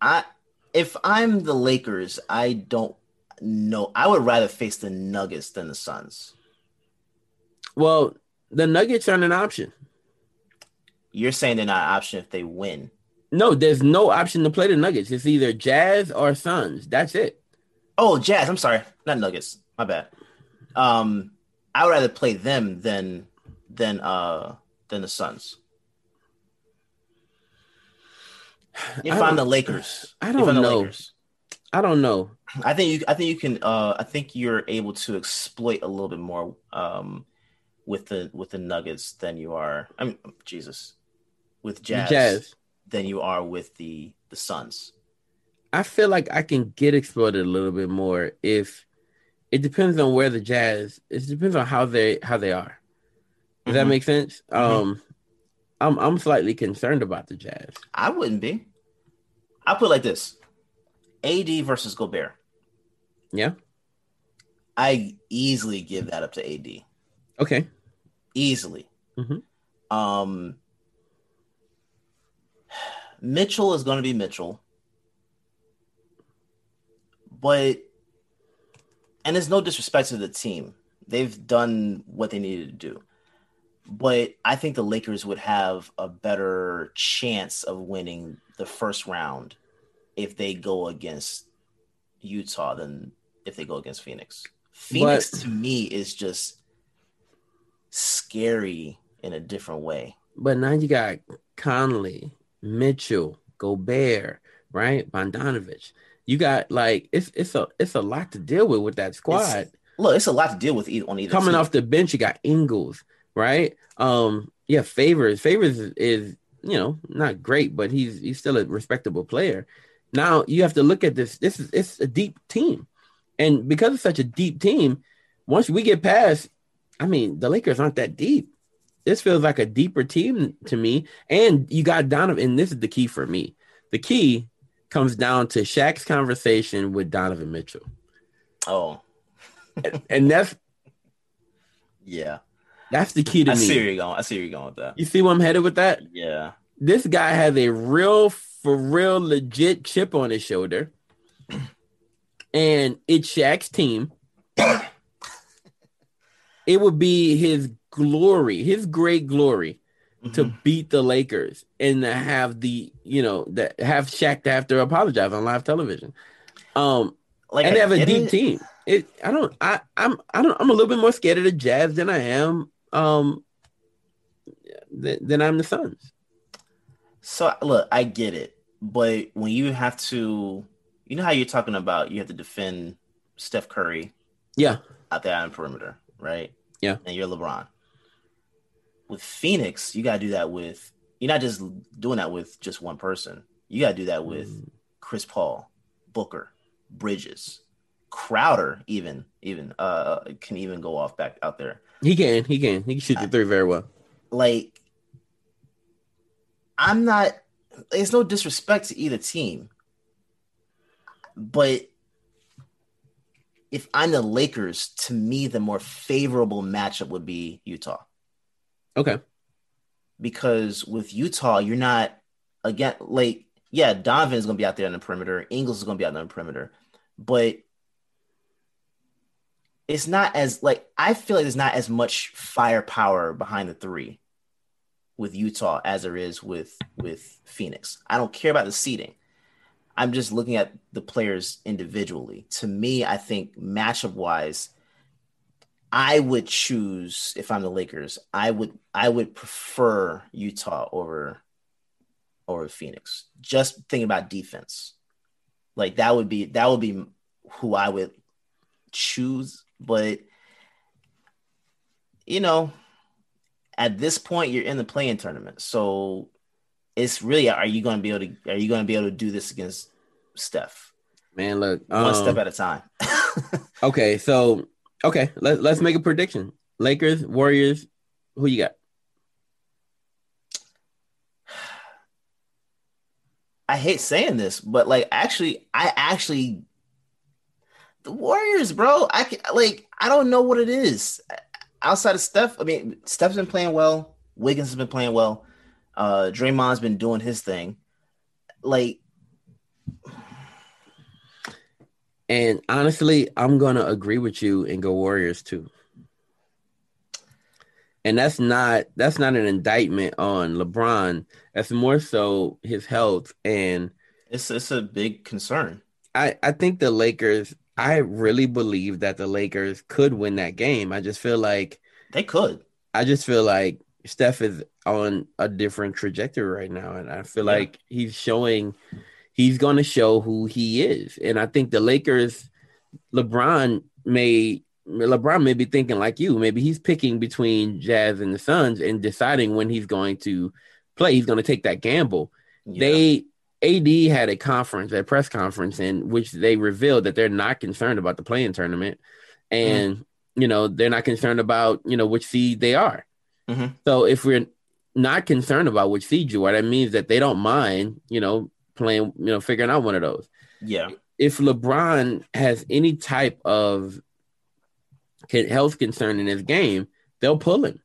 [SPEAKER 4] I if I'm the Lakers, I don't know. I would rather face the Nuggets than the Suns.
[SPEAKER 3] Well, the Nuggets aren't an option.
[SPEAKER 4] You're saying they're not an option if they win.
[SPEAKER 3] No, there's no option to play the Nuggets. It's either Jazz or Suns. That's it.
[SPEAKER 4] Oh, Jazz. I'm sorry, not Nuggets. My bad. Um, I would rather play them than than uh than the Suns. If I'm the Lakers,
[SPEAKER 3] I don't know.
[SPEAKER 4] Lakers,
[SPEAKER 3] I don't know.
[SPEAKER 4] I think you. I think you can. Uh, I think you're able to exploit a little bit more um, with the with the Nuggets than you are. I mean, Jesus, with Jazz,
[SPEAKER 3] Jazz.
[SPEAKER 4] than you are with the the Suns.
[SPEAKER 3] I feel like I can get exploited a little bit more if it depends on where the Jazz. It depends on how they how they are. Does that
[SPEAKER 4] Mhm.
[SPEAKER 3] make sense?
[SPEAKER 4] Mhm.
[SPEAKER 3] Um, I'm I'm slightly concerned about the Jazz.
[SPEAKER 4] I wouldn't be. I put it like this: AD versus Gobert.
[SPEAKER 3] Yeah.
[SPEAKER 4] I easily give that up to AD.
[SPEAKER 3] Okay.
[SPEAKER 4] Easily.
[SPEAKER 3] Mhm.
[SPEAKER 4] Um, Mitchell is going to be Mitchell, but and there's no disrespect to the team. They've done what they needed to do, but I think the Lakers would have a better chance of winning the first round if they go against Utah than if they go against Phoenix. Phoenix
[SPEAKER 3] But-
[SPEAKER 4] to me is just scary in a different way.
[SPEAKER 3] But now you got Conley, Mitchell, Gobert, right? Bogdanovic. You got like it's it's a it's a lot to deal with with that squad.
[SPEAKER 4] Look, it's a lot to deal with either, on either
[SPEAKER 3] Coming
[SPEAKER 4] team.
[SPEAKER 3] off the bench, you got Ingles, right? Um, yeah, Favors. Favors is, is you know not great, but he's he's still a respectable player. Now you have to look at this. This is it's a deep team, and because it's such a deep team, once we get past, I mean, the Lakers aren't that deep. This feels like a deeper team to me. And you got Donovan, and this is the key for me. The key comes down to Shaq's conversation with Donovan Mitchell,
[SPEAKER 4] Oh,
[SPEAKER 3] and that's
[SPEAKER 4] yeah.
[SPEAKER 3] that's the key to
[SPEAKER 4] I
[SPEAKER 3] me.
[SPEAKER 4] see where you're going. I see where you're going with that.
[SPEAKER 3] You see where I'm headed with that?
[SPEAKER 4] Yeah.
[SPEAKER 3] This guy has a real, for real, legit chip on his shoulder, and it's Shaq's team. it would be his glory, his great glory, to
[SPEAKER 4] Mhm.
[SPEAKER 3] beat the Lakers and to have the, you know, that have Shaq to have to apologize on live television. Um,
[SPEAKER 4] like
[SPEAKER 3] and they
[SPEAKER 4] I
[SPEAKER 3] have a deep
[SPEAKER 4] it.
[SPEAKER 3] team. It, I don't, I, I'm, I don't, I'm a little bit more scared of the Jazz than I am, um, than, than I'm the Suns.
[SPEAKER 4] So look, I get it, but when you have to, you know how you're talking about, you have to defend Steph Curry
[SPEAKER 3] Yeah.
[SPEAKER 4] out there on the perimeter, right?
[SPEAKER 3] Yeah.
[SPEAKER 4] And you're LeBron. With Phoenix, you gotta do that with you're not just doing that with just one person. You gotta do that with mm. Chris Paul, Booker, Bridges, Crowder, even even uh can even go off back out there.
[SPEAKER 3] He can, he can, he can shoot the three very well.
[SPEAKER 4] Like, I'm not. It's no disrespect to either team, but if I'm the Lakers, to me, the more favorable matchup would be Utah.
[SPEAKER 3] Okay.
[SPEAKER 4] Because with Utah, you're not again like yeah, Donovan is going to be out there on the perimeter. Ingles is going to be out on the perimeter, but it's not as like I feel like there's not as much firepower behind the three with Utah as there is with with Phoenix. I don't care about the seating. I'm just looking at the players individually. To me, I think matchup wise, I would choose if I'm the Lakers. I would I would prefer Utah over over Phoenix. Just thinking about defense, like that would be that would be who I would choose. But you know, at this point, you're in the play-in tournament, so it's really are you going to be able to are you going to be able to do this against Steph?
[SPEAKER 3] Man, look,
[SPEAKER 4] one um, step at a time.
[SPEAKER 3] okay, so okay, let, let's make a prediction. Lakers, Warriors, who you got?
[SPEAKER 4] I hate saying this, but like actually, I actually the Warriors, bro. I can, like I don't know what it is outside of Steph. I mean, Steph's been playing well. Wiggins has been playing well. Uh, Draymond's been doing his thing. Like,
[SPEAKER 3] and honestly, I'm gonna agree with you and go Warriors too. And that's not that's not an indictment on LeBron. That's more so his health and
[SPEAKER 4] it's it's a big concern.
[SPEAKER 3] I I think the Lakers. I really believe that the Lakers could win that game. I just feel like
[SPEAKER 4] they could.
[SPEAKER 3] I just feel like Steph is on a different trajectory right now, and I feel yeah. like he's showing he's going to show who he is. And I think the Lakers, LeBron may LeBron may be thinking like you. Maybe he's picking between Jazz and the Suns and deciding when he's going to play. He's going to take that gamble. Yeah. They AD had a conference, a press conference, in which they revealed that they're not concerned about the play-in tournament, and mm. you know they're not concerned about you know which seed they are. Mm-hmm. So if we're not concerned about which seed you are, that means that they don't mind, you know, playing, you know, figuring out one of those.
[SPEAKER 4] Yeah.
[SPEAKER 3] If LeBron has any type of health concern in his game, they'll pull him.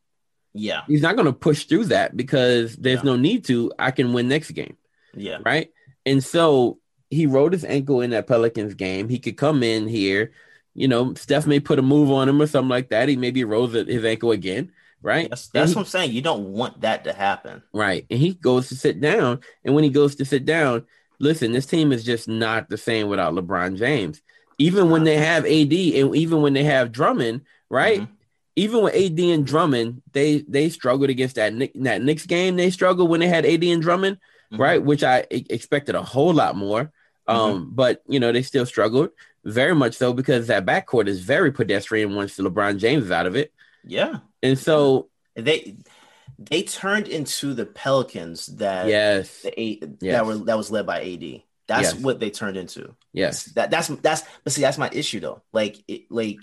[SPEAKER 4] Yeah.
[SPEAKER 3] He's not going to push through that because there's yeah. no need to. I can win next game.
[SPEAKER 4] Yeah.
[SPEAKER 3] Right. And so he rolled his ankle in that Pelicans game. He could come in here. You know, Steph may put a move on him or something like that. He maybe rolls his ankle again right?
[SPEAKER 4] That's, that's he, what I'm saying. You don't want that to happen,
[SPEAKER 3] right? And he goes to sit down, and when he goes to sit down, listen, this team is just not the same without LeBron James. Even when they have AD, and even when they have Drummond, right? Mm-hmm. Even with AD and Drummond, they they struggled against that that Knicks game. They struggled when they had AD and Drummond, mm-hmm. right? Which I expected a whole lot more. Um, mm-hmm. but you know they still struggled very much so because that backcourt is very pedestrian once LeBron James is out of it.
[SPEAKER 4] Yeah.
[SPEAKER 3] And so
[SPEAKER 4] they they turned into the Pelicans that
[SPEAKER 3] yes,
[SPEAKER 4] the eight yes. that were that was led by AD. That's yes. what they turned into.
[SPEAKER 3] Yes.
[SPEAKER 4] That that's that's but see that's my issue though. Like it like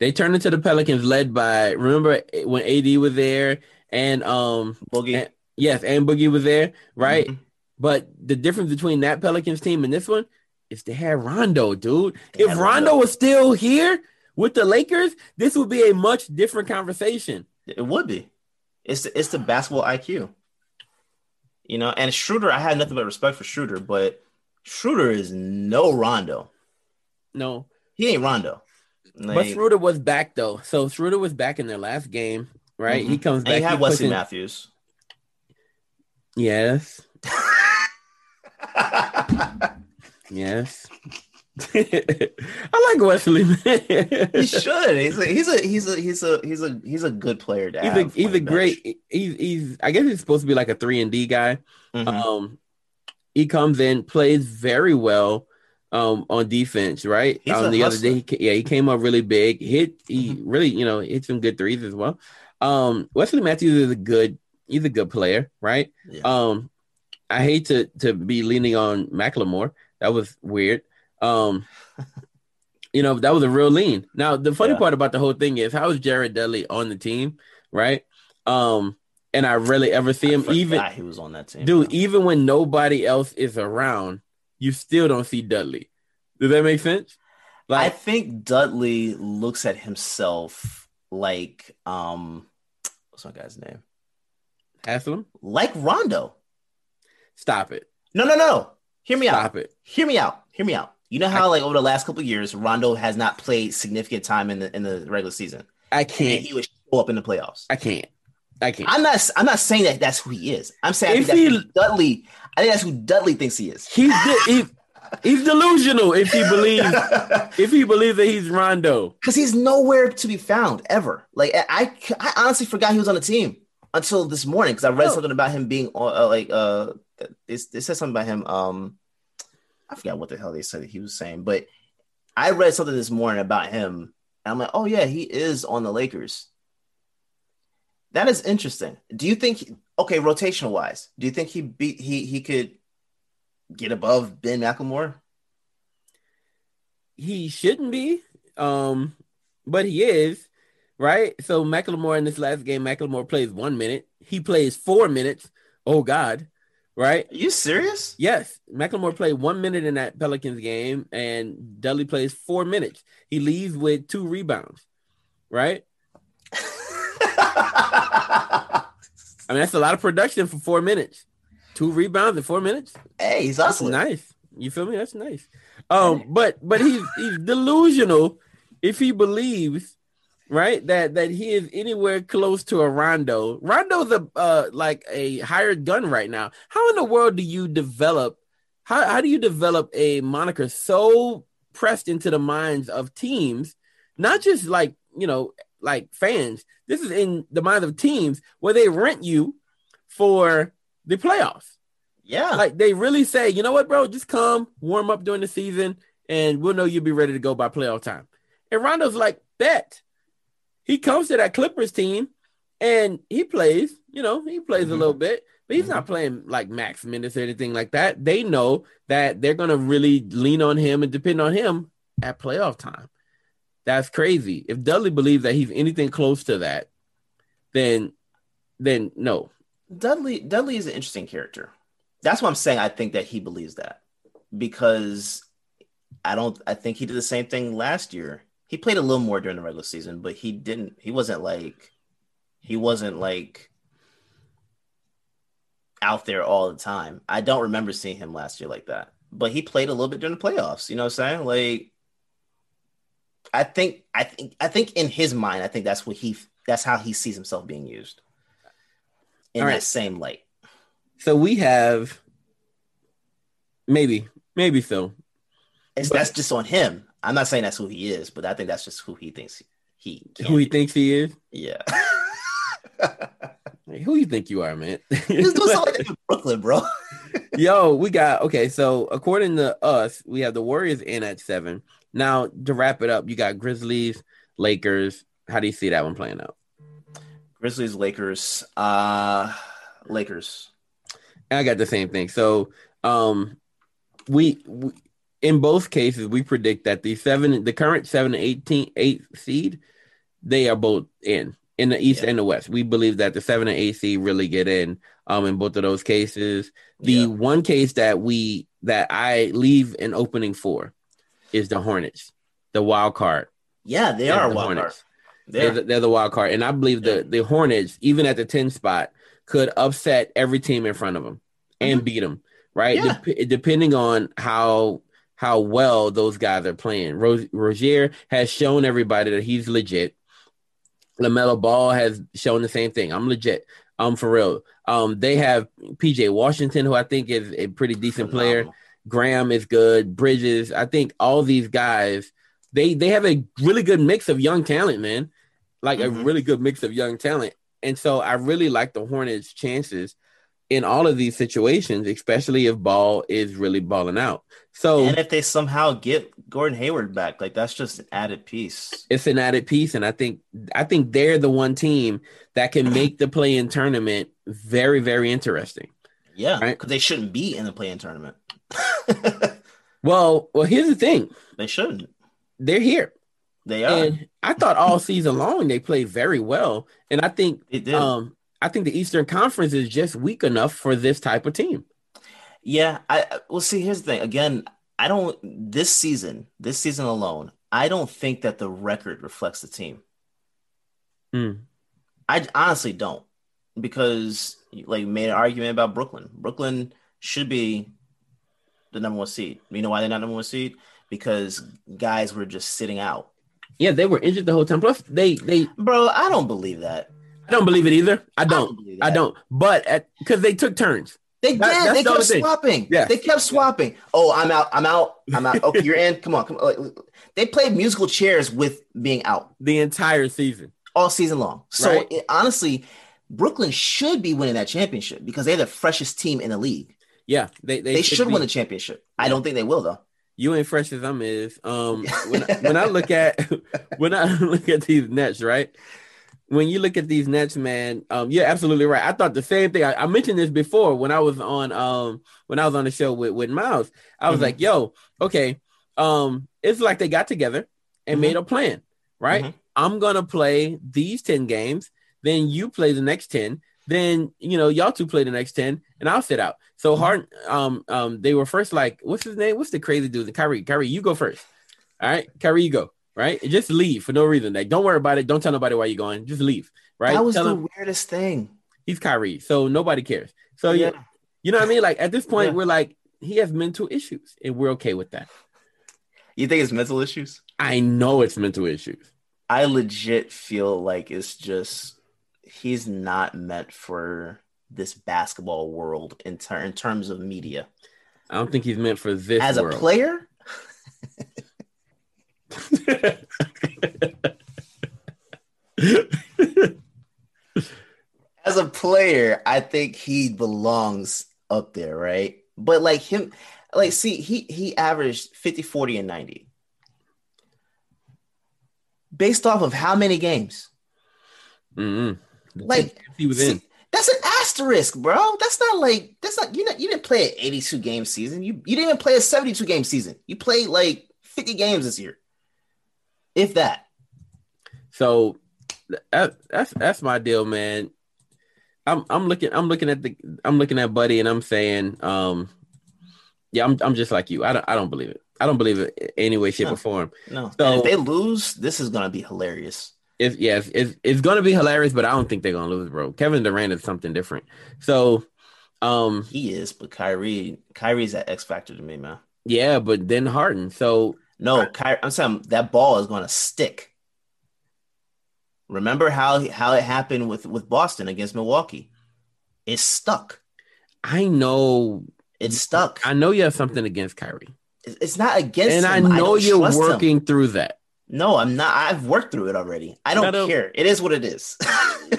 [SPEAKER 3] they turned into the Pelicans led by remember when AD was there and um
[SPEAKER 4] Boogie.
[SPEAKER 3] And, yes, and Boogie was there, right? Mm-hmm. But the difference between that Pelicans team and this one is they had Rondo, dude. They if Rondo. Rondo was still here, with the Lakers, this would be a much different conversation.
[SPEAKER 4] It would be. It's the, it's the basketball IQ. You know, and Schroeder, I had nothing but respect for Schroeder, but Schroeder is no Rondo.
[SPEAKER 3] No,
[SPEAKER 4] he ain't Rondo.
[SPEAKER 3] Like, but Schroeder was back though. So Schroeder was back in their last game, right? Mm-hmm. He comes back.
[SPEAKER 4] And you have Wesley Matthews.
[SPEAKER 3] Yes. yes. I like Wesley.
[SPEAKER 4] he should. He's a he's a he's a he's a he's a he's a good player. To
[SPEAKER 3] he's a he's a great. He's he's. I guess he's supposed to be like a three and D guy. Mm-hmm. Um, he comes in, plays very well. Um, on defense, right?
[SPEAKER 4] He's um,
[SPEAKER 3] the hustler. other day, he, yeah, he came up really big. Hit, he mm-hmm. really, you know, hit some good threes as well. Um, Wesley Matthews is a good, he's a good player, right?
[SPEAKER 4] Yeah.
[SPEAKER 3] Um, I hate to to be leaning on McLemore. That was weird. Um, you know, that was a real lean. Now, the funny
[SPEAKER 4] Yeah.
[SPEAKER 3] part about the whole thing is how is Jared Dudley on the team, right? Um, and I rarely ever see him
[SPEAKER 4] I
[SPEAKER 3] even
[SPEAKER 4] he was on that team.
[SPEAKER 3] dude, even when nobody else is around, you still don't see Dudley. Does that make sense?
[SPEAKER 4] I think Dudley looks at himself like um what's my guy's name?
[SPEAKER 3] Haslem,
[SPEAKER 4] Like Rondo.
[SPEAKER 3] stop it.
[SPEAKER 4] No, no, no. Hear me out.
[SPEAKER 3] Stop it.
[SPEAKER 4] Hear me out. Hear me out. You know how like over the last couple of years, Rondo has not played significant time in the in the regular season.
[SPEAKER 3] I can't.
[SPEAKER 4] he would show up in the playoffs.
[SPEAKER 3] I can't. I can't.
[SPEAKER 4] I'm not I'm not saying that that's who he is. I'm saying I
[SPEAKER 3] If
[SPEAKER 4] that's
[SPEAKER 3] he-
[SPEAKER 4] who Dudley. I think that's who Dudley thinks he is.
[SPEAKER 3] He's de- he, he's delusional if he believes if he believes that he's Rondo.
[SPEAKER 4] because he's nowhere to be found ever. Like I, I honestly forgot he was on the team until this morning because I read
[SPEAKER 3] No.
[SPEAKER 4] something about him being on. Uh, like uh, it, it said something about him. Um, I forgot what the hell they said he was saying, but I read something this morning about him, and I'm like, oh yeah, he is on the Lakers. That is interesting. Do you think? Okay, rotational wise, do you think he beat he he could get above Ben McLemore?
[SPEAKER 3] He shouldn't be, um, but he is, right? So McLemore in this last game, McLemore plays one minute. He plays four minutes. Oh God, right?
[SPEAKER 4] Are you serious?
[SPEAKER 3] Yes, McLemore played one minute in that Pelicans game, and Dudley plays four minutes. He leaves with two rebounds, right? I mean, that's a lot of production for four minutes. Two rebounds in four minutes.
[SPEAKER 4] hey, he's
[SPEAKER 3] That's nice. You feel me? That's nice. Um, but but he's he's delusional if he believes, right, that that he is anywhere close to a Rondo. Rondo's a uh like a hired gun right now. How in the world do you develop? How how do you develop a moniker so pressed into the minds of teams, not just like you know like fans? This is in the minds of teams where they rent you for the playoffs
[SPEAKER 4] Yeah.
[SPEAKER 3] like they really say, you know what, bro, just come warm up during the season, and we'll know you'll be ready to go by playoff time. And Rondo's like, bet. He comes to that Clippers team, and he plays. You know, he plays a
[SPEAKER 4] Mhm.
[SPEAKER 3] little bit, but he's not playing like max minutes or anything like that. They know that they're gonna really lean on him and depend on him at playoff time. That's crazy. If Dudley believes that he's anything close to that, then then no.
[SPEAKER 4] Dudley Dudley is an interesting character. That's why I'm saying I think that he believes that because I don't. I think he did the same thing last year. He played a little more during the regular season, but he didn't. He wasn't like he wasn't like out there all the time. I don't remember seeing him last year like that. But he played a little bit during the playoffs. You know what I'm saying? Like I think I think I think in his mind, I think that's what he that's how he sees himself being used. In
[SPEAKER 3] All
[SPEAKER 4] that
[SPEAKER 3] right.
[SPEAKER 4] same light.
[SPEAKER 3] So we have maybe, maybe so.
[SPEAKER 4] It's,
[SPEAKER 3] But-
[SPEAKER 4] that's just on him. I'm not saying that's who he is, but I think that's just who he thinks he.
[SPEAKER 3] Who he thinks he is?
[SPEAKER 4] yeah.
[SPEAKER 3] Hey, who you think you are, man?
[SPEAKER 4] Doing something like in Brooklyn, bro.
[SPEAKER 3] Yo, we got okay. So according to us, we have the Warriors in at seven. Now to wrap it up, you got Grizzlies, Lakers. How do you see that one playing out?
[SPEAKER 4] Grizzlies, Lakers, uh, Lakers.
[SPEAKER 3] I got the same thing. So, um, we, we in both cases we predict that the seven, the current seven and 18, eight seed, they are both in in the East
[SPEAKER 4] Yeah.
[SPEAKER 3] and the West. We believe that the seven and eight seed really get in. Um, in both of those cases, the
[SPEAKER 4] Yeah.
[SPEAKER 3] one case that we that I leave an opening for is the Hornets, the wild card.
[SPEAKER 4] Yeah, they are
[SPEAKER 3] the
[SPEAKER 4] wild card.
[SPEAKER 3] Hornets.
[SPEAKER 4] They're,
[SPEAKER 3] They're, the, they're the wild card, and I believe
[SPEAKER 4] Yeah.
[SPEAKER 3] the the Hornets, even at the ten spot, could upset every team in front of them and beat them. Right. Dep- depending on how how well those guys are playing. Ro- Rozier has shown everybody that he's legit. LaMelo Ball has shown the same thing. I'm legit. I'm for real. Um, they have PJ Washington, who I think is a pretty decent player. Graham is good. Bridges. I think all these guys, they they have a really good mix of young talent, man. Like a
[SPEAKER 4] Mhm.
[SPEAKER 3] really good mix of young talent. And so I really like the Hornets' chances in all of these situations, especially if ball is really balling out. So
[SPEAKER 4] and if they somehow get Gordon Hayward back, like that's just an added piece.
[SPEAKER 3] It's an added piece, and I think I think they're the one team that can make the play in tournament very, very interesting.
[SPEAKER 4] Yeah, because right? they shouldn't be in the play in tournament.
[SPEAKER 3] well, well, here's the thing:
[SPEAKER 4] they shouldn't.
[SPEAKER 3] They're here.
[SPEAKER 4] They are.
[SPEAKER 3] And I thought all season long they played very well, and I think um, I think the Eastern Conference is just weak enough for this type of team.
[SPEAKER 4] Yeah, I well see. Here's the thing. Again, I don't. This season, this season alone, I don't think that the record reflects the team.
[SPEAKER 3] Hmm.
[SPEAKER 4] I honestly don't, because like made an argument about Brooklyn. Brooklyn should be the number one seed. You know why they're not number one seed? Because guys were just sitting out.
[SPEAKER 3] Yeah, they were injured the whole time. Plus, they they
[SPEAKER 4] bro, I don't believe that.
[SPEAKER 3] I don't believe it either. I don't. I don't. I don't. But because they took turns.
[SPEAKER 4] They that, did. They kept swapping. Yeah. They kept swapping. Oh, I'm out. I'm out. I'm out. Okay, you're in. Come on. Come on. They played musical chairs with being out
[SPEAKER 3] the entire season,
[SPEAKER 4] all season long. So right? it, honestly, Brooklyn should be winning that championship because they're the freshest team in the league.
[SPEAKER 3] Yeah,
[SPEAKER 4] they they, they should, win the championship. I don't think they will though.
[SPEAKER 3] You ain't fresh as I'm is. Um, when I, when I look at when I look at these Nets, right? When you look at these Nets, man, um, you're absolutely right. I thought the same thing. I, I, mentioned this before when I was on um when I was on the show with with Miles. I was mm-hmm. like, "Yo, okay, um, it's like they got together and mm-hmm. made a plan, right? Mm-hmm. I'm gonna play these ten games, then you play the next ten, then you know y'all two play the next 10 and I'll sit out. So mm-hmm. hard um um they were first like what's his name? What's the crazy dude? The Kyrie. Kyrie, you go first. All right, Kyrie, you go. Right? just leave for no reason. Like don't worry about it. Don't tell nobody why you're going. Just leave. Right?
[SPEAKER 4] That was
[SPEAKER 3] tell
[SPEAKER 4] the him, weirdest thing.
[SPEAKER 3] He's Kyrie, so nobody cares. So yeah, you know what I mean? Like at this point, yeah. we're like, he has mental issues, and we're okay with that.
[SPEAKER 4] You think it's mental issues?
[SPEAKER 3] I know it's mental issues.
[SPEAKER 4] I legit feel like it's just he's not meant for this basketball world in, ter- in terms of media.
[SPEAKER 3] I don't think he's meant for this
[SPEAKER 4] as world. a player. as a player, I think he belongs up there, right? But like him, like see, he he averaged 50, 40, and 90. Based off of how many games?
[SPEAKER 3] Mm-hmm.
[SPEAKER 4] Like he was in. That's an asterisk, bro. That's not like that's not you. Know, you didn't play an 82 game season. You you didn't even play a 72 game season. You played like 50 games this year, if that.
[SPEAKER 3] So that, that's that's my deal, man. I'm I'm looking I'm looking at the I'm looking at Buddy and I'm saying, um, yeah, I'm I'm just like you. I don't I don't believe it. I don't believe it any way, shape,
[SPEAKER 4] no,
[SPEAKER 3] or form.
[SPEAKER 4] No. So and if they lose, this is gonna be hilarious
[SPEAKER 3] it's yeah, it's, it's, it's going to be hilarious, but I don't think they're going to lose, bro. Kevin Durant is something different. So, um,
[SPEAKER 4] he is, but Kyrie, Kyrie's that X factor to me, man.
[SPEAKER 3] Yeah, but then Harden. So
[SPEAKER 4] no, Kyrie, I'm saying that ball is going to stick. Remember how how it happened with with Boston against Milwaukee? It stuck.
[SPEAKER 3] I know
[SPEAKER 4] it's stuck.
[SPEAKER 3] I know you have something against Kyrie.
[SPEAKER 4] It's not against,
[SPEAKER 3] and
[SPEAKER 4] him.
[SPEAKER 3] I know I you're working him. through that.
[SPEAKER 4] No, I'm not. I've worked through it already. I don't, don't care. It is what it is.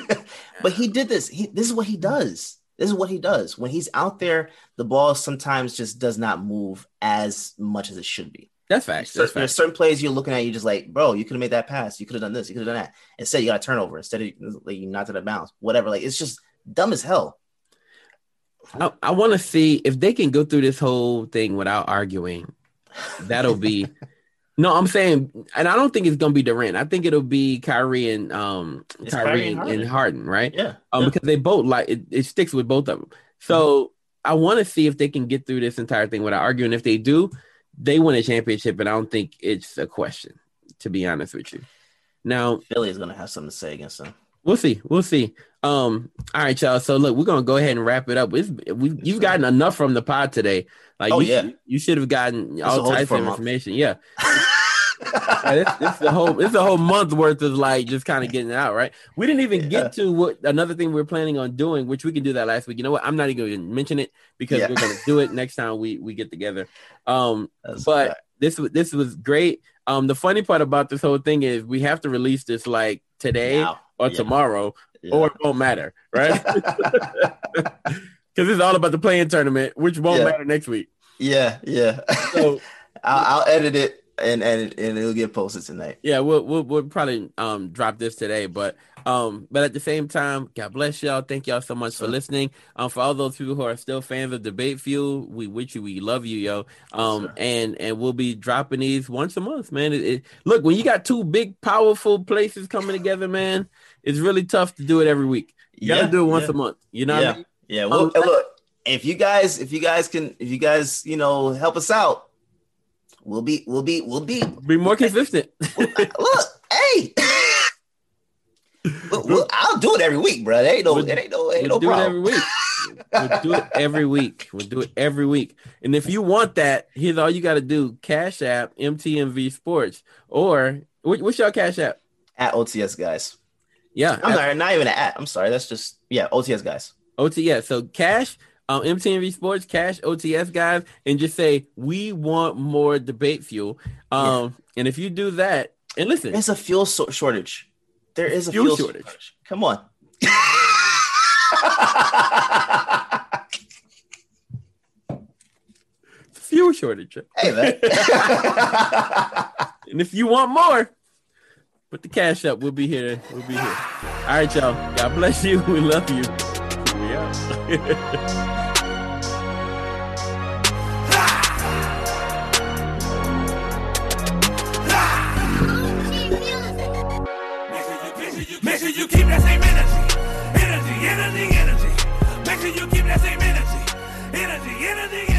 [SPEAKER 4] but he did this. He this is what he does. This is what he does. When he's out there, the ball sometimes just does not move as much as it should be.
[SPEAKER 3] That's facts. That's
[SPEAKER 4] There's certain plays you're looking at, You're just like, bro, you could have made that pass. You could have done this. You could have done that. Instead, you got a turnover. Instead of like, you knocked it out of bounds. Whatever. Like it's just dumb as hell.
[SPEAKER 3] I, I want to see if they can go through this whole thing without arguing. That'll be No, I'm saying, and I don't think it's gonna be Durant. I think it'll be Kyrie and um Kyrie, Kyrie and, Harden. and, Harden. right?
[SPEAKER 4] Yeah.
[SPEAKER 3] Um,
[SPEAKER 4] yeah.
[SPEAKER 3] because they both like it, it sticks with both of them. So mm-hmm. I want to see if they can get through this entire thing without arguing. If they do, they win a championship, and I don't think it's a question. To be honest with you, now
[SPEAKER 4] Philly is gonna have something to say against them.
[SPEAKER 3] We'll see. We'll see. Um. All right, y'all. So look, we're gonna go ahead and wrap it up. It's, we, you've gotten enough from the pod today. Like,
[SPEAKER 4] oh
[SPEAKER 3] you,
[SPEAKER 4] yeah,
[SPEAKER 3] you should have gotten all types of information. Yeah. this, is a whole is a whole month worth of like just kind of getting it out, right? We didn't even yeah. get to what another thing we are planning on doing, which we can do that last week. You know what? I'm not even going to mention it because yeah. we're going to do it next time we we get together. Um, That's but this was this was great. Um, the funny part about this whole thing is we have to release this like today now. or yeah. tomorrow, or it won't matter, right? because it's all about the play-in tournament, which won't matter next week.
[SPEAKER 4] Yeah, yeah.
[SPEAKER 3] So
[SPEAKER 4] I'll, I'll edit it and and and it'll get posted tonight.
[SPEAKER 3] yeah, we'll we'll, we'll probably um drop this today, but um but at the same time, God bless y'all. Thank y'all so much for listening. Um, for all those people who are still fans of Debate Fuel, we wish you, we love you, yo. Um, and and we'll be dropping these once a month, man. It, it, look, when you got two big, powerful places coming together, man, it's really tough to do it every week. You gotta
[SPEAKER 4] Yeah,
[SPEAKER 3] do it once
[SPEAKER 4] yeah.
[SPEAKER 3] a month. You know what
[SPEAKER 4] yeah,
[SPEAKER 3] I mean?
[SPEAKER 4] yeah. Well,
[SPEAKER 3] Um,
[SPEAKER 4] look, if you guys, if you guys can, if you guys, you know, help us out, we'll be, we'll be, we'll be.
[SPEAKER 3] Be more consistent.
[SPEAKER 4] Uh, look, hey, We'll- we'll- I'll do it every week, bro. It ain't no,
[SPEAKER 3] We'll-
[SPEAKER 4] it ain't no, ain't
[SPEAKER 3] We'll
[SPEAKER 4] no
[SPEAKER 3] do it every week. We'll do it every week. We'll do it every week. And if you want that, here's all you got to do: Cash App MTMV Sports, or what, what's your Cash App?
[SPEAKER 4] At OTS guys,
[SPEAKER 3] Yeah,
[SPEAKER 4] I'm
[SPEAKER 3] at
[SPEAKER 4] not, not even an at. I'm sorry. That's just yeah, OTS guys.
[SPEAKER 3] OTS. So Cash, um, MTMV Sports, Cash OTS guys, and just say we want more debate fuel. Um, and if you do that, and listen,
[SPEAKER 4] There's a fuel so- shortage. There is a
[SPEAKER 3] Fuel
[SPEAKER 4] fuel,
[SPEAKER 3] shortage.
[SPEAKER 4] shortage. Come on.
[SPEAKER 3] fuel shortage.
[SPEAKER 4] hey man.
[SPEAKER 3] And if you want more, put the cash up. We'll be here. We'll be here. All right, y'all. God bless you. We love you. We out.
[SPEAKER 6] Energy, energy,